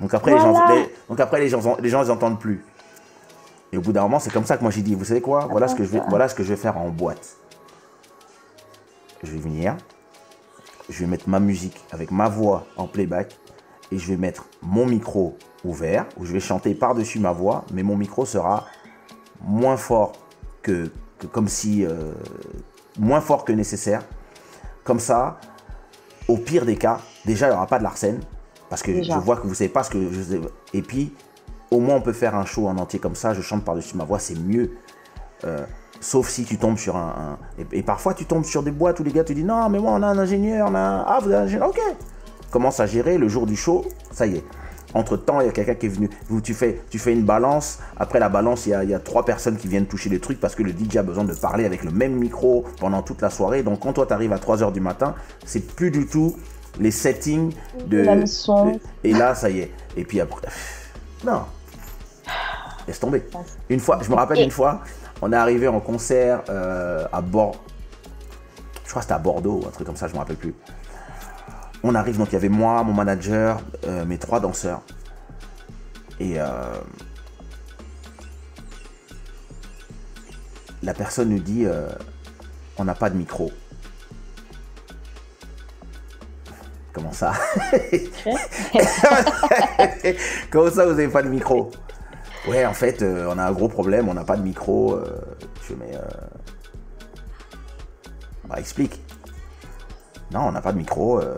Donc après, les gens, les- donc après les gens, les gens, ils entendent plus. Et au bout d'un moment, c'est comme ça que moi j'ai dit, vous savez quoi? Voilà ce, que je vais, voilà ce que je vais faire en boîte. Je vais venir, je vais mettre ma musique avec ma voix en playback et je vais mettre mon micro ouvert où je vais chanter par-dessus ma voix, mais mon micro sera moins fort que, que comme si euh, moins fort que nécessaire. Comme ça, au pire des cas, déjà il n'y aura pas de l'arsène parce que Déjà. je vois que vous savez pas ce que je. Et puis, au moins on peut faire un show en entier comme ça. Je chante par-dessus ma voix, c'est mieux. Euh, sauf si tu tombes sur un, un- et, et parfois tu tombes sur des boîtes où les gars te disent non mais moi on a un ingénieur, on a un... ah vous avez un ingénieur, ok. Commence à gérer le jour du show, ça y est. Entre temps, il y a quelqu'un qui est venu. Vous, tu, fais, tu fais une balance. Après la balance, il y, a, il y a trois personnes qui viennent toucher les trucs parce que le DJ a besoin de parler avec le même micro pendant toute la soirée. Donc quand toi tu arrives à 3h du matin, c'est plus du tout les settings de. La de- et là, ça y est. Et puis après. Non. Laisse tomber. Une fois, je me rappelle une fois, on est arrivé en concert euh, à Bordeaux. Je crois que c'était à Bordeaux ou un truc comme ça, je me rappelle plus. On arrive, donc il y avait moi, mon manager, euh, mes trois danseurs. Et euh, la personne nous dit on n'a pas de micro. Comment ça? (laughs) Comment ça, vous n'avez pas de micro? Ouais, en fait, euh, on a un gros problème, on n'a pas de micro. euh, je mais. euh, Bah, explique. Non, on n'a pas de micro. euh,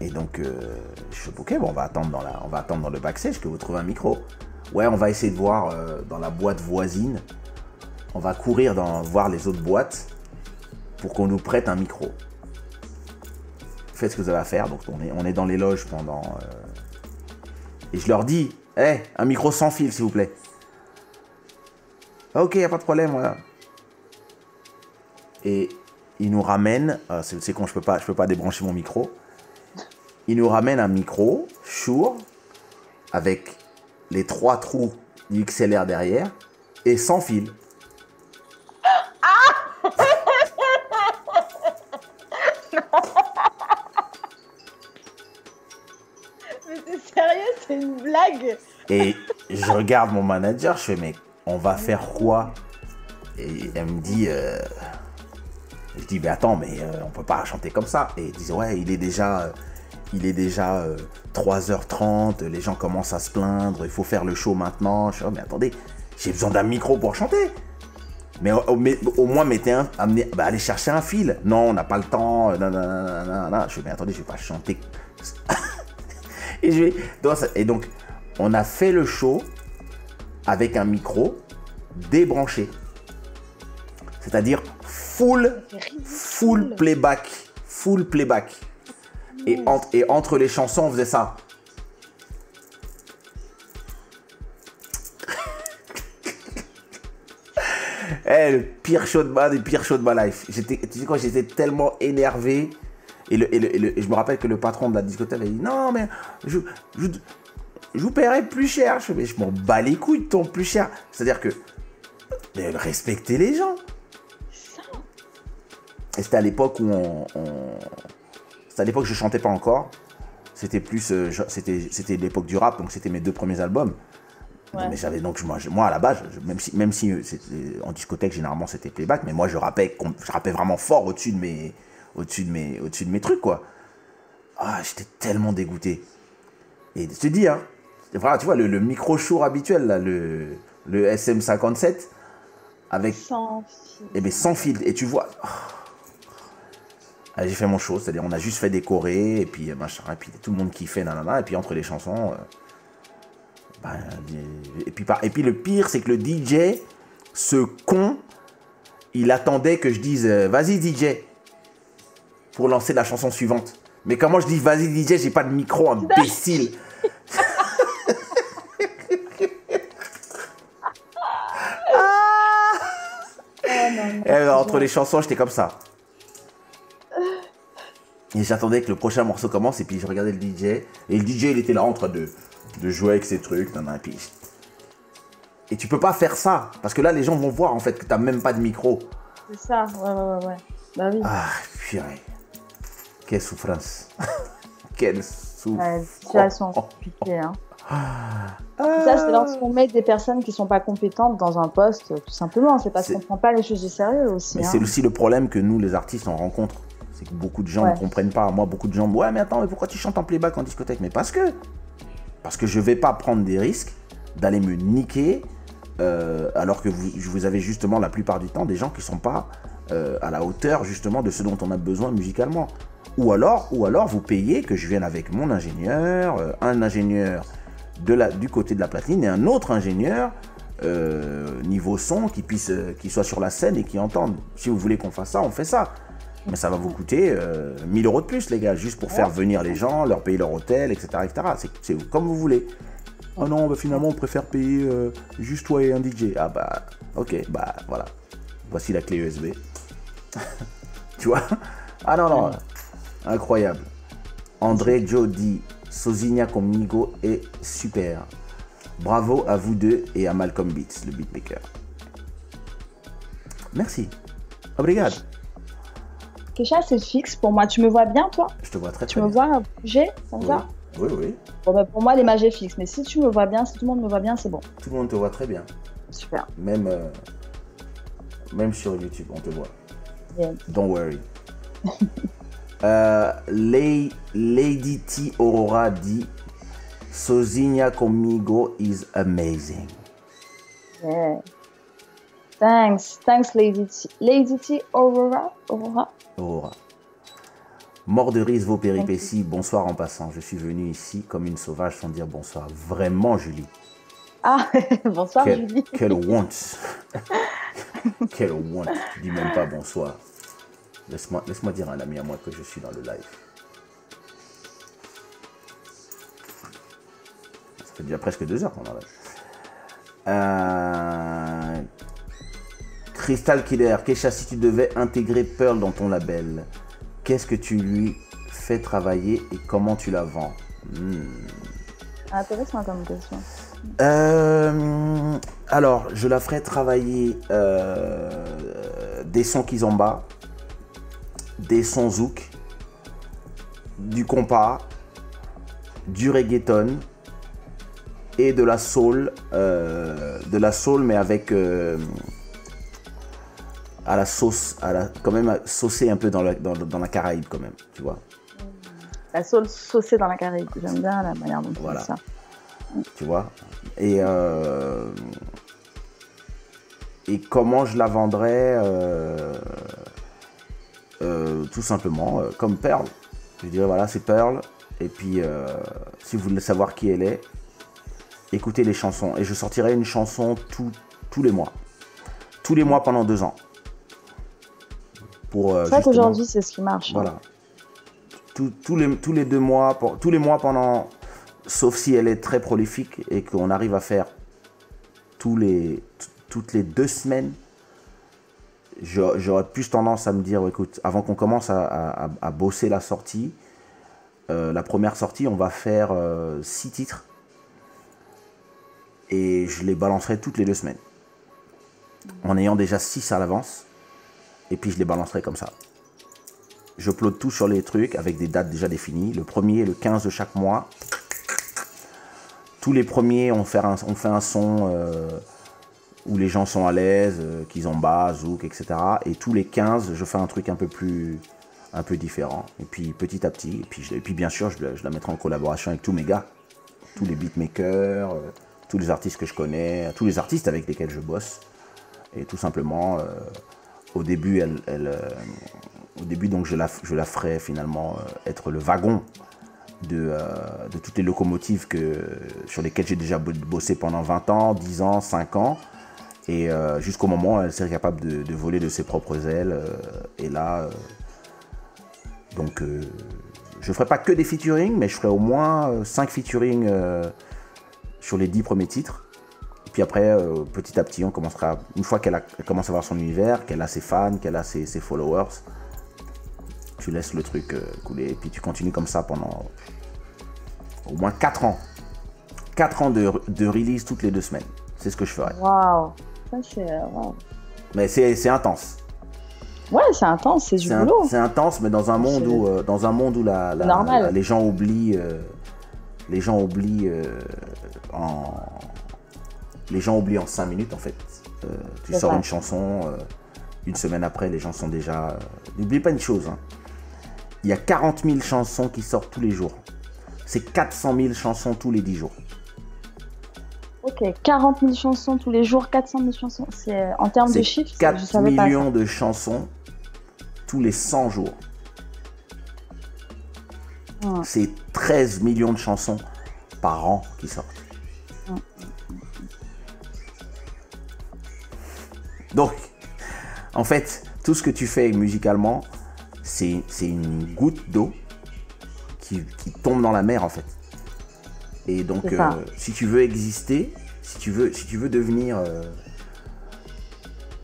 Et donc, je fais, ok, bon, on va, attendre dans la, on va attendre dans le backstage que vous trouvez un micro. Ouais, on va essayer de voir dans la boîte voisine. On va courir dans, voir les autres boîtes pour qu'on nous prête un micro. Faites ce que vous avez à faire. Donc, on est, on est dans les loges pendant. Et je leur dis, hé, un micro sans fil, s'il vous plaît. Ok, y a pas de problème, voilà. Et ils nous ramènent, euh, c'est quand je peux pas, je peux pas débrancher mon micro. Ils nous ramènent un micro Shure avec les trois trous du XLR derrière et sans fil. C'est une blague. Et je regarde mon manager, je fais, mais on va faire quoi? Et elle me dit, euh, je dis, mais attends, mais euh, on peut pas chanter comme ça. Et ils disent, ouais, il est déjà, euh, il est déjà euh, 3h30, les gens commencent à se plaindre, il faut faire le show maintenant. Je dis, oh, mais attendez, j'ai besoin d'un micro pour chanter. Mais au, mais au moins, mettez un, bah, allez chercher un fil. Non, on n'a pas le temps. euh. Je fais, mais attendez, je vais pas chanter. (laughs) et, je vais, donc, ça- et donc, on a fait le show avec un micro débranché. C'est-à-dire full, full playback. Full playback. Et, entre- et entre les chansons, on faisait ça. (laughs) Eh, le pire show de ma, le pire show de ma life. J'étais, tu sais quoi, j'étais tellement énervé. Et, le, et, le- et le- et je me rappelle que le patron de la discothèque a dit Non, mais je, je, je vous paierai plus cher. Je, mais je m'en bats les couilles de ton plus cher. C'est-à-dire que. respectez les gens. Et c'était à l'époque où on. on- C'était à l'époque où je chantais pas encore. C'était plus. euh, c'était, c'était l'époque du rap, donc c'était mes deux premiers albums. Ouais. Mais j'avais donc moi, moi à la base, je- même si même si euh, c'était- en discothèque généralement c'était playback, mais moi je rappais je rappais vraiment fort au-dessus de mes au-dessus de mes au-dessus de mes trucs quoi. Ah, j'étais tellement dégoûté. Et je te dis hein, c'est vrai, tu vois le, le micro show habituel là, le le SM57 avec Sans fil. eh ben, sans fil. Et tu vois. Ah, J'ai fait mon show, c'est-à-dire on a juste fait décorer, et puis euh, machin, et puis tout le monde kiffait, nanana, et puis entre les chansons. euh, euh, et, puis, et puis le pire, c'est que le DJ, ce con, il attendait que je dise euh, vas-y DJ pour lancer la chanson suivante. Mais comment je dis vas-y DJ, j'ai pas de micro, imbécile. Et (laughs) euh, entre les chansons, j'étais comme ça. Et j'attendais que le prochain morceau commence, et puis je regardais le DJ. Et le DJ, il était là en train de, de jouer avec ses trucs. nan, nan, et, puis... et tu peux pas faire ça, parce que là, les gens vont voir en fait que t'as même pas de micro. C'est ça, ouais, ouais, ouais, ouais. Bah oui. Ah, purée. Quelle souffrance. (laughs) Quelle Ouais, souffrance. situation compliquée. Hein. Ça, c'est lorsqu'on met des personnes qui sont pas compétentes dans un poste, tout simplement. C'est parce qu'on prend pas les choses au sérieux aussi. Mais hein. c'est aussi le problème que nous, les artistes, on rencontre. C'est que beaucoup de gens Ouais. ne comprennent pas. Moi, beaucoup de gens me disent Ouais, mais attends, mais pourquoi tu chantes en playback en discothèque? Mais parce que. Parce que je vais pas prendre des risques d'aller me niquer, euh, alors que vous, vous avez justement la plupart du temps des gens qui sont pas euh, à la hauteur justement de ce dont on a besoin musicalement. Ou alors, ou alors vous payez que je vienne avec mon ingénieur, euh, un ingénieur de la, du côté de la platine et un autre ingénieur euh, niveau son qui puisse, qui soit sur la scène et qui entende. Si vous voulez qu'on fasse ça, on fait ça. Mais ça va vous coûter euh, 1000 euros de plus, les gars, juste pour faire venir les gens, leur payer leur hôtel, etc. etc. C'est- comme vous voulez. Oh non, bah finalement, on préfère payer juste toi et un DJ. Ah bah, ok, bah voilà. Voici la clé USB. (laughs) tu vois? Ah non, non, incroyable. André Joe dit Sozinha Comigo est super. Bravo à vous deux et à Malcolm Beats, le beatmaker. Merci. Obrigado. Kesha, c'est fixe pour moi. Tu me vois bien, toi? Je te vois très Tu très me bien. vois bouger comme oui. ça? Oui, oui. Bon, bah, Pour moi, l'image est fixe. Mais si tu me vois bien, si tout le monde me voit bien, c'est bon. Tout le monde te voit très bien. Super. Même, euh, même sur YouTube, on te voit. Yeah. Don't worry. (laughs) Euh, Lady T Aurora dit Sozinha comigo is amazing. Yeah. Thanks. Thanks, Lady T. Lady T, Aurora. Aurora. Aurora. Mort de rire vos péripéties. Bonsoir en passant. Je suis venu ici comme une sauvage sans dire bonsoir. Vraiment, Julie. Ah, (laughs) bonsoir, Quelle, Julie. quelle (laughs) honte. (laughs) quelle honte. Tu dis même pas bonsoir. Laisse-moi laisse dire à un ami à moi que je suis dans le live. Ça fait déjà presque deux heures qu'on en live. Euh... Crystal Killer, Kesha, si tu devais intégrer Pearl dans ton label, qu'est-ce que tu lui fais travailler et comment tu la vends? Hmm. Intéressant comme question. Euh, alors, je la ferai travailler euh, des sons kizomba, des sons zouk, du compas, du reggaeton et de la soul, euh, de la soul mais avec à la sauce, à la, quand même saucé un peu dans la, dans, dans la Caraïbe quand même, tu vois. La sauce saucée dans la Caraïbe. J'aime bien la manière dont tu Voilà. dis ça. tu vois? Et, euh, et comment je la vendrais euh, euh, Tout simplement euh, comme Pearl. Je dirais voilà, c'est Pearl. Et puis, euh, si vous voulez savoir qui elle est, écoutez les chansons. Et je sortirai une chanson tout- tous les mois. Tous les mois pendant deux ans. Pour, euh, C'est vrai qu'aujourd'hui, c'est ce qui marche. hein. voilà. Tous- tous les, tous les deux mois, pour- tous les mois pendant, sauf si elle est très prolifique et qu'on arrive à faire tous les, toutes les deux semaines, j'a- j'aurais plus tendance à me dire, écoute, avant qu'on commence à, bosser la sortie, euh, la première sortie, on va faire euh, six titres et je les balancerai toutes les deux semaines. En ayant déjà six à l'avance, et puis je les balancerai comme ça. Je upload tout sur les trucs avec des dates déjà définies. Le premier le 15 de chaque mois. Tous les premiers, on fait un, son euh, où les gens sont à l'aise, euh, qu'ils ont bas, zouk, etc. Et tous les 15, je fais un truc un peu plus un peu différent. Et puis petit à petit, et puis, bien sûr, je, la- mettrai en collaboration avec tous mes gars, tous les beatmakers, euh, tous les artistes que je connais, tous les artistes avec lesquels je bosse. Et tout simplement, au début, donc, je la, je la ferai finalement être le wagon de, euh, de toutes les locomotives que, sur lesquelles j'ai déjà bo- bossé pendant 20 ans, 10 ans, 5 ans. Et euh, jusqu'au moment où elle serait capable de, voler de ses propres ailes. euh, et là, donc, je ferai pas que des featuring, mais je ferai au moins 5 featuring sur les 10 premiers titres. Puis après, petit à petit, on commencera, une fois qu'elle commence à avoir son univers, qu'elle a ses fans, qu'elle a ses followers, tu laisses le truc euh, couler et puis tu continues comme ça pendant au moins 4 ans. 4 ans de, de release toutes les deux semaines. C'est ce que je ferai. Waouh. Euh. Mais c'est intense. Ouais, c'est intense, c'est du C'est un- boulot. c'est intense, mais dans un monde où, euh, dans un monde où la, la- normal. la- les gens oublient, euh, les gens oublient euh, en, les gens oublient en 5 minutes en fait. Tu sors une chanson, une semaine après, les gens sont déjà. N'oublie pas une chose. hein. Il y a 40 000 chansons qui sortent tous les jours. C'est 400 000 chansons tous les 10 jours. Ok, 40 000 chansons tous les jours, 400 000 chansons. C'est en termes de chiffres, ça, 4 je savais pas. ça. millions de chansons tous les 100 jours. Ouais. C'est 13 millions de chansons par an qui sortent. Donc, en fait, tout ce que tu fais musicalement, c'est une goutte d'eau qui, qui tombe dans la mer, en fait. Et donc, euh, si tu veux exister, si tu veux, si tu veux devenir... euh,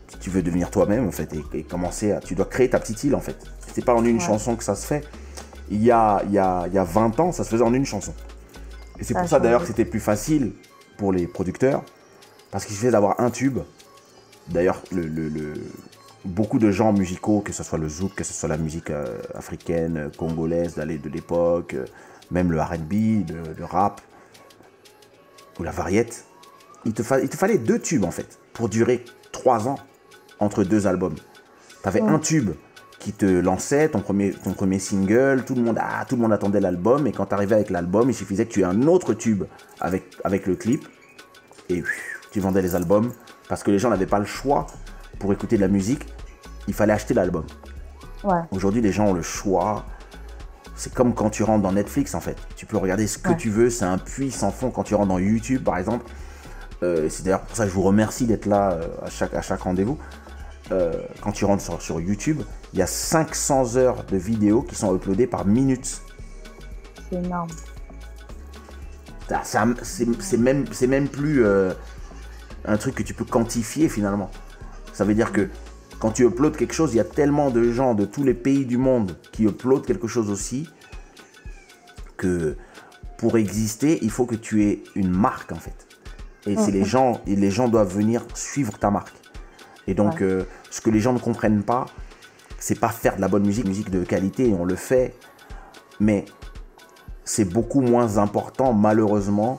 si tu veux devenir toi-même, en fait, et, et commencer à... Tu dois créer ta petite île, en fait. C'est pas en une Ouais. chanson que ça se fait. Il y a, il y, a, il y a 20 ans, ça se faisait en une chanson. Et c'est pour ça, d'ailleurs, que c'était plus facile pour les producteurs, parce qu'il suffisait d'avoir un tube. D'ailleurs, le, le- le- beaucoup de gens musicaux, que ce soit le zouk, que ce soit la musique euh, africaine, euh, congolaise d'aller de l'époque, euh, même le R&B, le, le rap, ou la variette, il te, fa- il te fallait deux tubes en fait, pour durer trois ans entre deux albums. Tu avais Ouais. un tube qui te lançait, ton premier, ton premier single, tout le, monde, ah, tout le monde attendait l'album, et quand tu arrivais avec l'album, il suffisait que tu aies un autre tube avec, avec le clip, et tu vendais les albums, parce que les gens n'avaient pas le choix pour écouter de la musique, il fallait acheter l'album. Ouais, Aujourd'hui, les gens ont le choix. C'est comme quand tu rentres dans Netflix, en fait. Tu peux regarder ce que Ouais. tu veux, c'est un puits sans fond. Quand tu rentres dans YouTube, par exemple, euh, c'est d'ailleurs pour ça que je vous remercie d'être là euh, à chaque, à chaque rendez-vous. Euh, quand tu rentres sur, sur YouTube, il y a 500 heures de vidéos qui sont uploadées par minute. c'est énorme. C'est même, même plus un truc que tu peux quantifier finalement. Ça veut dire que quand tu uploads quelque chose, il y a tellement de gens de tous les pays du monde qui uploadent quelque chose aussi que pour exister, il faut que tu aies une marque en fait. Et c'est les gens, et les gens doivent venir suivre ta marque. Et donc, Ouais. euh, ce que les gens ne comprennent pas, c'est pas faire de la bonne musique, musique de qualité, on le fait, mais c'est beaucoup moins important, malheureusement,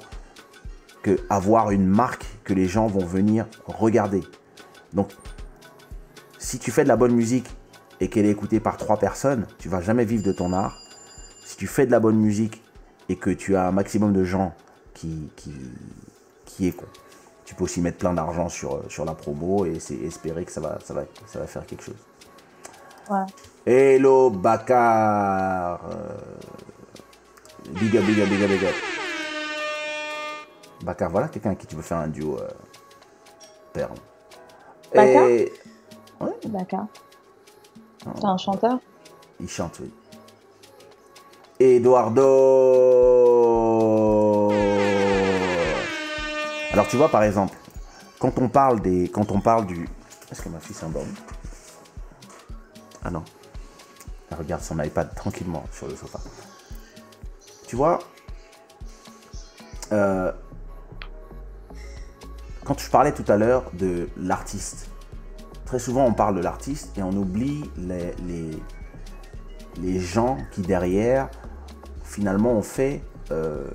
que avoir une marque que les gens vont venir regarder. Donc, si tu fais de la bonne musique et qu'elle est écoutée par trois personnes, tu vas jamais vivre de ton art. Si tu fais de la bonne musique et que tu as un maximum de gens qui, qui, qui, écou- tu peux aussi mettre plein d'argent sur, euh, sur la promo et c'est espérer que ça va, ça, va, ça va faire quelque chose. Ouais. Hello Bakar. Euh, Big up, big up, big up, big up. Bakar, voilà quelqu'un avec qui tu veux faire un duo. Euh, perle. Bakar? Et- Ouais, D'accord. T'es un chanteur il chante, oui. Eduardo. Alors tu vois par exemple, quand on parle des, quand on parle du, est-ce que ma fille s'est endormie Ah non. Elle regarde son iPad tranquillement sur le sofa. Tu vois, euh, quand je parlais tout à l'heure de l'artiste, très souvent on parle de l'artiste et on oublie les, les, les gens qui derrière finalement ont fait, euh,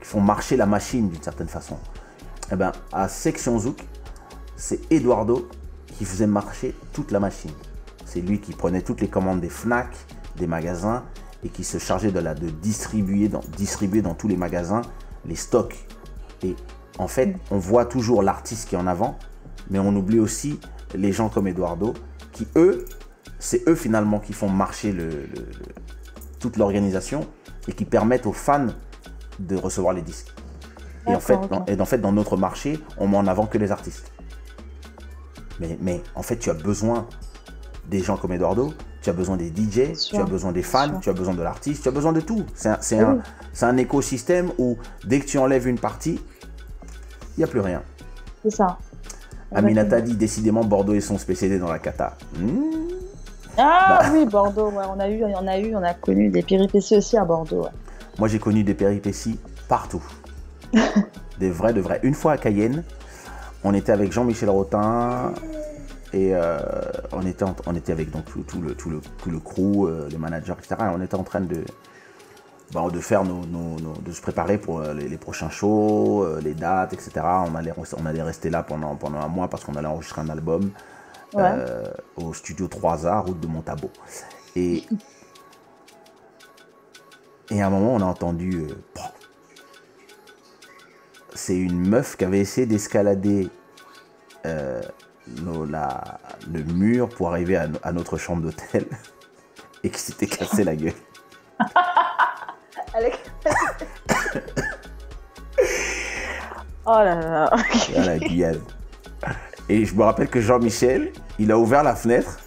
qui font marcher la machine d'une certaine façon. Eh ben, à Section Zouk, c'est Eduardo qui faisait marcher toute la machine. C'est lui qui prenait toutes les commandes des FNAC, des magasins, et qui se chargeait de, la, de distribuer, dans, distribuer dans tous les magasins les stocks. Et en fait, on voit toujours l'artiste qui est en avant, mais on oublie aussi les gens comme Eduardo, qui eux, c'est eux finalement qui font marcher le- le- le- toute l'organisation et qui permettent aux fans de recevoir les disques. Et en, fait, dans, ok. et en fait, dans notre marché, on met en avant que les artistes. Mais, mais en fait, tu as besoin des gens comme Eduardo, tu as besoin des DJ, tu as besoin des fans, tu as besoin de l'artiste, tu as besoin de tout. C'est un, c'est Oui. un- c'est un écosystème où dès que tu enlèves une partie, il n'y a plus rien. C'est ça. Aminata dit décidément Bordeaux est son spécialité dans la kata. Hmm. Ah Bah. oui, Bordeaux, ouais, on a eu, on a eu, on a connu des péripéties aussi à Bordeaux. ouais. Moi, j'ai connu des péripéties partout. (laughs) des vrais, de vrais. Une fois à Cayenne, on était avec Jean-Michel Rotin et euh, on, était en- on était avec donc, tout, tout le, tout, le, tout le crew, euh, les managers, etc. Et on était en train de, bah, de faire nos, nos- nos- de se préparer pour euh, les, les prochains shows, euh, les dates, etc. On allait, on allait rester là pendant, pendant un mois parce qu'on allait enregistrer un album Ouais. euh, au studio 3A, route de Montabo. Et, et à un moment, on a entendu. euh, c'est une meuf qui avait essayé d'escalader euh, le mur pour arriver à, à notre chambre d'hôtel (laughs) et qui s'était cassé la gueule. (laughs) Avec- (coughs) oh là là. à la Guyane. Et je me rappelle que Jean-Michel, il a ouvert la fenêtre,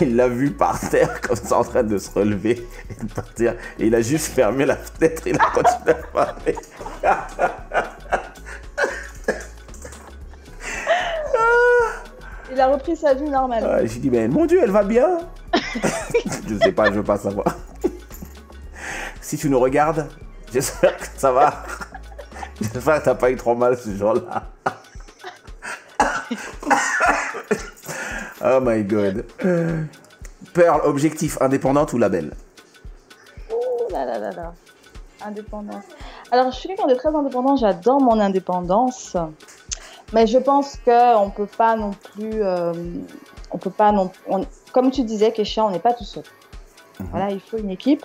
il l'a vu par terre comme ça en train de se relever et de partir. Et il a juste fermé la fenêtre et il a continué à parler. Il a repris sa vie normale. Ah, J'ai dit, mais mon Dieu, elle va bien (laughs) Je sais pas, je veux pas savoir. Si tu nous regardes, j'espère que ça va. J'espère que t'as pas eu trop mal ce jour-là. oh my god. Pearl, objectif indépendante ou label? Oh là là là là. Indépendance. Alors, je suis quelqu'un de très indépendant, j'adore mon indépendance. Mais je pense qu'on ne peut pas non plus. euh, on peut pas non on- Comme tu disais, Kesha, on n'est pas tout seul. Voilà, il faut une équipe.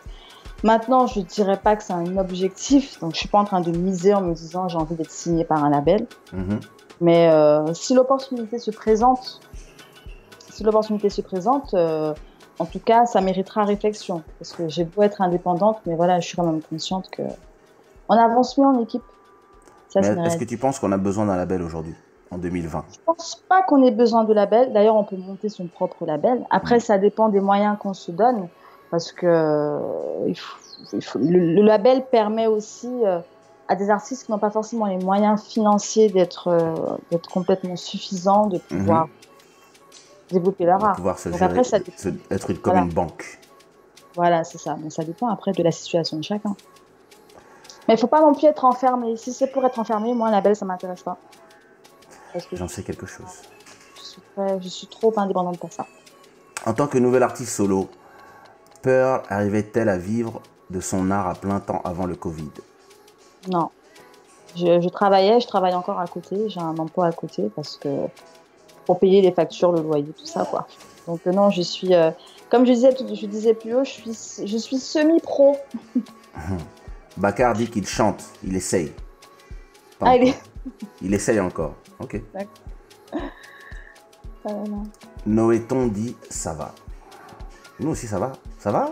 Maintenant, je ne dirais pas que c'est un objectif, donc je suis pas en train de miser en me disant j'ai envie d'être signé par un label. Mhm. Mais euh, si l'opportunité se présente, si l'opportunité se présente, euh, en tout cas, ça méritera réflexion. Parce que j'ai beau être indépendante, mais voilà, je suis quand même consciente que on avance mieux en équipe. Est-ce que tu penses qu'on a besoin d'un label aujourd'hui, en 2020 Je pense pas qu'on ait besoin de label. D'ailleurs, on peut monter son propre label. Après, ça dépend des moyens qu'on se donne, parce que euh, il faut- il faut- le, le label permet aussi euh, à des artistes qui n'ont pas forcément les moyens financiers d'être euh, complètement suffisants, de pouvoir développer leur art. pouvoir se Donc gérer, après, ça se- être comme Voilà. une banque Voilà, c'est ça. Mais ça dépend après de la situation de chacun. Mais il faut pas non plus être enfermé. Si c'est pour être enfermé, moi, un label, ça m'intéresse pas. J'en sais quelque chose. je suis, très- je suis trop indépendante pour ça. En tant que nouvel artiste solo, Pearl arrivait-elle à vivre de son art à plein temps avant le Covid? Non. Je, je travaillais, je travaille encore à côté. J'ai un emploi à côté parce que pour payer les factures, le loyer, tout ça, quoi. Donc euh, non, je suis, euh, comme je disais, je disais plus haut, je suis, je suis semi-pro. (laughs) Bakar dit qu'il chante, il essaye. Pas Ah, il essaye encore. Ok. (laughs) Euh. Noéton dit ça va. Nous aussi ça va? Ça va?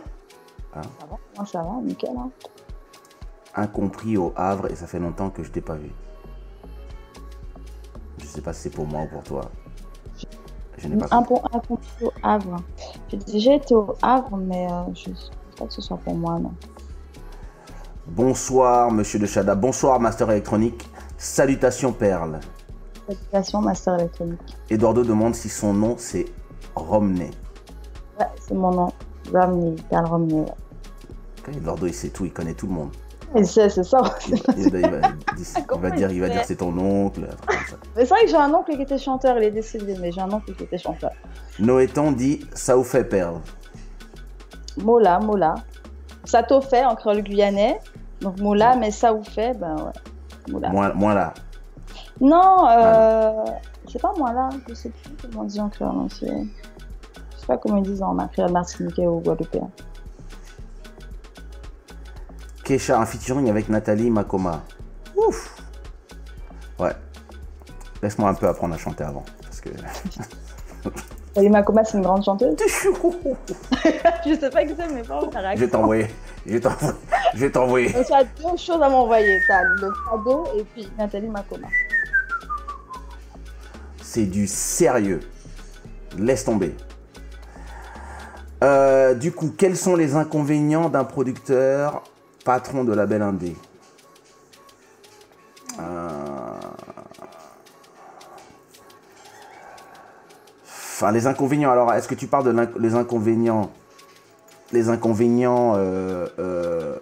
Ça va Moi, ça va, nickel. Hein. Incompris au Havre et ça fait longtemps que je t'ai pas vu. Je sais pas si c'est pour moi ou pour toi. Je n'ai pas Un compris. au Havre. J'ai déjà été au Havre, mais euh, je ne pense pas que ce soit pour moi, non. Bonsoir Monsieur de Chada. Bonsoir Master Électronique. Salutations Perle. Salutations, Master électronique. Eduardo demande si son nom c'est Romney. Ouais, c'est mon nom. Romney, Carl Romney. ouais. Ok, Eduardo il sait tout, il connaît tout le monde. Et c'est c'est ça. Il, il va, il va- il (laughs) Comment va dire, il va il dire c'est ton oncle. c'est vrai que j'ai un oncle qui était chanteur, il est décédé, mais j'ai un oncle qui était chanteur. Noéton dit ça vous fait Perle. Mola, Mola. Ça t'au fait en créole guyanais. Donc Mola, mais ça vous fait, ben ouais. Mola. Moins, moins là. Non, euh, c'est pas moi là, je sais plus comment on dit en créole. Hein, sais pas comment ils disent en martiniquais ou guadeloupéen. Kesha, un featuring avec Nathalie Makoma. Ouf. Ouais. Laisse-moi un peu apprendre à chanter avant. Parce que. (laughs) Salima Koma, c'est une grande chanteuse. (laughs) je sais pas qui c'est, mais pas en Je vais t'envoyer. Je vais t'envoyer. Je vais t'envoyer. Donc, tu as deux choses à m'envoyer. Tu as le cadeau et puis Nathalie Makoma. C'est du sérieux. Laisse tomber. Euh, du coup, quels sont les inconvénients d'un producteur patron de label indé Euh, Enfin, les inconvénients. Alors, est-ce que tu parles de les inconvénients Les inconvénients euh, euh,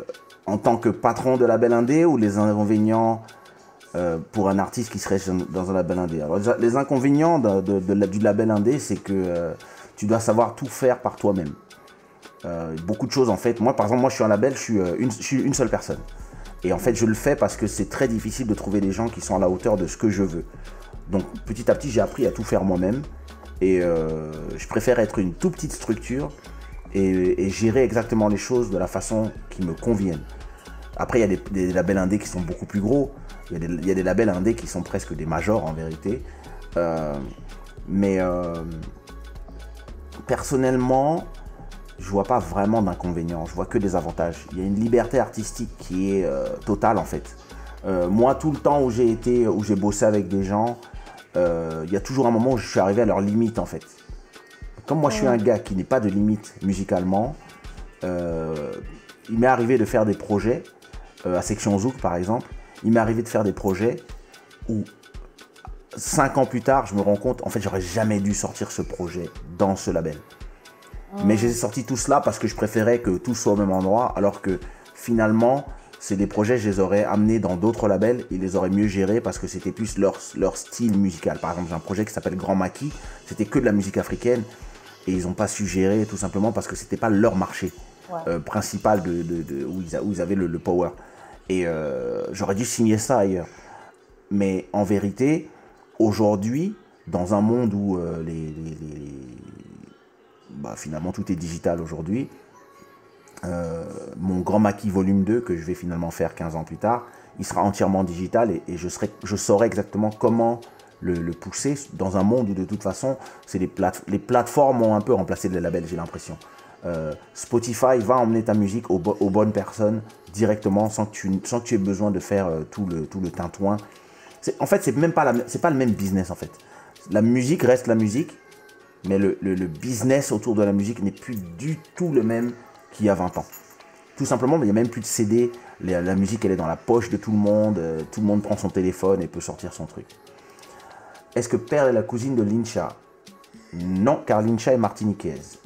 en tant que patron de label indé ou les inconvénients pour un artiste qui serait dans un label indé? Alors, les inconvénients de- du label indé, c'est que tu dois savoir tout faire par toi-même. Euh, beaucoup de choses en fait. Moi, par exemple, moi, je suis un label, je suis, euh, une, je suis une seule personne. Et en fait, je le fais parce que c'est très difficile de trouver des gens qui sont à la hauteur de ce que je veux. Donc, petit à petit, j'ai appris à tout faire moi-même. Et euh, je préfère être une toute petite structure et, gérer exactement les choses de la façon qui me convienne. Après, il y a des, labels indés qui sont beaucoup plus gros. Il y, a des, labels indés qui sont presque des majors en vérité. Mais personnellement, je vois pas vraiment d'inconvénients. Je vois que des avantages. Il y a une liberté artistique qui est euh, totale en fait. Euh, moi, tout le temps où j'ai été, où j'ai bossé avec des gens, euh, il y a toujours un moment où je suis arrivé à leur limite en fait. Comme moi, je suis un gars qui n'est pas de limite musicalement, il m'est arrivé de faire des projets, à Section Zouk par exemple, il m'est arrivé de faire des projets où cinq ans plus tard, je me rends compte, en fait, j'aurais jamais dû sortir ce projet dans ce label. Mais j'ai sorti tout cela parce que je préférais que tout soit au même endroit, alors que finalement, c'est des projets, je les aurais amenés dans d'autres labels, ils les auraient mieux gérés parce que c'était plus leur, leur style musical. Par exemple, j'ai un projet qui s'appelle Grand Maquis, c'était que de la musique africaine, et ils n'ont pas su gérer tout simplement parce que c'était pas leur marché Ouais. euh, principal de, de- de- où, ils a- où ils avaient le, le power. Et euh, j'aurais dû signer ça ailleurs. Mais en vérité, aujourd'hui, dans un monde où euh, bah, finalement tout est digital aujourd'hui, euh, mon Grand Maquis volume 2, que je vais finalement faire 15 ans plus tard, il sera entièrement digital et, je, saurai exactement comment le, pousser dans un monde où de toute façon, les, plate- les plateformes ont un peu remplacé les labels, j'ai l'impression. Euh, Spotify va emmener ta musique aux, bo- aux bonnes personnes directement sans que tu, aies besoin de faire tout, le, tout le tintouin. En fait, c'est même pas, la, c'est pas le même business en fait. La musique reste la musique, mais le, le- le business autour de la musique n'est plus du tout le même qu'il y a 20 ans. Tout simplement, il n'y a même plus de CD. La, la musique, elle est dans la poche de tout le monde. euh, tout le monde prend son téléphone et peut sortir son truc. Est-ce que Pearl est la cousine de Lincha? Non, car Lincha est martiniquaise.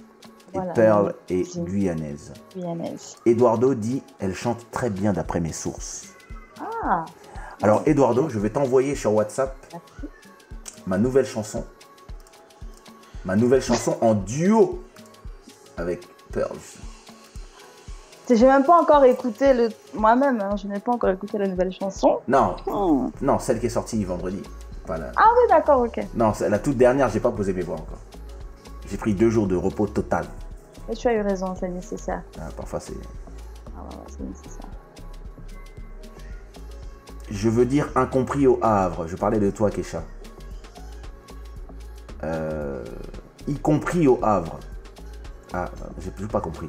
Et Voilà, Pearl est guyanaise. Guyanaise. Eduardo dit elle chante très bien d'après mes sources. Ah, Alors, Eduardo, je vais t'envoyer sur WhatsApp ma nouvelle chanson. Ma nouvelle chanson en duo avec Pearl. J'ai même pas encore écouté le moi-même. hein, je n'ai pas encore écouté la nouvelle chanson. Non, Hmm. non, celle qui est sortie vendredi. Pas la- Ah oui, d'accord, ok. Non, c'est la toute dernière, j'ai pas posé mes voix encore. J'ai pris deux jours de repos total. Mais tu as eu raison, c'est nécessaire. Ah, parfois c'est. Ah ouais, c'est nécessaire. Je veux dire incompris au Havre. Je parlais de toi, Kesha. Euh, y compris au Havre. Ah, j'ai toujours pas compris.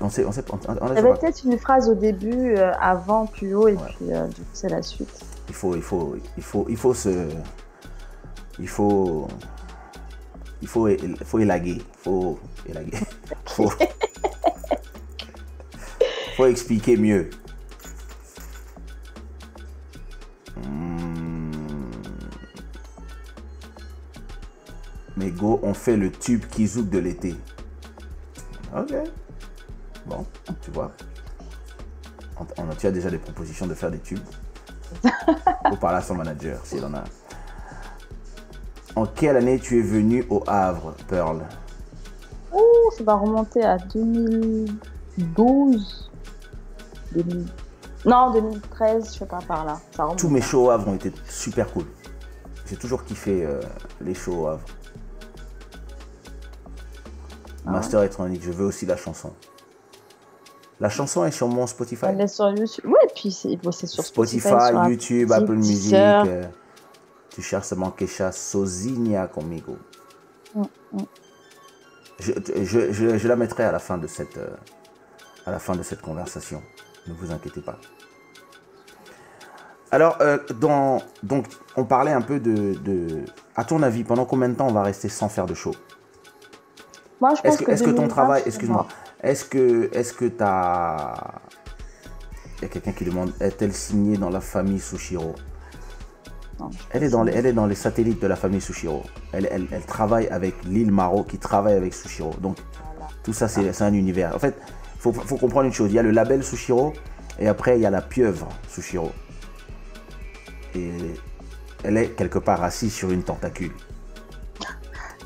On sait, on sait, on, on- Il y avait peut-être une phrase au début, euh, avant, plus haut, et puis euh, du coup, c'est la suite. il faut, il faut, il faut, il faut se, il faut, il faut, il faut élaguer, faut élaguer, faut, (laughs) faut expliquer mieux. Hmm. Mais go, on fait le tube qui zouk de l'été. Ok. Bon, tu vois. On, tu as déjà des propositions de faire des tubes? (laughs) Faut parler à son manager s'il en a. En quelle année tu es venu au Havre, Pearl? Ouh, ça va remonter à 2012. 2000 Non, 2013, je sais pas par là. Ça. Tous mes shows au Havre ont été super cool. J'ai toujours kiffé euh, les shows au Havre. Master électronique, je veux aussi la chanson. La chanson est sur mon Spotify. Elle est sur YouTube. Ouais, et puis c'est bon, sur Spotify, Spotify, sur YouTube, Apple Music. Euh, tu cherches seulement Kesha Sozinha conmigo. Mm, Je, je- je- je la mettrai à la fin de cette, euh, à la fin de cette conversation. Ne vous inquiétez pas. Alors, euh, dans, donc, on parlait un peu de, de- À ton avis, pendant combien de temps on va rester sans faire de show? Moi, je pense Est-ce que, est-ce que ton 2020, travail, excuse-moi, est-ce que, est-ce que t'as, il y a quelqu'un qui demande, est-elle signée dans la famille Sushiro? Non. Elle est dans les, elle est dans les satellites de la famille Sushiro. Elle, elle, elle travaille avec l'île Maro qui travaille avec Sushiro. Donc tout ça c'est, c'est un univers. En fait, faut, faut comprendre une chose. Il y a le label Sushiro et après il y a la pieuvre Sushiro. Et elle est quelque part assise sur une tentacule.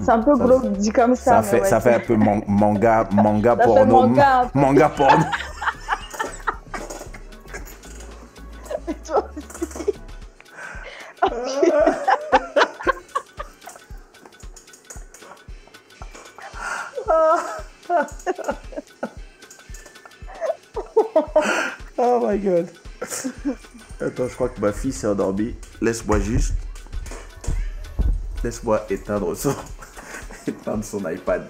C'est un peu Ça- glauque dit comme ça. Ça fait, ouais, ça fait un peu man- manga, manga fait porno. manga (laughs) manga porno. Toi aussi. (laughs) (laughs) (laughs) Oh my god. Attends, je crois que ma fille s'est endormie. Laisse-moi juste. Laisse-moi éteindre son, (laughs) éteindre son iPad.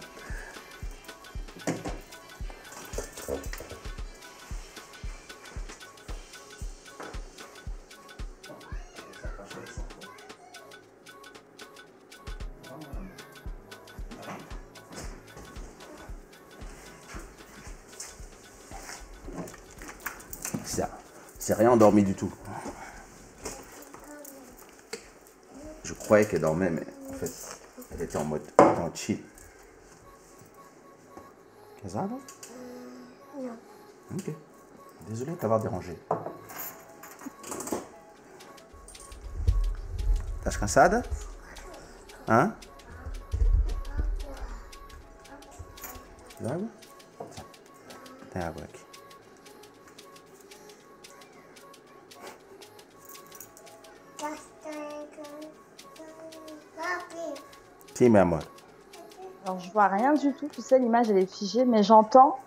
Rien endormi du tout. Je croyais qu'elle dormait, mais en fait, elle était en mode en chill. Non? Ok. Désolé de t'avoir dérangé. Estás cansada? Hã? Água? Tem água aqui. Si, mi amor. Alors, je vois rien du tout. Tu sais, l'image, elle est figée, mais j'entends.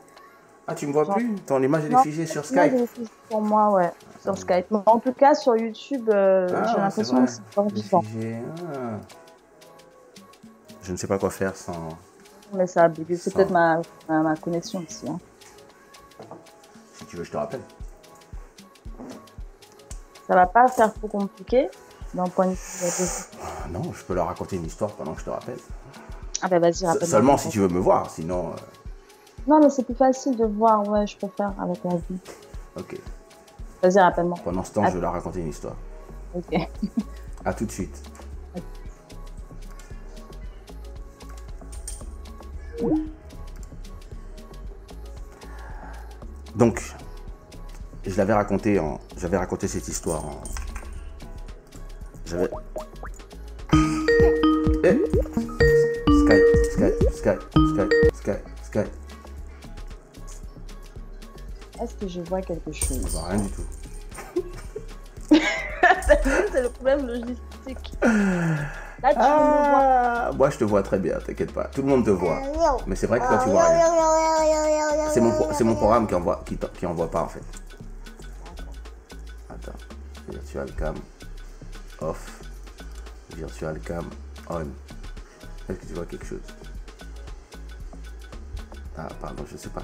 Ah, tu me vois plus? Ton image elle est figée sur Skype. elle est figée pour moi, ouais. Sur Skype. Mais en tout cas, sur YouTube, euh, Ah, j'ai l'impression que c'est est vivant. Ah. Je ne sais pas quoi faire sans. Mais ça a bugué. C'est peut-être ma, ma, ma connexion aussi. hein. Si tu veux, je te rappelle. Ça va pas faire trop compliqué d'un point de vue de- Ah Non, je peux leur raconter une histoire pendant que je te rappelle. Ah bah vas-y, rappelle-moi. Seulement si tu veux me voir, sinon. euh, Non, mais c'est plus facile de voir. Ouais, je préfère avec la vie. Ok. Vas-y, rappelle-moi. Pendant ce temps, je vais leur raconter une histoire. Ok. À tout de suite. Donc, je l'avais raconté en, j'avais raconté cette histoire en, j'avais. Eh Skype, Skype, Skype, Skype, Skype, Skype. Est-ce que je vois quelque chose? Je vois rien du tout. (laughs) C'est le problème logistique. Là, tu me vois. Ah, moi je te vois très bien, t'inquiète pas. Tout le monde te voit. Mais c'est vrai que toi tu vois rien. C'est mon, pro- c'est mon programme qui envoie, qui envoie pas en fait. Attends. Virtual cam off. Virtual cam on. Est-ce que tu vois quelque chose? Ah, pardon, je sais pas.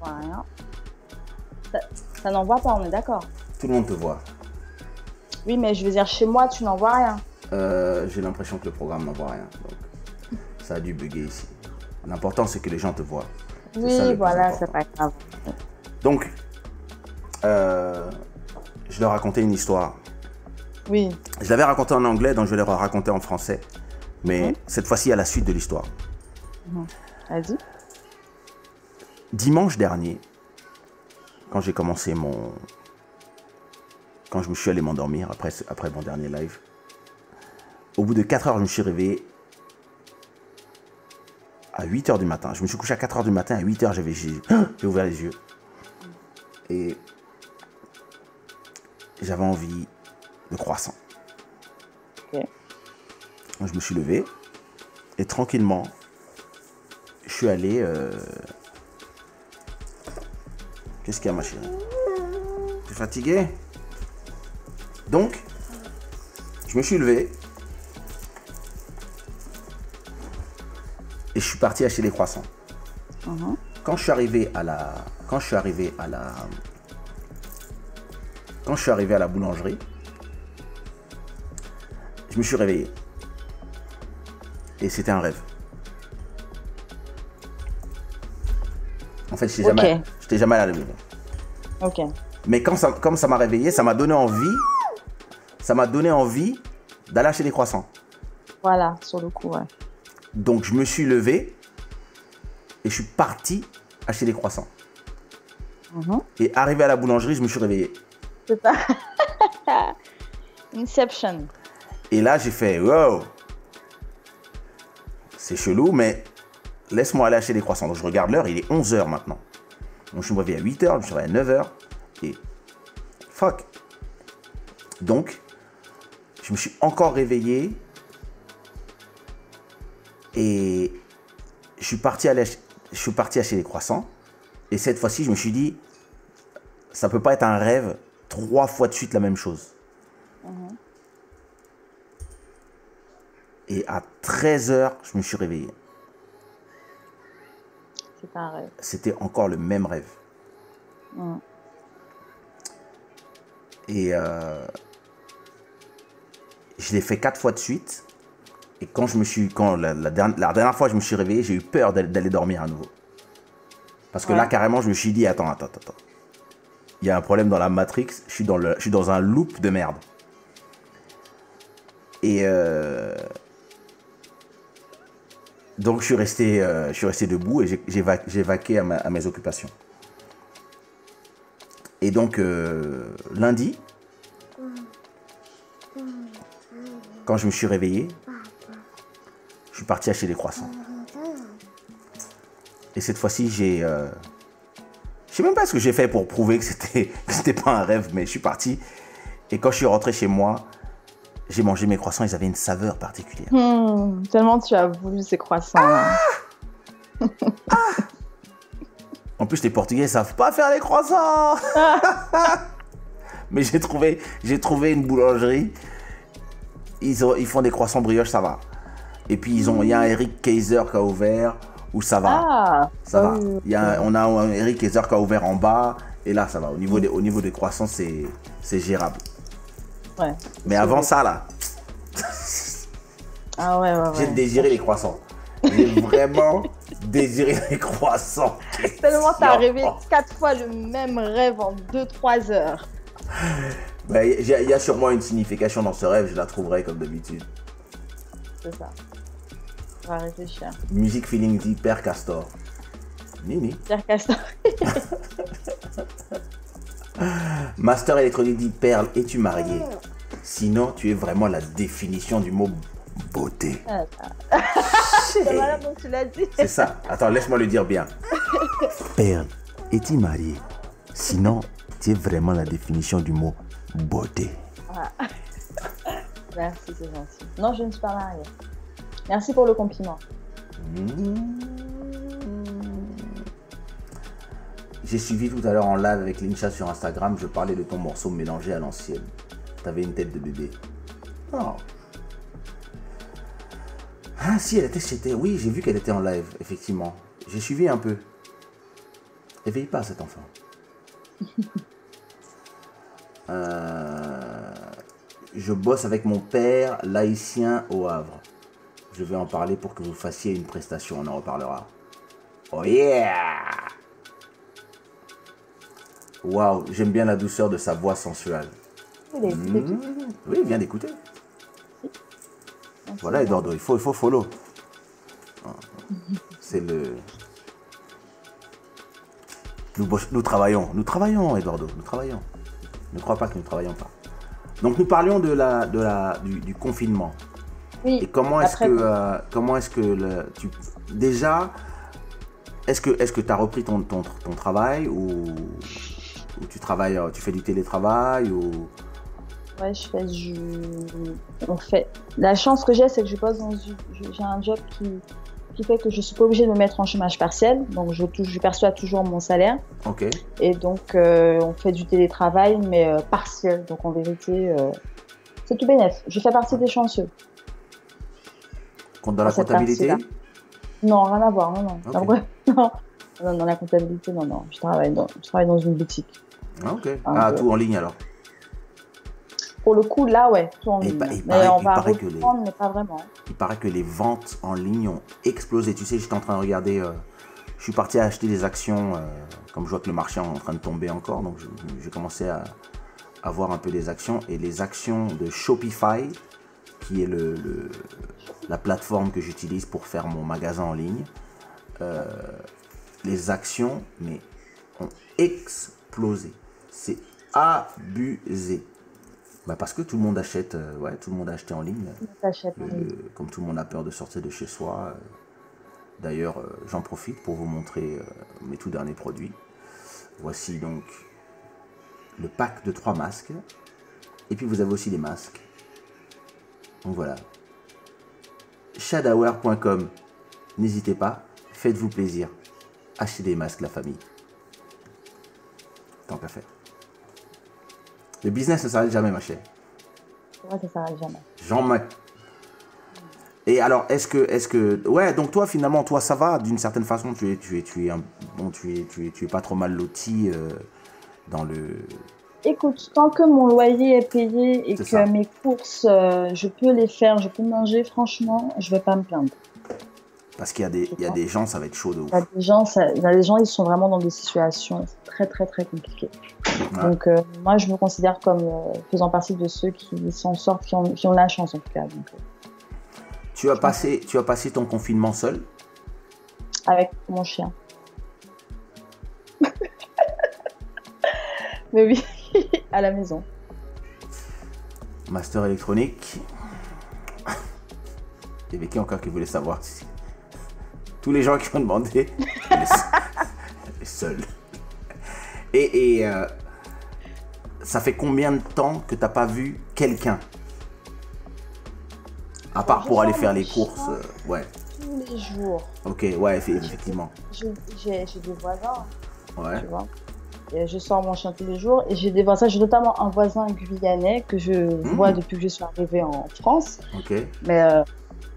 Voilà. Ça, ça n'envoie pas, on est d'accord. Tout le monde te voit. Oui, mais je veux dire, chez moi, tu n'en vois rien. Euh, J'ai l'impression que le programme n'envoie rien. Donc, ça a dû bugger ici. L'important, c'est que les gens te voient. Ça Oui, voilà, c'est pas grave. Donc, euh, je leur racontais une histoire. Oui, Je l'avais raconté en anglais, donc je vais leur raconter en français. Mais cette fois-ci, à la suite de l'histoire. vas-y. Dimanche dernier, quand j'ai commencé mon. Quand je me suis allé m'endormir après, après mon dernier live, au bout de 4 heures, je me suis réveillé à 8 heures du matin. Je me suis couché à 4 heures du matin, à 8 heures, j'avais (gasps) j'ai ouvert les yeux. Et j'avais envie de croissant. Ok. Donc, je me suis levé et tranquillement, je suis allé. euh, Qu'est-ce qu'il y a, ma chérie? T'es fatigué Donc, je me suis levé et je suis parti acheter des croissants. Quand je suis arrivé à la, quand je suis arrivé à la, quand je suis arrivé à la boulangerie, je me suis réveillé et c'était un rêve. En fait, je n'étais jamais, j'étais jamais allé à la maison. Ok. Mais quand ça, comme ça m'a réveillé, ça m'a donné envie, ça m'a donné envie d'aller acheter des croissants. Voilà, sur le coup, ouais. Donc je me suis levé et je suis parti acheter des croissants. Mhm. Et arrivé à la boulangerie, je me suis réveillé. (laughs) Inception. Et là, j'ai fait wow, c'est chelou, mais laisse-moi aller acheter des croissants. Donc je regarde l'heure, il est 11h maintenant. Donc je me réveille à 8h, je me suis réveillé à 9h. Et fuck. Donc, je me suis encore réveillé. Et je suis parti, aller je suis acheter des croissants. Et cette fois-ci, je me suis dit, ça peut pas être un rêve trois fois de suite la même chose. Et à 13h, je me suis réveillé. C'est pas un rêve. C'était encore le même rêve. Et euh, je l'ai fait quatre fois de suite. Et quand je me suis, quand la, la dernière, la dernière fois je me suis réveillé, j'ai eu peur d'aller dormir à nouveau. Parce que là, carrément, je me suis dit, attends, attends, attends. Il y a un problème dans la Matrix. Je suis dans, le, je suis dans un loop de merde. Et euh, donc, je suis resté, euh, je suis resté debout et j'ai- va- vaqué à, mes occupations. Et donc, euh, lundi, quand je me suis réveillé, je suis parti acheter des croissants. Et cette fois-ci, j'ai. Sais même pas ce que j'ai fait pour prouver que c'était que c'était pas un rêve, mais je suis parti. Et quand je suis rentré chez moi, j'ai mangé mes croissants, ils avaient une saveur particulière. Hmm, tellement tu as voulu ces croissants. hein. En plus, les Portugais savent pas faire les croissants. (laughs) Mais j'ai trouvé, j'ai trouvé une boulangerie. Ils, ont- ils font des croissants brioches, ça va. Et puis ils ont, il y a un Eric Kaiser qui a ouvert où ça va, Ah, ça va. Il y a, on a un Eric Kaiser qui a ouvert en bas et là ça va. Au niveau des, au niveau des croissants, c'est, c'est gérable. ouais. Mais avant ça là, Ah ouais, ouais, j'ai désiré les croissants. J'ai vraiment (laughs) désiré les croissants. Tellement t'as rêvé quatre fois le même rêve en 2-3 heures. Ben, y, il y a sûrement une signification dans ce rêve, je la trouverai comme d'habitude. C'est ça. Va réfléchir. Musique feeling dit Père Castor. Nini. Pierre Castor. (laughs) Master électronique dit Perle, es-tu mariée Sinon, tu es vraiment la définition du mot beauté. (laughs) C'est voilà dont tu l'as dit. C'est ça. Attends, laisse-moi le dire bien. (laughs) Perle, es-tu mariée Sinon, tu es vraiment la définition du mot beauté. Merci, c'est gentil. Non, je ne suis pas mariée. Merci pour le compliment. J'ai suivi tout à l'heure en live avec Lincha sur Instagram, je parlais de ton morceau mélangé à l'ancienne. T'avais une tête de bébé. Oh. Ah si, elle était, c'était, oui, j'ai vu qu'elle était en live, effectivement. J'ai suivi un peu. Éveille pas cet enfant. (laughs) Euh, je bosse avec mon père, laïcien au Havre. Je vais en parler pour que vous fassiez une prestation, on en reparlera. Oh yeah Waouh, j'aime bien la douceur de sa voix sensuelle. Mmh, Oui, viens d'écouter. Voilà, Eduardo, il faut, il faut follow. (laughs) C'est le. Nous, travaillons, nous travaillons, Eduardo, nous travaillons. Ne crois pas que nous ne travaillons pas. Donc nous parlions de la, de la, du, du confinement. Oui. Et comment est-ce que, euh, comment est-ce que le, tu, déjà, est-ce que, est-ce que tu as repris ton, ton, ton travail ou, ou tu travailles, euh, tu fais du télétravail ou? Ouais, je fais du. On fait. La chance que j'ai, c'est que je bosse dans je- J'ai un job qui, qui fait que je suis pas obligée de me mettre en chômage partiel. Donc, je, je perçois toujours mon salaire. Ok. Et donc, euh, on fait du télétravail, mais euh, partiel. Donc, en vérité, euh, c'est tout bénef. Je fais partie des chanceux. Compte dans la comptabilité. Non, rien à voir. Non, (laughs) non. Non. Non, dans la comptabilité, non, non. Je travaille dans, je travaille dans une boutique. Ah, ok. Ah, peu. tout en ligne alors. Pour le coup, là, ouais, tout en Et ligne. pa- il mais paraît- on il va paraît que les- mais pas vraiment. Il paraît que les ventes en ligne ont explosé. Tu sais, j'étais en train de regarder. euh, je suis parti acheter des actions, euh, comme je vois que le marché est en train de tomber encore. Donc, j'ai commencé à, à voir un peu des actions. Et les actions de Shopify, qui est le, le- la plateforme que j'utilise pour faire mon magasin en ligne, euh, les actions mais, ont explosé. C'est abusé. Bah, parce que tout le monde achète, euh, ouais, tout le monde a acheté en ligne. Comme tout le monde a peur de sortir de chez soi. euh, D'ailleurs, j'en profite pour vous montrer mes tout derniers produits. Voici donc le pack de trois masques. Et puis vous avez aussi les masques. Donc voilà. Shadowwear.com. N'hésitez pas, faites-vous plaisir. Achetez des masques, la famille. Tant qu'à faire. Le business ne s'arrête jamais, ma chère. Vrai, ça s'arrête jamais. Jean-Mac. Et alors, est-ce que, est-ce que, ouais, donc toi finalement, toi ça va d'une certaine façon, tu es, tu es, tu es, un- bon, tu es, tu es, tu es pas trop mal loti euh, dans le. Écoute, tant que mon loyer est payé et que ça. mes courses, euh, je peux les faire, je peux manger, franchement, je vais pas me plaindre. Parce qu'il y a des, il y a des gens, ça va être chaud de ouf. Il y a des gens, ça- il y a des gens, ils sont vraiment dans des situations très très très compliquées. Ouais. Donc euh, moi, je me considère comme euh, faisant partie de ceux qui s'en sortent, qui ont, qui ont la chance en tout cas. Donc, Tu as passé, tu as passé ton confinement seul? avec mon chien. (laughs) Mais oui, (laughs) à la maison. Master électronique. Il y avait qui encore qui voulait savoir Tous les gens qui ont demandé. (laughs) Est seule. Et, et, euh, ça fait combien de temps que t'as pas vu quelqu'un? À part pour aller faire les courses. euh, ouais. Tous les jours. Ok, ouais, effe- effectivement. J'ai des voisins, Ouais. tu vois. Et je sors mon chien tous les jours et j'ai des voisins. J'ai notamment un voisin guyanais que je Mmh. vois depuis que je suis arrivée en France, Ok. mais euh,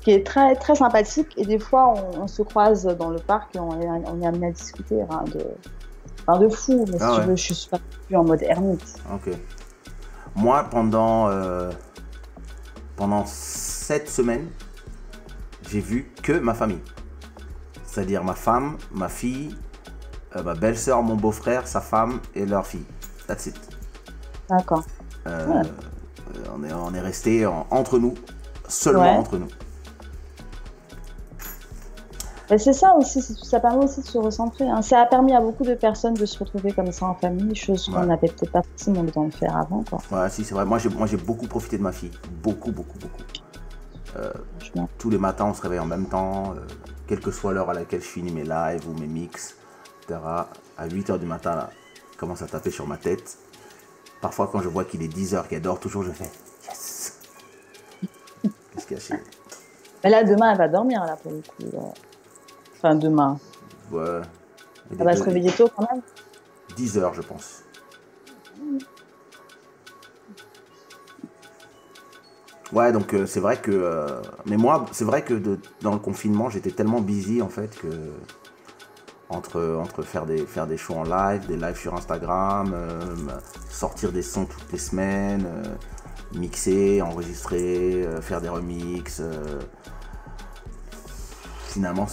qui est très très sympathique. Et des fois, on, on se croise dans le parc et on est, on est amené à discuter, de, rien de fou. Mais si Ah tu veux, je suis pas plus en mode ermite. Moi, pendant, euh, pendant sept semaines, j'ai vu que ma famille. C'est-à-dire ma femme, ma fille, euh, ma belle-sœur, mon beau-frère, sa femme et leur fille. That's it. D'accord. Euh, Ouais. euh, on est, on est resté en- entre nous, seulement Ouais. entre nous. C'est ça aussi, ça permet aussi de se recentrer. hein. Ça a permis à beaucoup de personnes de se retrouver comme ça en famille, chose qu'on n'avait peut-être pas forcément le temps de faire avant. Quoi. Ouais, si, c'est vrai. Moi, j'ai, beaucoup profité de ma fille. Beaucoup, beaucoup, beaucoup. Tous les matins, on se réveille en même temps, euh, quelle que soit l'heure à laquelle je finis mes lives ou mes mix. À 8h du matin, là, commence à taper sur ma tête. Parfois, quand je vois qu'il est 10h, qu'elle dort toujours, je fais Yes Qu'est-ce qu'il y a chez Mais là, demain, elle va dormir, là, pour le coup. Enfin, demain. Ouais. Elle va deux- se réveiller tôt quand même? 10 heures, je pense. Ouais, donc euh, c'est vrai que. euh, mais moi, c'est vrai que de- dans le confinement, j'étais tellement busy en fait que. Entre, faire, des, faire des shows en live, des lives sur Instagram, euh, sortir des sons toutes les semaines, euh, mixer, enregistrer, euh, faire des remixes. finalement,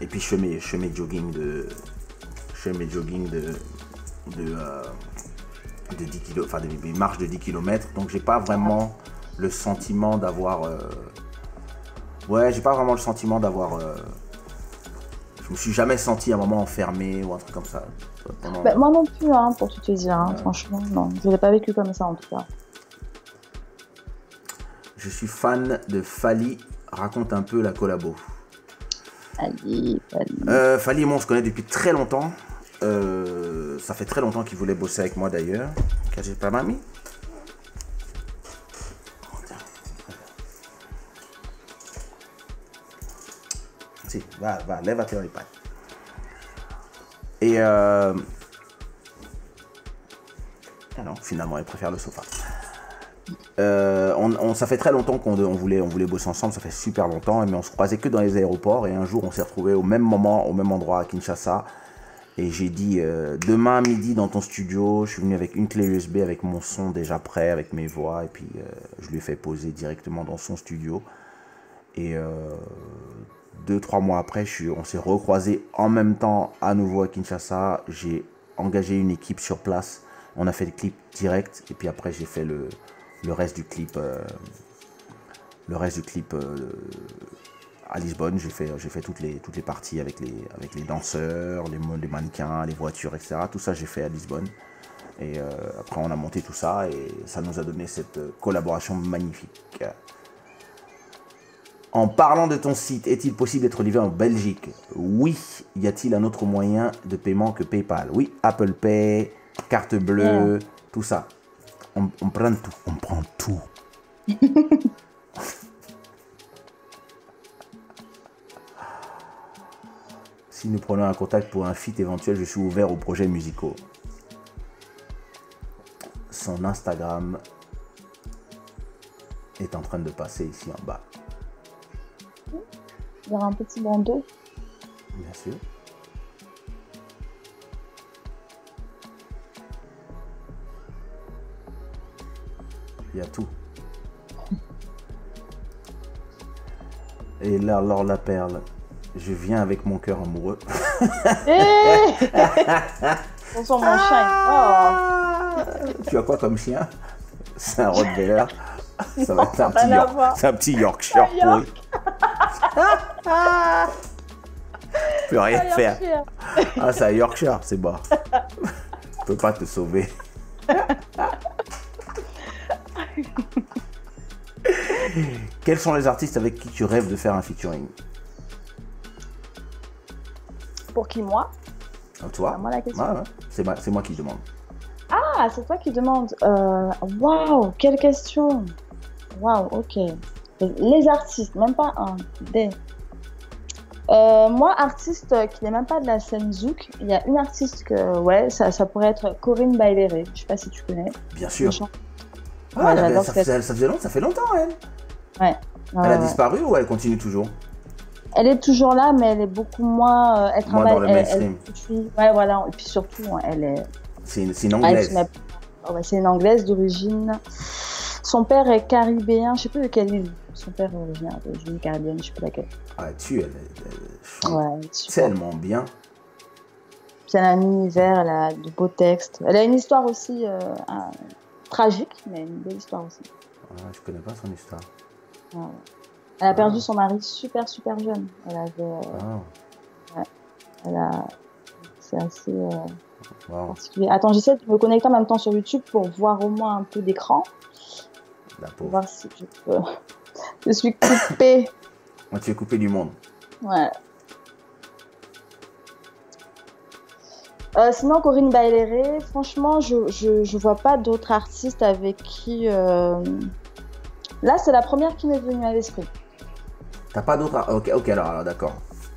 et puis je fais mes, jogging de. Je fais mes jogging de. de, de 10 km, enfin des, marches de 10 km. Donc j'ai pas vraiment le sentiment d'avoir. Ouais, j'ai pas vraiment le sentiment d'avoir. Euh, Je me suis jamais senti à un moment enfermé ou un truc comme ça. Pendant- Bah, moi non plus, hein, pour tout te dire, hein, Ouais. franchement, non. Je l'ai pas vécu comme ça en tout cas. Je suis fan de Fali. Raconte un peu la collabo. Allez, allez. Euh, Fali et moi, on se connaît depuis très longtemps. Euh, ça fait très longtemps qu'il voulait bosser avec moi d'ailleurs. J'ai va, va, lève à tes iPad. Et euh... Ah non, finalement, il préfère le sofa. Euh, on, ça fait très longtemps qu'on on voulait, on voulait bosser ensemble, ça fait super longtemps, mais on se croisait que dans les aéroports. Et un jour, on s'est retrouvés au même moment, au même endroit à Kinshasa. Et j'ai dit, euh, demain midi dans ton studio, je suis venu avec une clé USB, avec mon son déjà prêt, avec mes voix. Et puis, je lui ai fait poser directement dans son studio. Et deux, trois mois après, on s'est recroisés en même temps à nouveau à Kinshasa. J'ai engagé une équipe sur place. On a fait le clip direct. Et puis après, j'ai fait le, reste du clip. euh, le reste du clip euh, à Lisbonne. J'ai fait, toutes, les, parties avec les, danseurs, les, mannequins, les voitures, etc. Tout ça, j'ai fait à Lisbonne. Et euh, après, on a monté tout ça et ça nous a donné cette euh, collaboration magnifique. En parlant de ton site, est-il possible d'être livré en Belgique? Oui. Y a-t-il un autre moyen de paiement que PayPal? Oui, Apple Pay, carte bleue, tout ça. On, on prend tout. On prend tout. (laughs) si nous prenons un contact pour un feat éventuel, je suis ouvert aux projets musicaux. Son Instagram est en train de passer ici en bas. Il y aura un petit bandeau. Bien sûr. Il y a tout. (laughs) Et là, alors la perle, je viens avec mon cœur amoureux. Eh (laughs) Attention, mon chien. Ah Tu as quoi comme chien? C'est un Rottweiler. (laughs) Ça va être un petit, York- un petit Yorkshire York. Peut rien Oh. faire. Ah, c'est un Yorkshire, c'est bon. Je peux pas te sauver. Quels sont les artistes avec qui tu rêves de faire un featuring? Pour qui, moi? Ah, Toi C'est à moi la question. Ouais, ouais. C'est moi, c'est moi qui demande. Ah, c'est toi qui demandes. Euh, Waouh, quelle question. Waouh, ok. Les artistes, même pas un, des. Euh, moi, artiste qui n'est même pas de la scène Zouk, il y a une artiste que, ouais, ça, ça pourrait être Corinne Bailere. Je sais pas si tu connais. Bien sûr. Ah, Ouais, elle ça, ça faisait long- ça fait longtemps, elle. Ouais, Elle a ouais. disparu ou elle continue toujours? Elle est toujours là, mais elle est beaucoup moins. euh, elle travaille. dans le mainstream. elle ouais, voilà. Et puis surtout, hein, elle est. C'est une, Ah, anglaise. ouais, c'est une anglaise d'origine. Son père est caribéen, je sais plus de quelle île. Son père est originaire d'origine caribéenne, je sais plus laquelle. Ah, tu, elle, elle- elle chante Ouais, tellement bien. Puis elle a un univers, elle a de beaux textes. Elle a une histoire aussi euh, un- tragique, mais une belle histoire aussi. Ah, je connais pas son histoire. Ouais, ouais. Elle a perdu son mari super super jeune. Elle avait, euh, Ah, elle a, c'est assez euh, wow, particulier. Attends, j'essaie de me connecter en même temps sur YouTube pour voir au moins un peu d'écran, la pour pauvre. voir si je peux. Je suis coupée. Moi, tu es coupé du monde. Ouais. Euh, sinon, Corinne Bailere, franchement, je, je, je vois pas d'autres artistes avec qui. euh, Là, c'est la première qui m'est venue à l'esprit. T'as pas d'autres. Ok, ok, alors, alors, d'accord.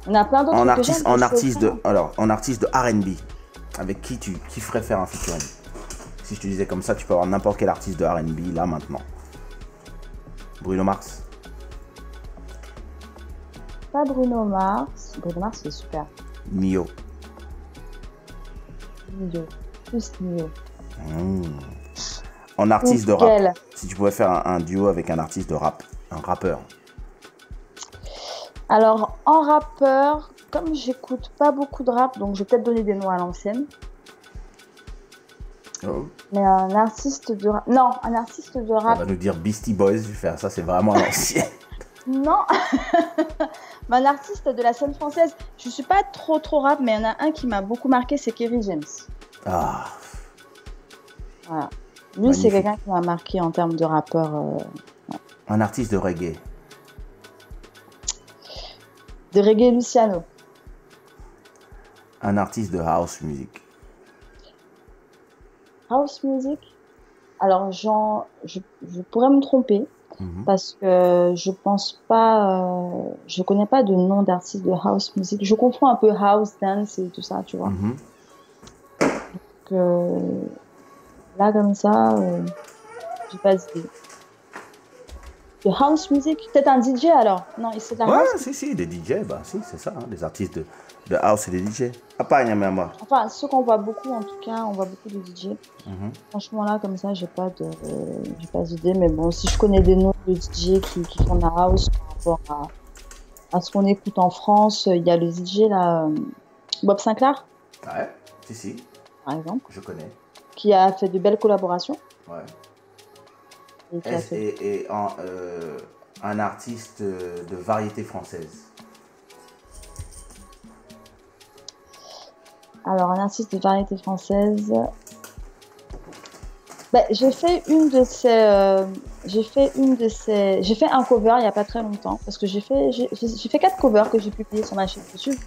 On a plein d'autres En artiste, en artiste de, alors, en artiste de R&B. avec qui tu kifferais faire un featuring? Si je te disais comme ça, tu peux avoir n'importe quel artiste de RB là maintenant. Bruno Mars Pas Bruno Mars. Bruno Mars, c'est super. Nio Nio. Plus Nio. Hmm. En artiste de rap. Si tu pouvais faire un, un duo avec un artiste de rap, un rappeur. Alors, en rappeur, comme j'écoute pas beaucoup de rap, donc je vais peut-être donner des noms à l'ancienne. Oh. Mais un artiste de rap. Non, un artiste de On rap. va nous dire Beastie Boys, je vais faire ça, c'est vraiment l'ancien. Non (laughs) Mais un artiste de la scène française. Je suis pas trop trop rap, mais il y en a un qui m'a beaucoup marqué, c'est Kerry James. Ah, Voilà. Lui, c'est quelqu'un qui m'a marqué en termes de rappeur. euh, un artiste de reggae. De reggae Luciano. Un artiste de house music. House music. Alors, j'en- je, je pourrais me tromper Mhm. parce que je pense pas, euh, je connais pas de nom d'artiste de house music. Je confonds un peu house dance et tout ça, tu vois. Mhm. que là comme ça, euh, j'ai pas d'idée. De house music, peut-être un DJ alors Non, c'est de la Ouais, house. si, si, des DJ, bah si, c'est ça, hein, des artistes de, de house et des DJ. Ah, pas Nyamama. Enfin, ceux qu'on voit beaucoup en tout cas, on voit beaucoup de DJ. Mhm. Franchement là comme ça, j'ai pas de, euh, pas d'idée. Mais bon, si je connais des noms de DJ qui, qui font de la house par rapport à, à ce qu'on écoute en France, il y a le DJ là, euh, Bob Sinclair Ouais, si, si, par exemple, je connais. qui a fait de belles collaborations. Ouais. Et qui a Est-ce- fait... Et, et en, euh, un artiste euh, de variété française. Alors, un artiste de variété française. Ben, j'ai fait une de ces. euh, j'ai fait une de ces. J'ai fait un cover il n'y a pas très longtemps parce que j'ai fait j'ai j'ai fait quatre covers que j'ai publiés sur ma chaîne YouTube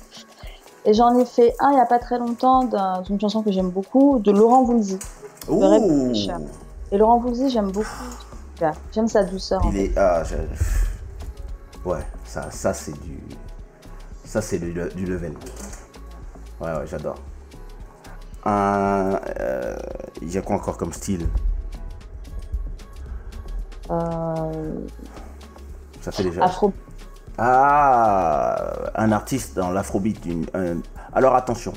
et j'en ai fait un il n'y a pas très longtemps d'un- d'une chanson que j'aime beaucoup de Laurent Voulzy. Et Laurent Voulzy j'aime beaucoup. J'aime sa douceur. en Il fait. est. Ah, je- Ouais, ça, ça c'est du. Ça, c'est du, du level. Ouais, ouais, j'adore. Un. euh, Il y a quoi encore comme style? Euh, Ça fait déjà. Afro. Ah, un artiste dans l'afrobeat. d'une- un- Alors attention,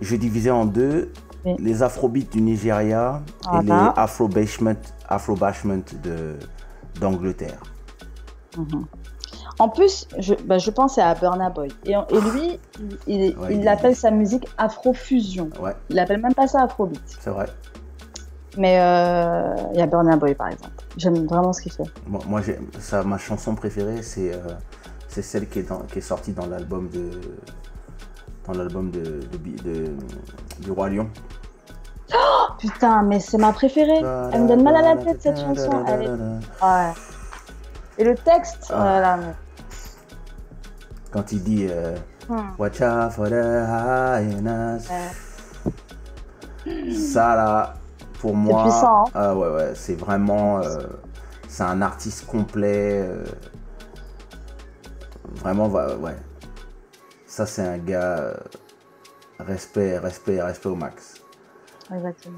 je divisais en deux Oui. les afrobeats du Nigeria et les afro-bashment afro de d'Angleterre. En plus, je, bah, je pensais à Burna Boy. Et, et lui, il, il, Ouais, il il- appelle sa musique Afrofusion. Ouais, Il appelle même pas ça Afrobeat. c'est vrai. Mais euh, il y a Burna Boy par exemple. J'aime vraiment ce qu'il fait. Moi, ça, ma chanson préférée, c'est euh, c'est celle qui est, dans- qui est sortie dans l'album de dans l'album de, de, Bi- de- du roi lion. Oh, putain, mais c'est ma préférée. Elle me donne mal à la tête cette chanson. Elle est... ouais. Et le texte, Ah. voilà. Quand il dit euh, Hmm. Watch out for the hyenas. Ouais. Ça là, pour moi, puissant, hein. ah ouais ouais, c'est vraiment, euh, c'est un artiste complet. euh, vraiment, ouais. Ça c'est un gars, euh, respect, respect, respect au max. Exactement.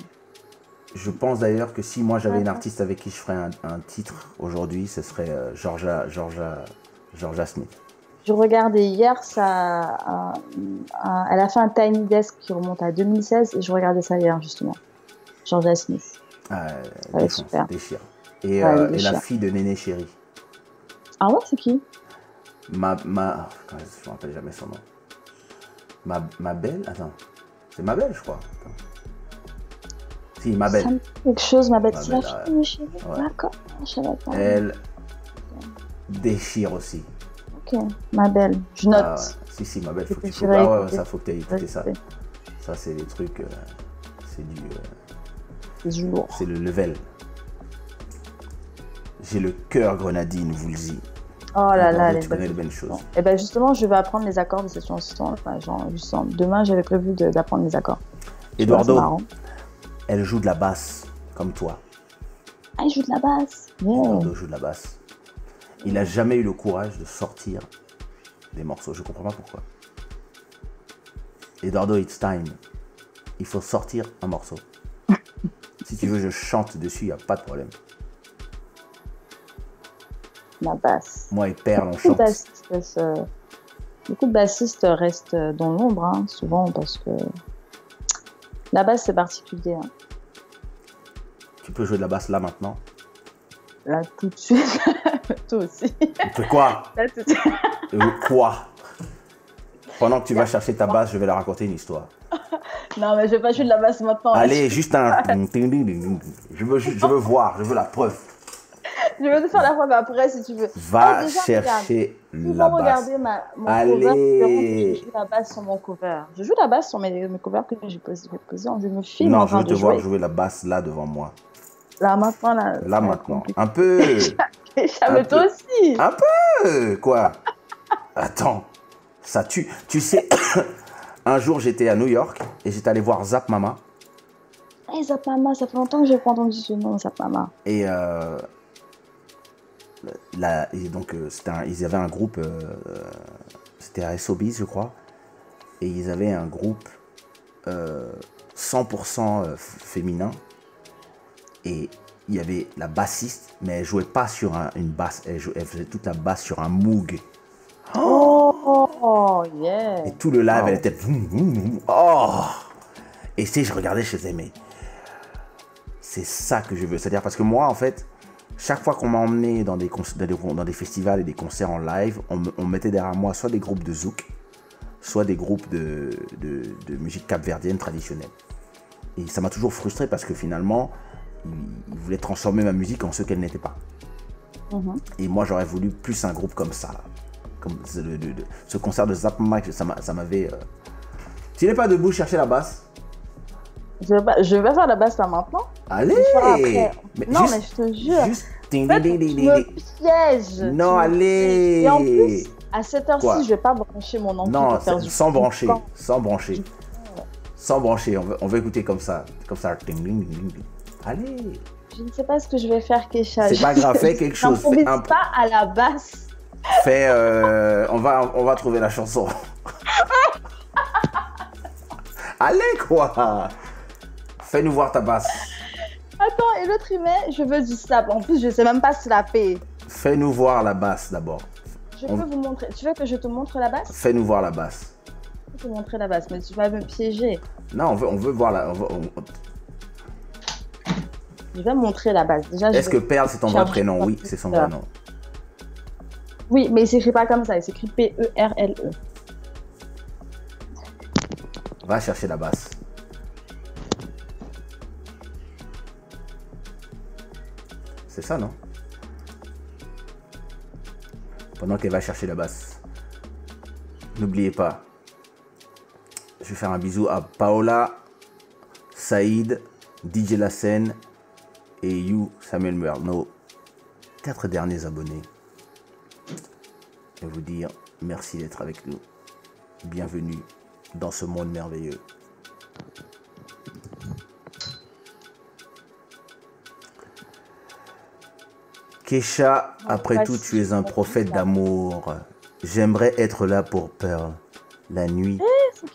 Je pense d'ailleurs que si moi j'avais une artiste avec qui je ferais un, un titre aujourd'hui, ce serait euh, Georgia, Georgia, Georgia Smith. Je regardais hier, ça, un- un- elle a fait un Tiny Desk qui remonte à 2016 et je regardais ça hier justement. Georgia Smith. Ah, Ouais, super. déchire. Et, Ouais, euh, et la déchire. fille de Néné Chéri. Ah ouais, c'est qui? Ma, ma, oh, je me rappelle jamais son nom. Ma, ma belle, attends, c'est ma belle, je crois. Attends. Si, ma Ça belle. me dit quelque chose, ma. Ma C'est la belle, fille de chérie. ouais. D'accord. Je savais pas. Elle déchire aussi. Ok, ma belle. Je note. Ah ouais. Si, si, ma belle, faut que tu ah ouais, ça faut que tu aies écouté ça. Ouais, Ça, c'est des trucs, euh, c'est du, euh, C'est du lourd. c'est le level. J'ai le cœur grenadine, vous le dis. Oh là là, les belles choses. Et ben justement, je vais apprendre les accords de cette chanson. Enfin, genre, justement, demain, j'avais prévu d'apprendre les accords. Eduardo, elle joue de la basse, comme toi. Ah, il joue de la basse. Yeah. Eduardo joue de la basse. Il a jamais eu le courage de sortir des morceaux. Je comprends pas pourquoi. Eduardo, it's time. il faut sortir un morceau. (laughs) si tu veux, je chante dessus, il n'y a pas de problème. La basse. Moi et Perle, on Beaucoup de chante. bassistes restent, euh, beaucoup de bassistes restent dans l'ombre, hein, souvent parce que la basse c'est particulier. hein. Tu peux jouer de la basse là maintenant. Là tout de suite, (laughs) toi aussi. Quoi Là, tout de suite. Quoi Pendant que tu vas chercher ta basse, je vais leur raconter une histoire. (laughs) Non mais je vais pas jouer de la basse maintenant. Allez, juste un. (laughs) Je veux, je veux voir, je veux la preuve. Je vais te faire la preuve après si tu veux. Va Ah, déjà, chercher regarde. La basse. regarder ma, mon Allez. cover, je joue la basse sur mon cover. Je joue la basse sur mes, mes covers que j'ai posés. Je me filme en Non, je veux te voir jouer. jouer la basse là devant moi. Là maintenant, là. Là maintenant. Un peu. (laughs) peu. aussi. Un peu. Quoi Attends. Ça tue. Tu sais, (coughs) un jour j'étais à New York et j'étais allé voir Zap Mama. Hey, Zapama, ça fait longtemps que j'ai pas entendu ce nom, Zapama. Et, euh, et donc, euh, un- ils avaient un groupe, euh, c'était à SOBIS, je crois, et ils avaient un groupe euh, 100% euh, f- féminin. Et il y avait la bassiste, mais elle jouait pas sur un- une basse, elle, faisait toute la basse sur un Moog. Oh, oh, yeah. Et tout le live, elle était. Oh Et tu sais, je regardais, je disais, mais c'est ça que je veux. C'est-à-dire, parce que moi, en fait, chaque fois qu'on m'a emmené dans des, conc- dans, des, dans des festivals et des concerts en live, on mettait derrière moi soit des groupes de zouk, soit des groupes de, de, de musique capverdienne traditionnelle. Et ça m'a toujours frustré parce que finalement, ils voulaient transformer ma musique en ce qu'elle n'était pas. Mhm. Et moi, j'aurais voulu plus un groupe comme ça. Comme ce, le- le- ce concert de Zap Mike, ça m'a- ça m'avait. Euh... Tu n'es pas debout chercher la basse Je vais, pas, je vais faire la basse là maintenant. Allez. Mais non, juste- mais je te jure. Juste. En fait, tu me pièges. Non, Tu me allez. pièges. Et en plus, à cette heure-ci, je vais pas brancher mon ampli Non, sans brancher. Sans brancher. Sans brancher. On va, on va écouter comme ça. Comme ça. Ding, ding, ding, ding. Allez Je ne sais pas ce que je vais faire, Kesha. C'est pas grave, fais (laughs) quelque chose, fais J'improvise un- pas à la basse. Fais. euh, on, va, on va trouver la chanson. (laughs) allez, quoi Fais-nous voir ta basse. Attends, et l'autre, il met, je veux du slap. En plus, je sais même pas slapper. Fais-nous voir la basse d'abord. Je On- peux vous montrer. Tu veux que je te montre la basse? Fais-nous voir la basse. Je peux te montrer la basse, mais tu vas me piéger. Non, on veut, on veut voir la. on veut- on- Je vais montrer la. Déjà, je Est-ce que Perle, c'est ton vrai prénom Oui, c'est son vrai nom. Oui, mais il s'écrit pas comme ça. Il s'écrit E P-E-R-L-E. Va chercher la basse. C'est ça, non Pendant qu'elle va chercher la basse. N'oubliez pas. Je vais faire un bisou à Paola, Saïd, DJ Lassen et You, Samuel Muir, nos quatre derniers abonnés. Et vous dire merci d'être avec nous. Bienvenue dans ce monde merveilleux. Kesha, après tout, tu es un prophète d'amour. J'aimerais être là pour Pearl, la nuit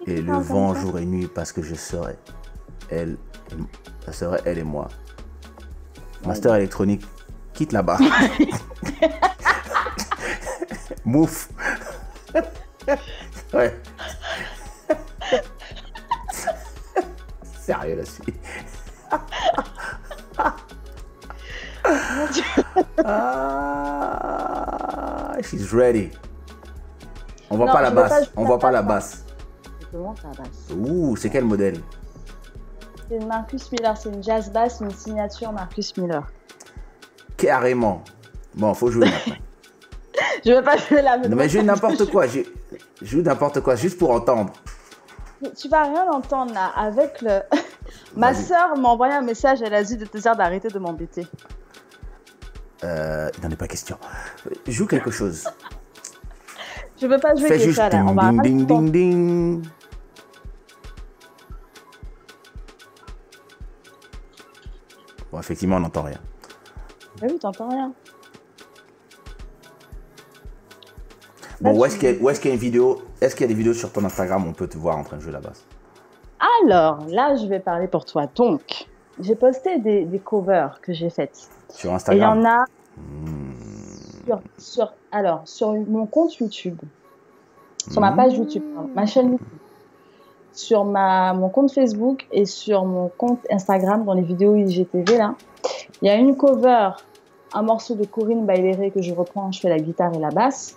qui et le vent jour et nuit parce que je serai elle, et- ça serait elle et moi. Master électronique, quitte là-bas. (laughs) Mouf. (laughs) ouais. (laughs) Sérieux là-dessus. ah, she's ready. On voit Non, pas la pas basse. jouer On voit pas montre la basse. Ouh, c'est quel modèle? C'est une Marcus Miller. C'est une jazz basse, une signature Marcus Miller. Carrément. Bon, faut jouer maintenant. (laughs) Je vais pas jouer la Non mais joue n'importe quoi. Joue, joue n'importe quoi, juste pour entendre. Tu vas rien entendre là. Avec le. (laughs) Ma sœur m'a envoyé un message. Elle a dit de te dire d'arrêter de m'embêter. Euh, il n'en est pas question. Joue quelque chose. Je veux pas jouer Fais que juste ça là. On ding va ding ding ding ding. Bon, effectivement, on n'entend rien. Ah oui, t'entends rien. Bon, où est-ce qu'il y, y a une vidéo Est-ce qu'il y a des vidéos sur ton Instagram où on peut te voir en train de jouer la basse Alors, là, je vais parler pour toi. Donc, j'ai posté des, des covers que j'ai faites. Sur Et il y Instagram. en a Hmm. sur, sur- alors, sur mon compte YouTube, sur ma Mhm. page YouTube, ma chaîne YouTube, sur ma, mon compte Facebook et sur mon compte Instagram dans les vidéos IGTV, là, il y a une cover, un morceau de Corinne Bailéré que je reprends, je fais la guitare et la basse.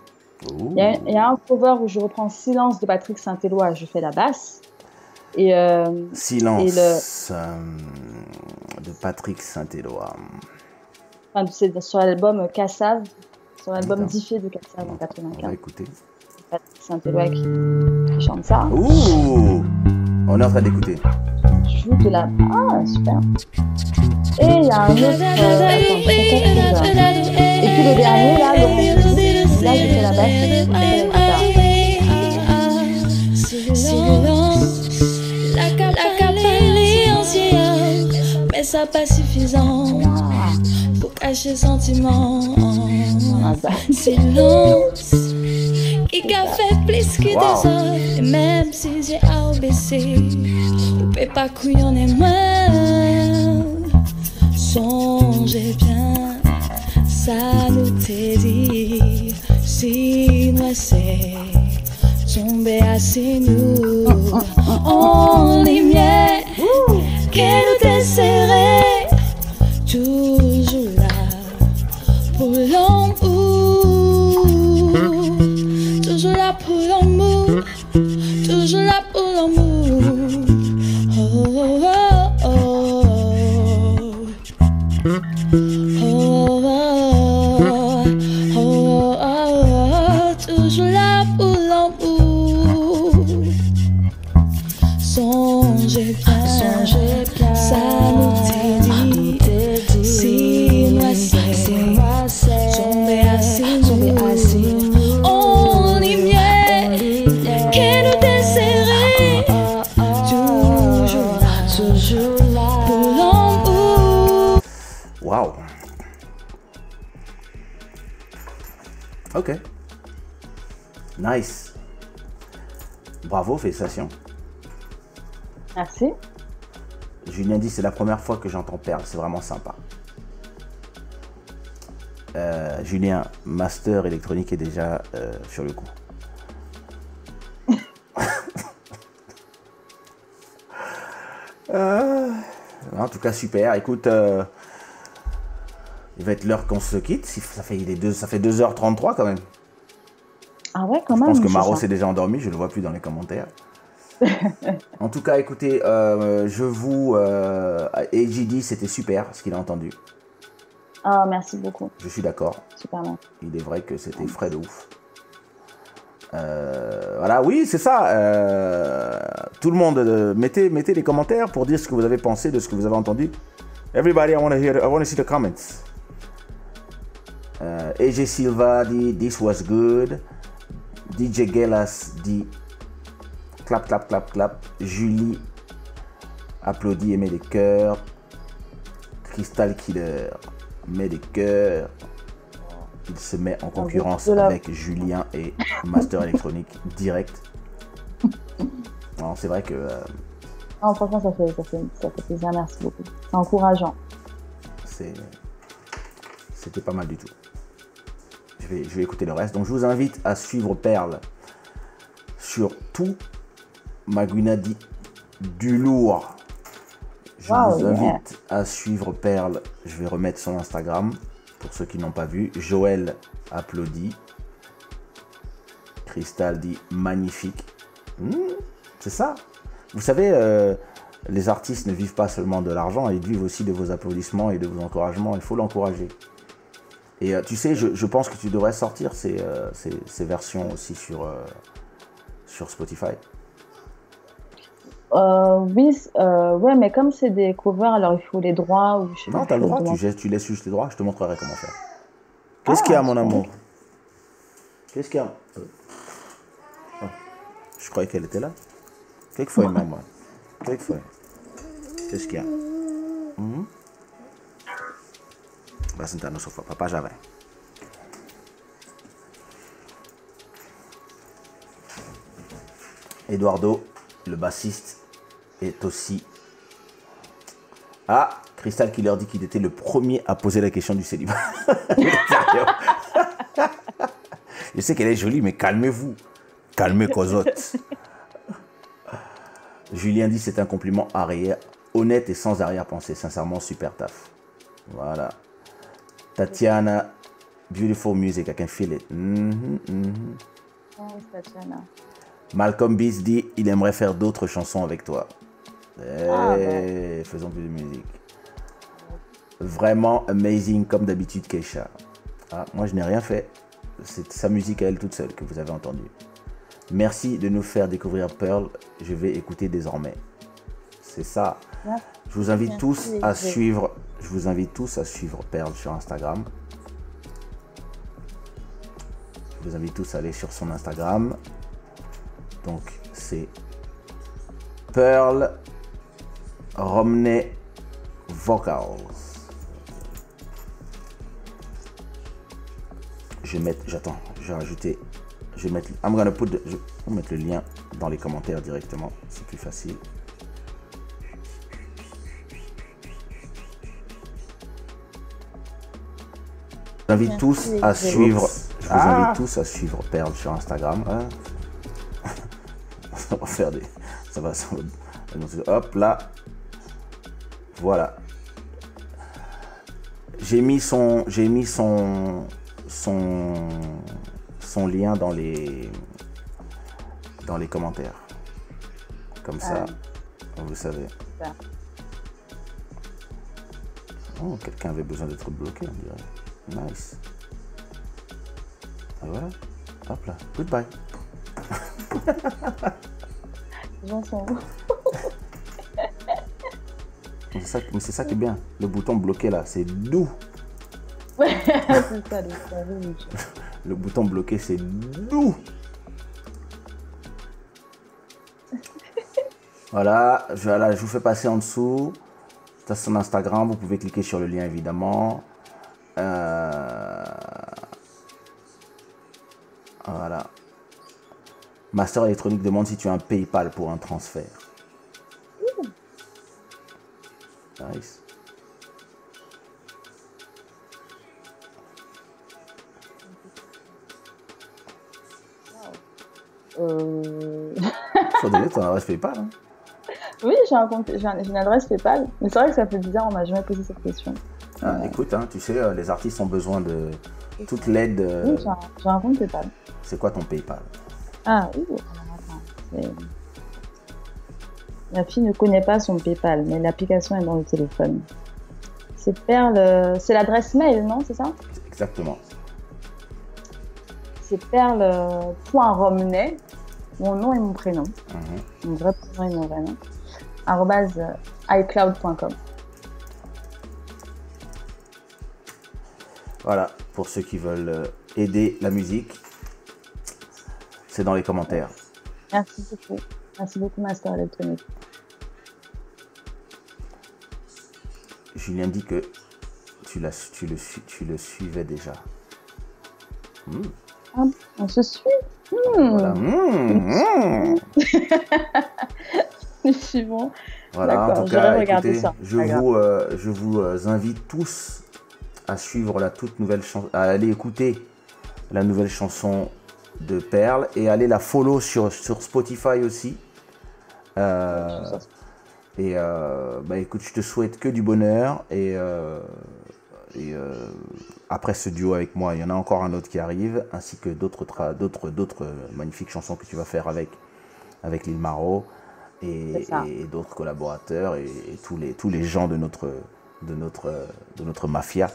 Il y, a, il y a un cover où je reprends Silence de Patrick Saint-Éloi, je fais la basse. Et euh, Silence Et le- euh, de Patrick Saint-Éloi. enfin, c'est sur l'album Cassav, sur l'album. Diffé de Cassav en On va 95. écouter. Saint-Éloi qui, qui chante ça. Ouh On est en train d'écouter. Je joue de la. Ah, super. Et il y a un autre. euh, attends. Et puis le dernier, là, le là, je fais la basse mais ça pas suffisant Ah, pour cacher sentiment. ah, bah. Silence, qui a fait plus que Wow. des autres, et même si j'ai ABC, on peut pas couillonner moins. Songez bien, ça nous t'est dit, si nous c'est tomber à ses nous en lumière, qu'elle nous serré, toujours là pour l'amour, Bravo, félicitations. Merci. Julien dit c'est la première fois que j'entends Perle, c'est vraiment sympa. Euh, Julien, master électronique est déjà euh, sur le coup. (laughs) Euh, en tout cas, super. Écoute, il va être l'heure qu'on se quitte. Si- Ça fait, il est deux, ça fait 2h33 quand même. Ah ouais, quand Je même. pense que Maro s'est déjà endormi, je ne le vois plus dans les commentaires. (laughs) en tout cas, écoutez, euh, je vous... Euh, et JD, c'était super ce qu'il a entendu. Ah, merci beaucoup. Je suis d'accord. Super bien. Il est vrai que c'était frais de ouf. Euh, voilà, oui, c'est ça. euh, tout le monde, mettez, mettez les commentaires pour dire ce que vous avez pensé de ce que vous avez entendu. Everybody, I want to hear, I want to see the comments. AJ Silva dit This was good. DJ Gelas dit Clap, clap, clap, clap. Julie applaudit et met des cœurs. Crystal Killer met des cœurs. Il se met en concurrence avec Julien et Master Electronique direct. (laughs) Non, c'est vrai que euh, Non, franchement, ça fait, ça, fait, ça fait plaisir. Merci beaucoup. C'est encourageant. c'est c'était pas mal du tout. Je vais, je vais écouter le reste. Donc je vous invite à suivre Perle sur tout. Maguina dit du lourd. Je Wow, vous yeah. invite à suivre Perle. Je vais remettre son Instagram pour ceux qui n'ont pas vu. Joël applaudit. Cristal dit magnifique. Hmm, c'est ça. Vous savez, euh, les artistes ne vivent pas seulement de l'argent, ils vivent aussi de vos applaudissements et de vos encouragements. Il faut l'encourager. Et euh, tu sais, je, je pense que tu devrais sortir ces, euh, ces, ces versions aussi sur, euh, sur Spotify. Euh, oui, euh, ouais, mais comme c'est des covers, alors il faut les droits ou je sais Non, t'as le droit, tu, laisses juste les droits, je te montrerai comment faire. Qu'est-ce Ah, qu'il y a, mon amour Qu'est-ce qu'il y a? Je croyais qu'elle était là. Quelquefois, maman. Quelquefois. Qu'est-ce qu'il y a? Mhm. Sentar no sofá, papá já vai. Eduardo, le bassiste, est aussi. Ah, Crystal qui leur dit qu'il était le premier à poser la question du célibat. (laughs) Je sais qu'elle est jolie, mais calmez-vous. Calmez Cozotte. Julien dit c'est un compliment arrière, honnête et sans arrière-pensée. Sincèrement, super taf. Voilà. Tatiana, beautiful music, I can feel it. Mhm, mhm. Tatiana. Malcolm Beast dit il aimerait faire d'autres chansons avec toi. Eh, Ah, Faisons plus de musique. Vraiment amazing comme d'habitude Keisha. Ah, moi je n'ai rien fait. C'est sa musique à elle toute seule que vous avez entendue. Merci de nous faire découvrir Pearl. Je vais écouter désormais. C'est ça. Je vous invite Merci, tous à suivre. Je vous invite tous à suivre Pearl sur Instagram. Je vous invite tous à aller sur son Instagram. Donc c'est Pearl Romney Vocals. Je vais mettre, j'attends, je vais rajouter, je vais mettre, I'm gonna put, the- je vais mettre le lien dans les commentaires directement, c'est plus facile. Invite tous à suivre, je vous Ah. invite tous à suivre Pearl sur Instagram. hein. (laughs) ça va faire des, ça va, ça va- hop là, voilà. J'ai mis son, j'ai mis son, son, son lien dans les, dans les commentaires. Comme ça, vous savez. Oh, quelqu'un avait besoin d'être bloqué, on dirait. Nice. Et voilà. Hop là. Goodbye. C'est ça- Mais c'est ça qui est bien. Le bouton bloqué là, c'est doux. Ouais, (laughs) c'est ça, les séries. Le bouton bloqué, c'est doux. Voilà, je, voilà, je vous fais passer en dessous. Ça, c'est son Instagram. Vous pouvez cliquer sur le lien, évidemment. Euh, Voilà. Master électronique demande si tu as un PayPal pour un transfert. Nice. Euh... Faut donner (laughs) ton adresse PayPal. hein. Oui, j'ai un compte, j'ai un- j'ai une adresse PayPal, mais c'est vrai que ça fait bizarre, on m'a jamais posé cette question. Ah, écoute, hein, tu sais, euh, les artistes ont besoin de toute l'aide. Oui, j'ai un, compte PayPal. c'est quoi ton PayPal? Ah oui, attends. La fille ne connaît pas son PayPal, mais l'application est dans le téléphone. C'est Perle, c'est l'adresse mail, non C'est ça? Exactement. C'est perle.romney, mon nom et mon prénom. Mhm. Mon vrai prénom et mon vrai nom. euh, iCloud.com. Voilà, pour ceux qui veulent euh, aider la musique, c'est dans les commentaires. Merci beaucoup. Merci beaucoup, Master Electronic. Julien dit que tu, l'as- tu, le, tu le suivais déjà. Hmm, Ah, on se suit? Hmm. Voilà. Nous suivons. Voilà, en tout cas, écoutez, ça. je vous, euh, je vous euh, invite tous à suivre la toute nouvelle chanson, à aller écouter la nouvelle chanson de Perle et aller la follow sur, sur Spotify aussi. Euh, et euh, bah écoute, je te souhaite que du bonheur et, euh, et après ce duo avec moi, il y en a encore un autre qui arrive, ainsi que d'autres d'autres d'autres magnifiques chansons que tu vas faire avec avec Lil Maro et d'autres collaborateurs et, et tous les tous les gens de notre de notre de notre mafia.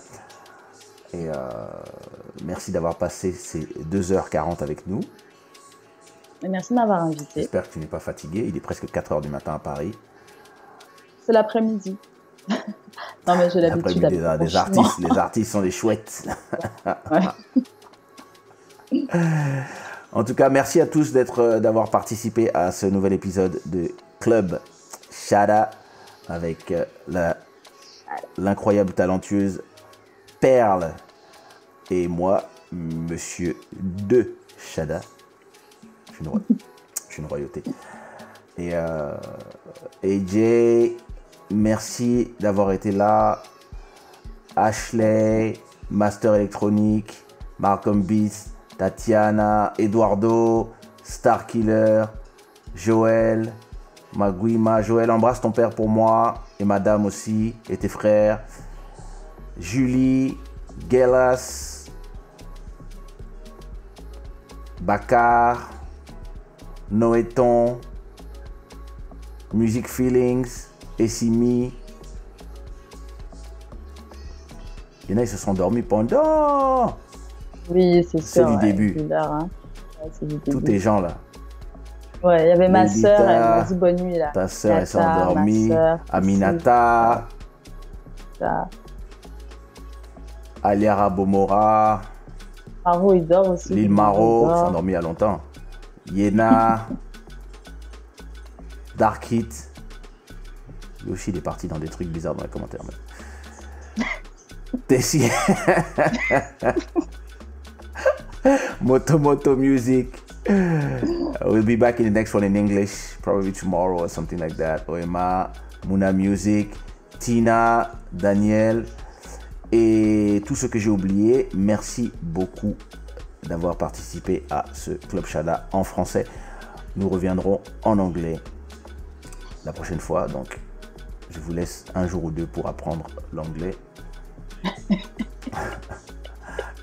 Et euh, merci d'avoir passé ces 2h40 avec nous. Merci de m'avoir invité. J'espère que tu n'es pas fatigué. Il est presque 4h du matin à Paris. C'est l'après-midi. (laughs) non, mais j'ai l'habitude L'après-midi des, artistes. Les artistes sont des chouettes. (laughs) en tout cas, merci à tous d'être, euh, d'avoir participé à ce nouvel épisode de Club Shada avec euh, la, l'incroyable talentueuse Perle et moi, Monsieur De Shada. Je suis une, roi- (laughs) je suis une royauté. Et euh, AJ, merci d'avoir été là. Ashley, Master Electronique, Malcolm Beats, Tatiana, Eduardo, Star Killer, Joël, Maguima. Joël, embrasse ton père pour moi et madame aussi, et tes frères. Julie, Gelas, Bakar, Noéton, Music Feelings, Essimi. Il y en a, ils se sont dormis pendant Oui, c'est du ouais, bizarre, hein. Ouais, c'est du tous début. tes gens là. Ouais, il y avait ma sœur, elle m'a dit bonne nuit là. Ta soeur, elle s'est endormie. sœur, Aminata, ça. Aliara Bomora, Maro, il dort aussi. Lil Maro, s'est dort. endormi il y a longtemps. Yena, (laughs) Dark Hit. Yoshi, il est parti dans des trucs bizarres dans les commentaires. mais- (laughs) Tessie. (laughs) Moto Moto Music. We'll be back in the next one in English, probably tomorrow or something like that. Oema, Muna Music, Tina, Daniel et tout ce que j'ai oublié. Merci beaucoup d'avoir participé à ce Club Shada en français. Nous reviendrons en anglais la prochaine fois. Donc, je vous laisse un jour ou deux pour apprendre l'anglais. (laughs)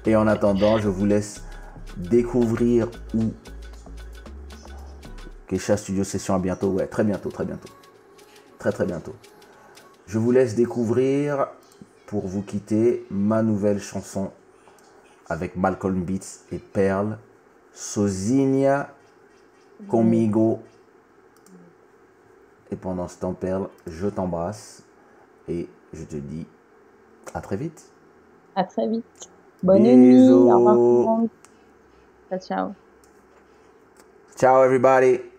Et en attendant, je vous laisse découvrir où Kesha Studio Session à bientôt. Ouais, très bientôt, très bientôt. Très très bientôt. Je vous laisse découvrir pour vous quitter ma nouvelle chanson avec Malcolm Beats et Pearl, Sozinha Comigo. Et pendant ce temps, Pearl, je t'embrasse et je te dis à très vite. À très vite. Bonne nuit. Au revoir. Ciao, ciao. Ciao everybody.